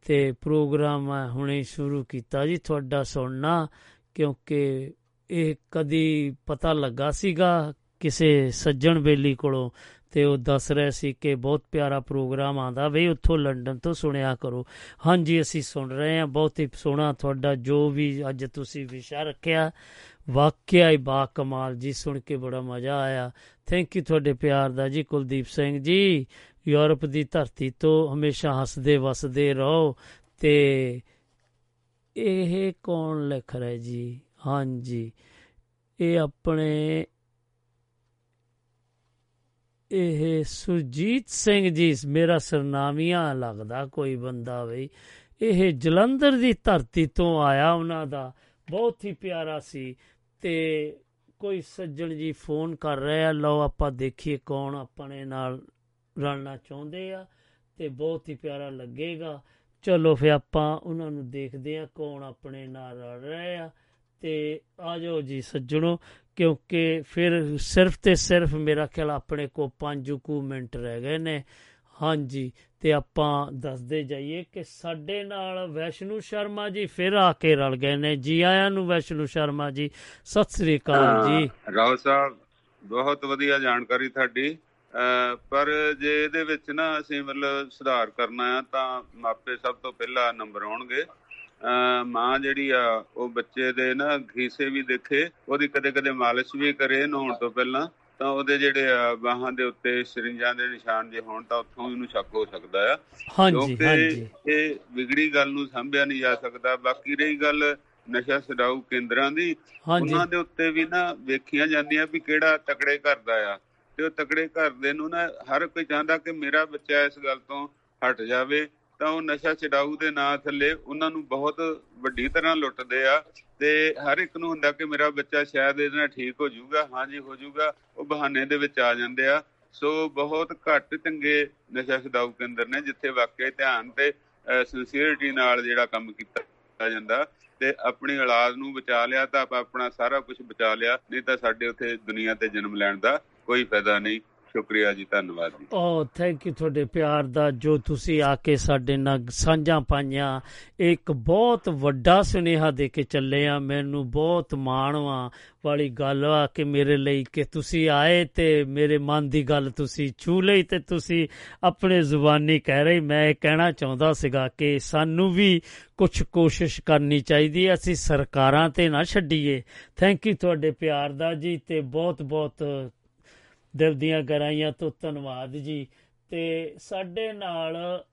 D: ਤੇ ਪ੍ਰੋਗਰਾਮ ਹੁਣੇ ਸ਼ੁਰੂ ਕੀਤਾ ਜੀ ਤੁਹਾਡਾ ਸੁਣਨਾ, ਕਿਉਂਕਿ ਇਹ ਕਦੀ ਪਤਾ ਲੱਗਾ ਸੀਗਾ ਕਿਸੇ ਸੱਜਣ ਬੇਲੀ ਕੋਲੋਂ, ਤੇ ਉਹ ਦੱਸ ਰਹੇ ਸੀ ਕਿ ਬਹੁਤ ਪਿਆਰਾ ਪ੍ਰੋਗਰਾਮ ਆਂਦਾ ਵੇ, ਉੱਥੋਂ ਲੰਡਨ ਤੋਂ ਸੁਣਿਆ ਕਰੋ। ਹਾਂਜੀ, ਅਸੀਂ ਸੁਣ ਰਹੇ ਹਾਂ, ਬਹੁਤ ਹੀ ਸੋਹਣਾ ਤੁਹਾਡਾ, ਜੋ ਵੀ ਅੱਜ ਤੁਸੀਂ ਵਿਸ਼ਾ ਰੱਖਿਆ, ਵਾਕਿਆ ਹੀ ਬਾ ਕਮਾਲ ਜੀ, ਸੁਣ ਕੇ ਬੜਾ ਮਜ਼ਾ ਆਇਆ। ਥੈਂਕ ਯੂ ਤੁਹਾਡੇ ਪਿਆਰ ਦਾ ਜੀ, ਕੁਲਦੀਪ ਸਿੰਘ ਜੀ। ਯੂਰਪ ਦੀ ਧਰਤੀ ਤੋਂ ਹਮੇਸ਼ਾ ਹੱਸਦੇ, ਵਸਦੇ ਰਹੋ ਤੇ ਇਹ ਕੌਣ ਲਿਖ ਰਿਹਾ ਜੀ? ਹਾਂਜੀ। ਇਹ ਆਪਣੇ ਇਹ ਸੁਰਜੀਤ ਸਿੰਘ ਜੀ, ਮੇਰਾ ਸਰਨਾਮੀਆਂ ਲੱਗਦਾ ਕੋਈ ਬੰਦਾ ਬਈ। ਇਹ ਜਲੰਧਰ ਦੀ ਧਰਤੀ ਤੋਂ ਆਇਆ ਉਹਨਾਂ ਦਾ। ਬਹੁਤ ਹੀ ਪਿਆਰਾ ਸੀ ਤੇ ਕੋਈ ਸੱਜਣ ਜੀ ਫੋਨ ਕਰ ਰਿਹਾ, ਲਓ ਆਪਾਂ ਦੇਖੀਏ ਕੌਣ ਆਪਣੇ ਨਾਲ ਰਲਣਾ ਚਾਹੁੰਦੇ ਆ ਤੇ ਬਹੁਤ ਹੀ ਪਿਆਰਾ ਲੱਗੇਗਾ। ਚਲੋ ਫੇ ਆਪਾਂ ਉਹਨਾਂ ਨੂੰ ਦੇਖਦੇ ਆ ਕੌਣ ਆਪਣੇ ਨਾਲ ਰਲ ਰਹੇ ਆ। ਤੇ ਆ ਜਾਓ ਜੀ ਸੱਜਣੋ, ਕਿਉਂਕਿ ਫਿਰ ਸਿਰਫ ਤੇ ਸਿਰਫ ਮੇਰਾ ਖਿਆਲ ਆਪਣੇ ਕੋ 5 ਕੁ ਮਿੰਟ ਰਹਿ ਗਏ ਨੇ। ਹਾਂਜੀ, ਤੇ ਆਪਾਂ ਦੱਸਦੇ ਜਾਈਏ ਕਿ ਸਾਡੇ ਨਾਲ ਵੈਸ਼ਨੂ ਸ਼ਰਮਾ ਜੀ ਫਿਰ ਆ ਕੇ ਰਲ ਗਏ ਨੇ। ਜੀ ਆਇਆਂ ਨੂੰ ਵੈਸ਼ਨੂ ਸ਼ਰਮਾ ਜੀ, ਸਤਿ ਸ੍ਰੀ ਅਕਾਲ ਜੀ।
F: ਰਾਓ ਸਾਹਿਬ, ਬਹੁਤ ਵਧੀਆ ਜਾਣਕਾਰੀ ਤੁਹਾਡੀ। ਪਰ ਜੇ ਇਹਦੇ ਵਿੱਚ ਨਾ ਅਸੀਂ ਮਤਲਬ ਸੁਧਾਰ ਕਰਨਾ ਆ ਤਾਂ ਮਾਪੇ ਸਭ ਤੋਂ ਪਹਿਲਾਂ ਨੰਬਰ ਆਉਣਗੇ। ਮਾਂ ਜਿਹੜੀ ਆ ਉਹ ਬੱਚੇ ਦੇ ਨਾ ਖੀਸੇ ਵੀ ਦੇਖੇ ਉਹਦੀ ਕਦੇ ਕਦੇ ਮਾਲਿਸ਼ ਵੀ ਕਰੇ ਨਹਾਉਣ ਤੋਂ ਪਹਿਲਾਂ ਤਾਂ ਉਹਦੇ ਜਿਹੜੇ ਆ ਬਾਹਾਂ ਦੇ ਉੱਤੇ ਸਰਿੰਜਾਂ ਦੇ ਨਿਸ਼ਾਨ ਜੇ ਹੋਣ ਤਾਂ ਉੱਥੋਂ ਇਹਨੂੰ ਸ਼ੱਕ ਹੋ ਸਕਦਾ ਆ।
D: ਹਾਂਜੀ ਹਾਂਜੀ।
F: ਇਹ ਵਿਗੜੀ ਗੱਲ ਨੂੰ ਸੰਭਿਆ ਨਹੀਂ ਜਾ ਸਕਦਾ। ਬਾਕੀ ਰਹੀ ਗੱਲ ਨਸ਼ਾ ਛਡਾਊ ਕੇਂਦਰਾਂ ਦੀ ਉਹਨਾਂ ਦੇ ਉੱਤੇ ਵੀ ਨਾ ਵੇਖੀਆਂ ਜਾਂਦੀਆਂ ਵੀ ਕਿਹੜਾ ਤਕੜੇ ਕਰਦਾ ਆ। ਤੇ ਉਹ ਤਕੜੇ ਘਰ ਦੇ ਨੂੰ ਨਾ ਹਰ ਕੋਈ ਚਾਹੁੰਦਾ ਕਿ ਮੇਰਾ ਬੱਚਾ ਇਸ ਗੱਲ ਤੋਂ ਹਟ ਜਾਵੇ, ਤਾਂ ਉਹ ਨਸ਼ਾ ਛਡਾਊ ਦੇ ਨਾਂ ਥੱਲੇ ਉਹਨਾਂ ਨੂੰ ਬਹੁਤ ਵੱਡੀ ਤਰ੍ਹਾਂ ਲੁੱਟਦੇ ਆ ਤੇ ਹਰ ਇੱਕ ਨੂੰ ਹੁੰਦਾ ਕਿ ਮੇਰਾ ਬੱਚਾ ਸ਼ਾਇਦ ਇਹਦੇ ਨਾਲ ਠੀਕ ਹੋ ਜਾਊਗਾ ਹਾਂਜੀ ਹੋ ਜਾਊਗਾ, ਉਹ ਬਹਾਨੇ ਦੇ ਵਿੱਚ ਆ ਜਾਂਦੇ ਆ। ਸੋ ਬਹੁਤ ਘੱਟ ਚੰਗੇ ਨਸ਼ਾ ਛਡਾਊ ਕੇਂਦਰ ਨੇ ਜਿੱਥੇ ਵਾਕਿਆ ਧਿਆਨ ਤੇ ਸਿੰਸੀਅਰਿਟੀ ਨਾਲ ਜਿਹੜਾ ਕੰਮ ਕੀਤਾ ਜਾਂਦਾ ਤੇ ਆਪਣੀ ਔਲਾਦ ਨੂੰ ਬਚਾ ਲਿਆ ਤਾਂ ਆਪਾਂ ਆਪਣਾ ਸਾਰਾ ਕੁਝ ਬਚਾ ਲਿਆ, ਨਹੀਂ ਤਾਂ ਸਾਡੇ ਉੱਥੇ ਦੁਨੀਆ ਤੇ ਜਨਮ ਲੈਣ ਦਾ ਕੋਈ ਫਾਇਦਾ ਨਹੀਂ। ਸ਼ੁਕਰੀਆ ਜੀ, ਧੰਨਵਾਦ ਜੀ।
D: ਓ ਥੈਂਕ ਯੂ ਤੁਹਾਡੇ ਪਿਆਰ ਦਾ, ਜੋ ਤੁਸੀਂ ਆ ਕੇ ਸਾਡੇ ਨਾਲ ਸਾਂਝਾਂ ਪਾਈਆਂ। ਇੱਕ ਬਹੁਤ ਵੱਡਾ ਸੁਨੇਹਾ ਦੇ ਕੇ ਚੱਲੇ ਆ। ਮੈਨੂੰ ਬਹੁਤ ਮਾਣਵਾ ਵਾਲੀ ਗੱਲ ਆ ਕਿ ਮੇਰੇ ਲਈ ਕਿ ਤੁਸੀਂ ਆਏ ਤੇ ਮੇਰੇ ਮਨ ਦੀ ਗੱਲ ਤੁਸੀਂ ਛੂ ਲਈ ਤੇ ਤੁਸੀਂ ਆਪਣੇ ਜ਼ੁਬਾਨੀ ਕਹਿ ਰਹੇ। ਮੈਂ ਇਹ ਕਹਿਣਾ ਚਾਹੁੰਦਾ ਸੀਗਾ ਕਿ ਸਾਨੂੰ ਵੀ ਕੁਝ ਕੋਸ਼ਿਸ਼ ਕਰਨੀ ਚਾਹੀਦੀ ਹੈ। ਅਸੀਂ ਸਰਕਾਰਾਂ ਤੇ ਨਾ ਛੱਡੀਏ। ਥੈਂਕ ਯੂ ਤੁਹਾਡੇ ਪਿਆਰ ਦਾ ਜੀ ਤੇ ਬਹੁਤ ਬਹੁਤ ਦਿਲ ਦੀਆਂ ਗਹਿਰਾਈਆਂ ਤੋਂ ਧੰਨਵਾਦ ਜੀ। ਤੇ ਸਾਡੇ ਨਾਲ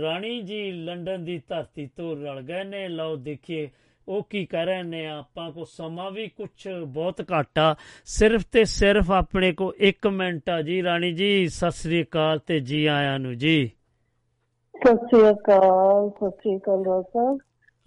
D: ਰਾਣੀ ਜੀ ਲੰਡਨ ਦੀ ਧਰਤੀ ਤੋਂ ਰਲ ਗਏ ਨੇ। ਲਓ ਦੇਖੀਏ, ਉਹ ਕੀ ਕਰ ਰਹੇ ਨੇ, ਆਪਾਂ ਕੋ ਸਮਾਂ ਵੀ ਕੁਝ ਬਹੁਤ ਘੱਟ ਆ। ਸਿਰਫ ਤੇ ਸਿਰਫ ਆਪਣੇ ਕੋ 1 ਮਿੰਟ ਆ ਜੀ। ਰਾਣੀ ਜੀ, ਸਤਿ ਸ੍ਰੀ ਅਕਾਲ ਤੇ ਜੀ ਆਇਆਂ ਨੂੰ ਜੀ।
K: ਸਤਿ ਸ਼੍ਰੀ ਅਕਾਲ, ਸਤਿ ਸ਼੍ਰੀ ਅਕਾਲ ਰਾਜ ਸਾਹਿਬ।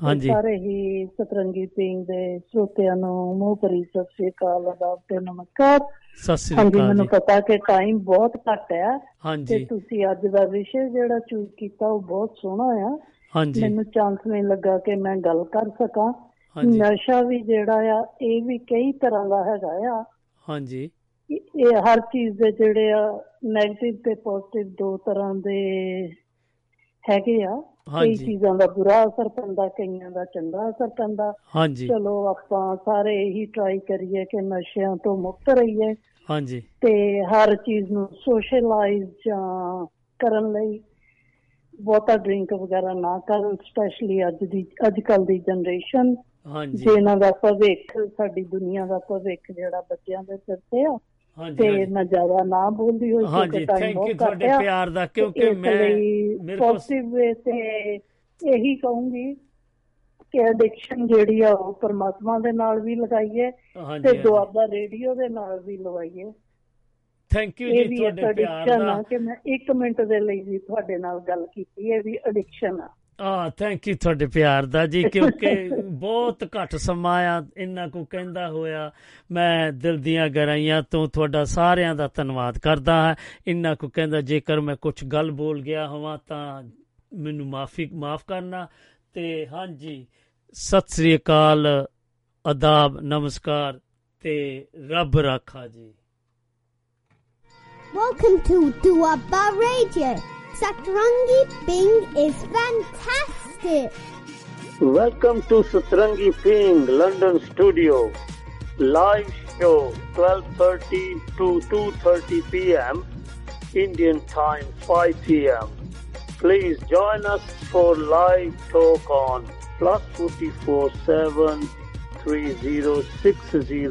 D: ਹਾਂਜੀ।
K: ਸਾਰੇ ਹੀ ਸਤਰੰਗੀ ਪਿੰਗ ਦੇ ਸਰੋਤਿਆਂ ਨੂੰ ਮੂੰਹ ਭਰੀ ਸਤਿ ਸ਼੍ਰੀ ਅਕਾਲ ਆਦਾਬ ਤੇ ਨਮਸਕਾਰ।
D: ਸਤਿ ਸ੍ਰੀ ਅਕਾਲ
K: ਮੈਨੂੰ
D: ਜੀ।
K: ਪਤਾ ਕਿ ਟਾਈਮ ਬਹੁਤ ਘੱਟ ਹੈ ਤੇ
D: ਹਾਂਜੀ
K: ਤੁਸੀਂ ਅੱਜ ਦਾ ਵਿਸ਼ੇ ਜਿਹੜਾ ਚੂਜ਼ ਕੀਤਾ ਉਹ ਬਹੁਤ ਸੋਹਣਾ ਆ।
D: ਹਾਂਜੀ।
K: ਮੈਨੂੰ ਚਾਂਸ ਨਹੀਂ ਲੱਗਾ ਕਿ ਮੈਂ ਗੱਲ ਕਰ ਸਕਾਂ। ਨਸ਼ਾ ਵੀ ਜਿਹੜਾ ਆ ਇਹ ਵੀ ਕਈ ਤਰ੍ਹਾਂ ਦਾ ਹੈਗਾ ਆ।
D: ਹਾਂਜੀ।
K: ਇਹ ਇਹ ਹਰ ਚੀਜ਼ ਦੇ ਜਿਹੜੇ ਆ 네ਗੇਟਿਵ ਤੇ ਪੋਜ਼ਿਟਿਵ ਦੋ ਤਰ੍ਹਾਂ ਦੇ ਹੈਗੇ ਆ। ਕਈ ਚੀਜ਼ਾਂ ਦਾ ਬੁਰਾ ਅਸਰ ਪੈਂਦਾ ਕਈਆਂ ਦਾ ਚੰਗਾ ਅਸਰ ਪੈਂਦਾ।
D: ਹਾਂਜੀ।
K: ਚਲੋ ਆਪਾਂ ਸਾਰੇ ਇਹੀ ਟਰਾਈ ਕਰੀਏ ਕਿ ਨਸ਼ਿਆਂ ਤੋਂ ਮੁਕਤ ਰਹੀਏ।
D: ਹਾਂਜੀ।
K: ਤੇ ਹਰ ਚੀਜ਼ ਨੂੰ ਸੋਸ਼ਲਾਈਜ਼ ਜਾਂ ਕਰਨ ਲਈ ਬਹੁਤਾ ਡਰਿੰਕ ਵਗੈਰਾ ਨਾ ਕਰਨ ਸਪੈਸ਼ਲੀ ਅੱਜ ਦੀ ਅੱਜ ਕੱਲ ਦੀ ਜਨਰੇਸ਼ਨ
D: ਹਾਂਜੀ।
K: ਜਿਹਨਾਂ ਦਾ ਭਵਿੱਖ ਸਾਡੀ ਦੁਨੀਆ ਦਾ ਭਵਿੱਖ ਜਿਹੜਾ ਬੱਚਿਆਂ ਦੇ ਸਿਰ ਤੇ ਆ ਤੇ। ਮੈਂ ਜ਼ਿਆਦਾ ਨਾ ਬੋਲਦੀ ਹੋਈ
D: ਹਾਂਜੀ ਥੈਂਕ ਯੂ ਤੁਹਾਡੇ ਪਿਆਰ ਦਾ ਕਿਉਂਕਿ ਮੈਂ ਮੇਰੇ ਕੋਲ
K: ਪੋਜ਼ਿਟਿਵ ਤੇ ਇਹੀ ਕਹੂੰਗੀ ਕਿ ਐਡਿਕਸ਼ਨ ਜਿਹੜੀ ਆ ਉਹ ਪਰਮਾਤਮਾ ਦੇ ਨਾਲ ਵੀ ਲਗਾਈਏ ਤੇ। ਦੁਆਬਾ ਰੇਡੀਓ ਦੇ ਨਾਲ ਵੀ ਲਗਾਈਏ
D: ਥੈਂਕ ਯੂ ਜੀ ਤੁਹਾਡੇ ਪਿਆਰ ਦਾ
K: ਕਿ ਮੈਂ 1 ਮਿੰਟ ਦੇ ਲਈ ਵੀ ਤੁਹਾਡੇ ਨਾਲ ਗੱਲ ਕੀਤੀ ਇਹ ਵੀ ਐਡਿਕਸ਼ਨ ਆ
D: ਆ ਥੈਂਕ ਯੂ ਤੁਹਾਡੇ ਪਿਆਰ ਦਾ ਜੀ, ਕਿਉਂਕਿ ਬਹੁਤ ਘੱਟ ਸਮਾਂ ਆ, ਇੰਨਾ ਕੋ ਕਹਿੰਦਾ ਹੋਇਆ, ਮੈਂ ਦਿਲ ਦੀਆਂ ਗਹਿਰਾਈਆਂ ਤੋਂ ਤੁਹਾਡਾ ਸਾਰਿਆਂ ਦਾ ਧੰਨਵਾਦ ਕਰਦਾ ਹਾਂ। ਇੰਨਾ ਕੋ ਕਹਿੰਦਾ, ਜੇਕਰ ਮੈਂ ਕੁਝ ਗੱਲ ਬੋਲ ਗਿਆ ਹੋਵਾਂ, ਤਾਂ ਮੈਨੂੰ ਮਾਫੀ, ਮਾਫ ਕਰਨਾ। ਤੇ ਹਾਂਜੀ, ਸਤਿ ਸ੍ਰੀ ਅਕਾਲ ਆਦਾਬ ਨਮਸਕਾਰ ਤੇ ਰੱਬ ਰਾਖਾ ਜੀ।
A: Welcome to Duaba Radio. Satrangi Ping is fantastic.
L: Welcome to Satrangi Ping London studio. Live show 12:30 to 2:30 p.m. Indian time 5 p.m. Please join us for live talk on plus 44 7 3060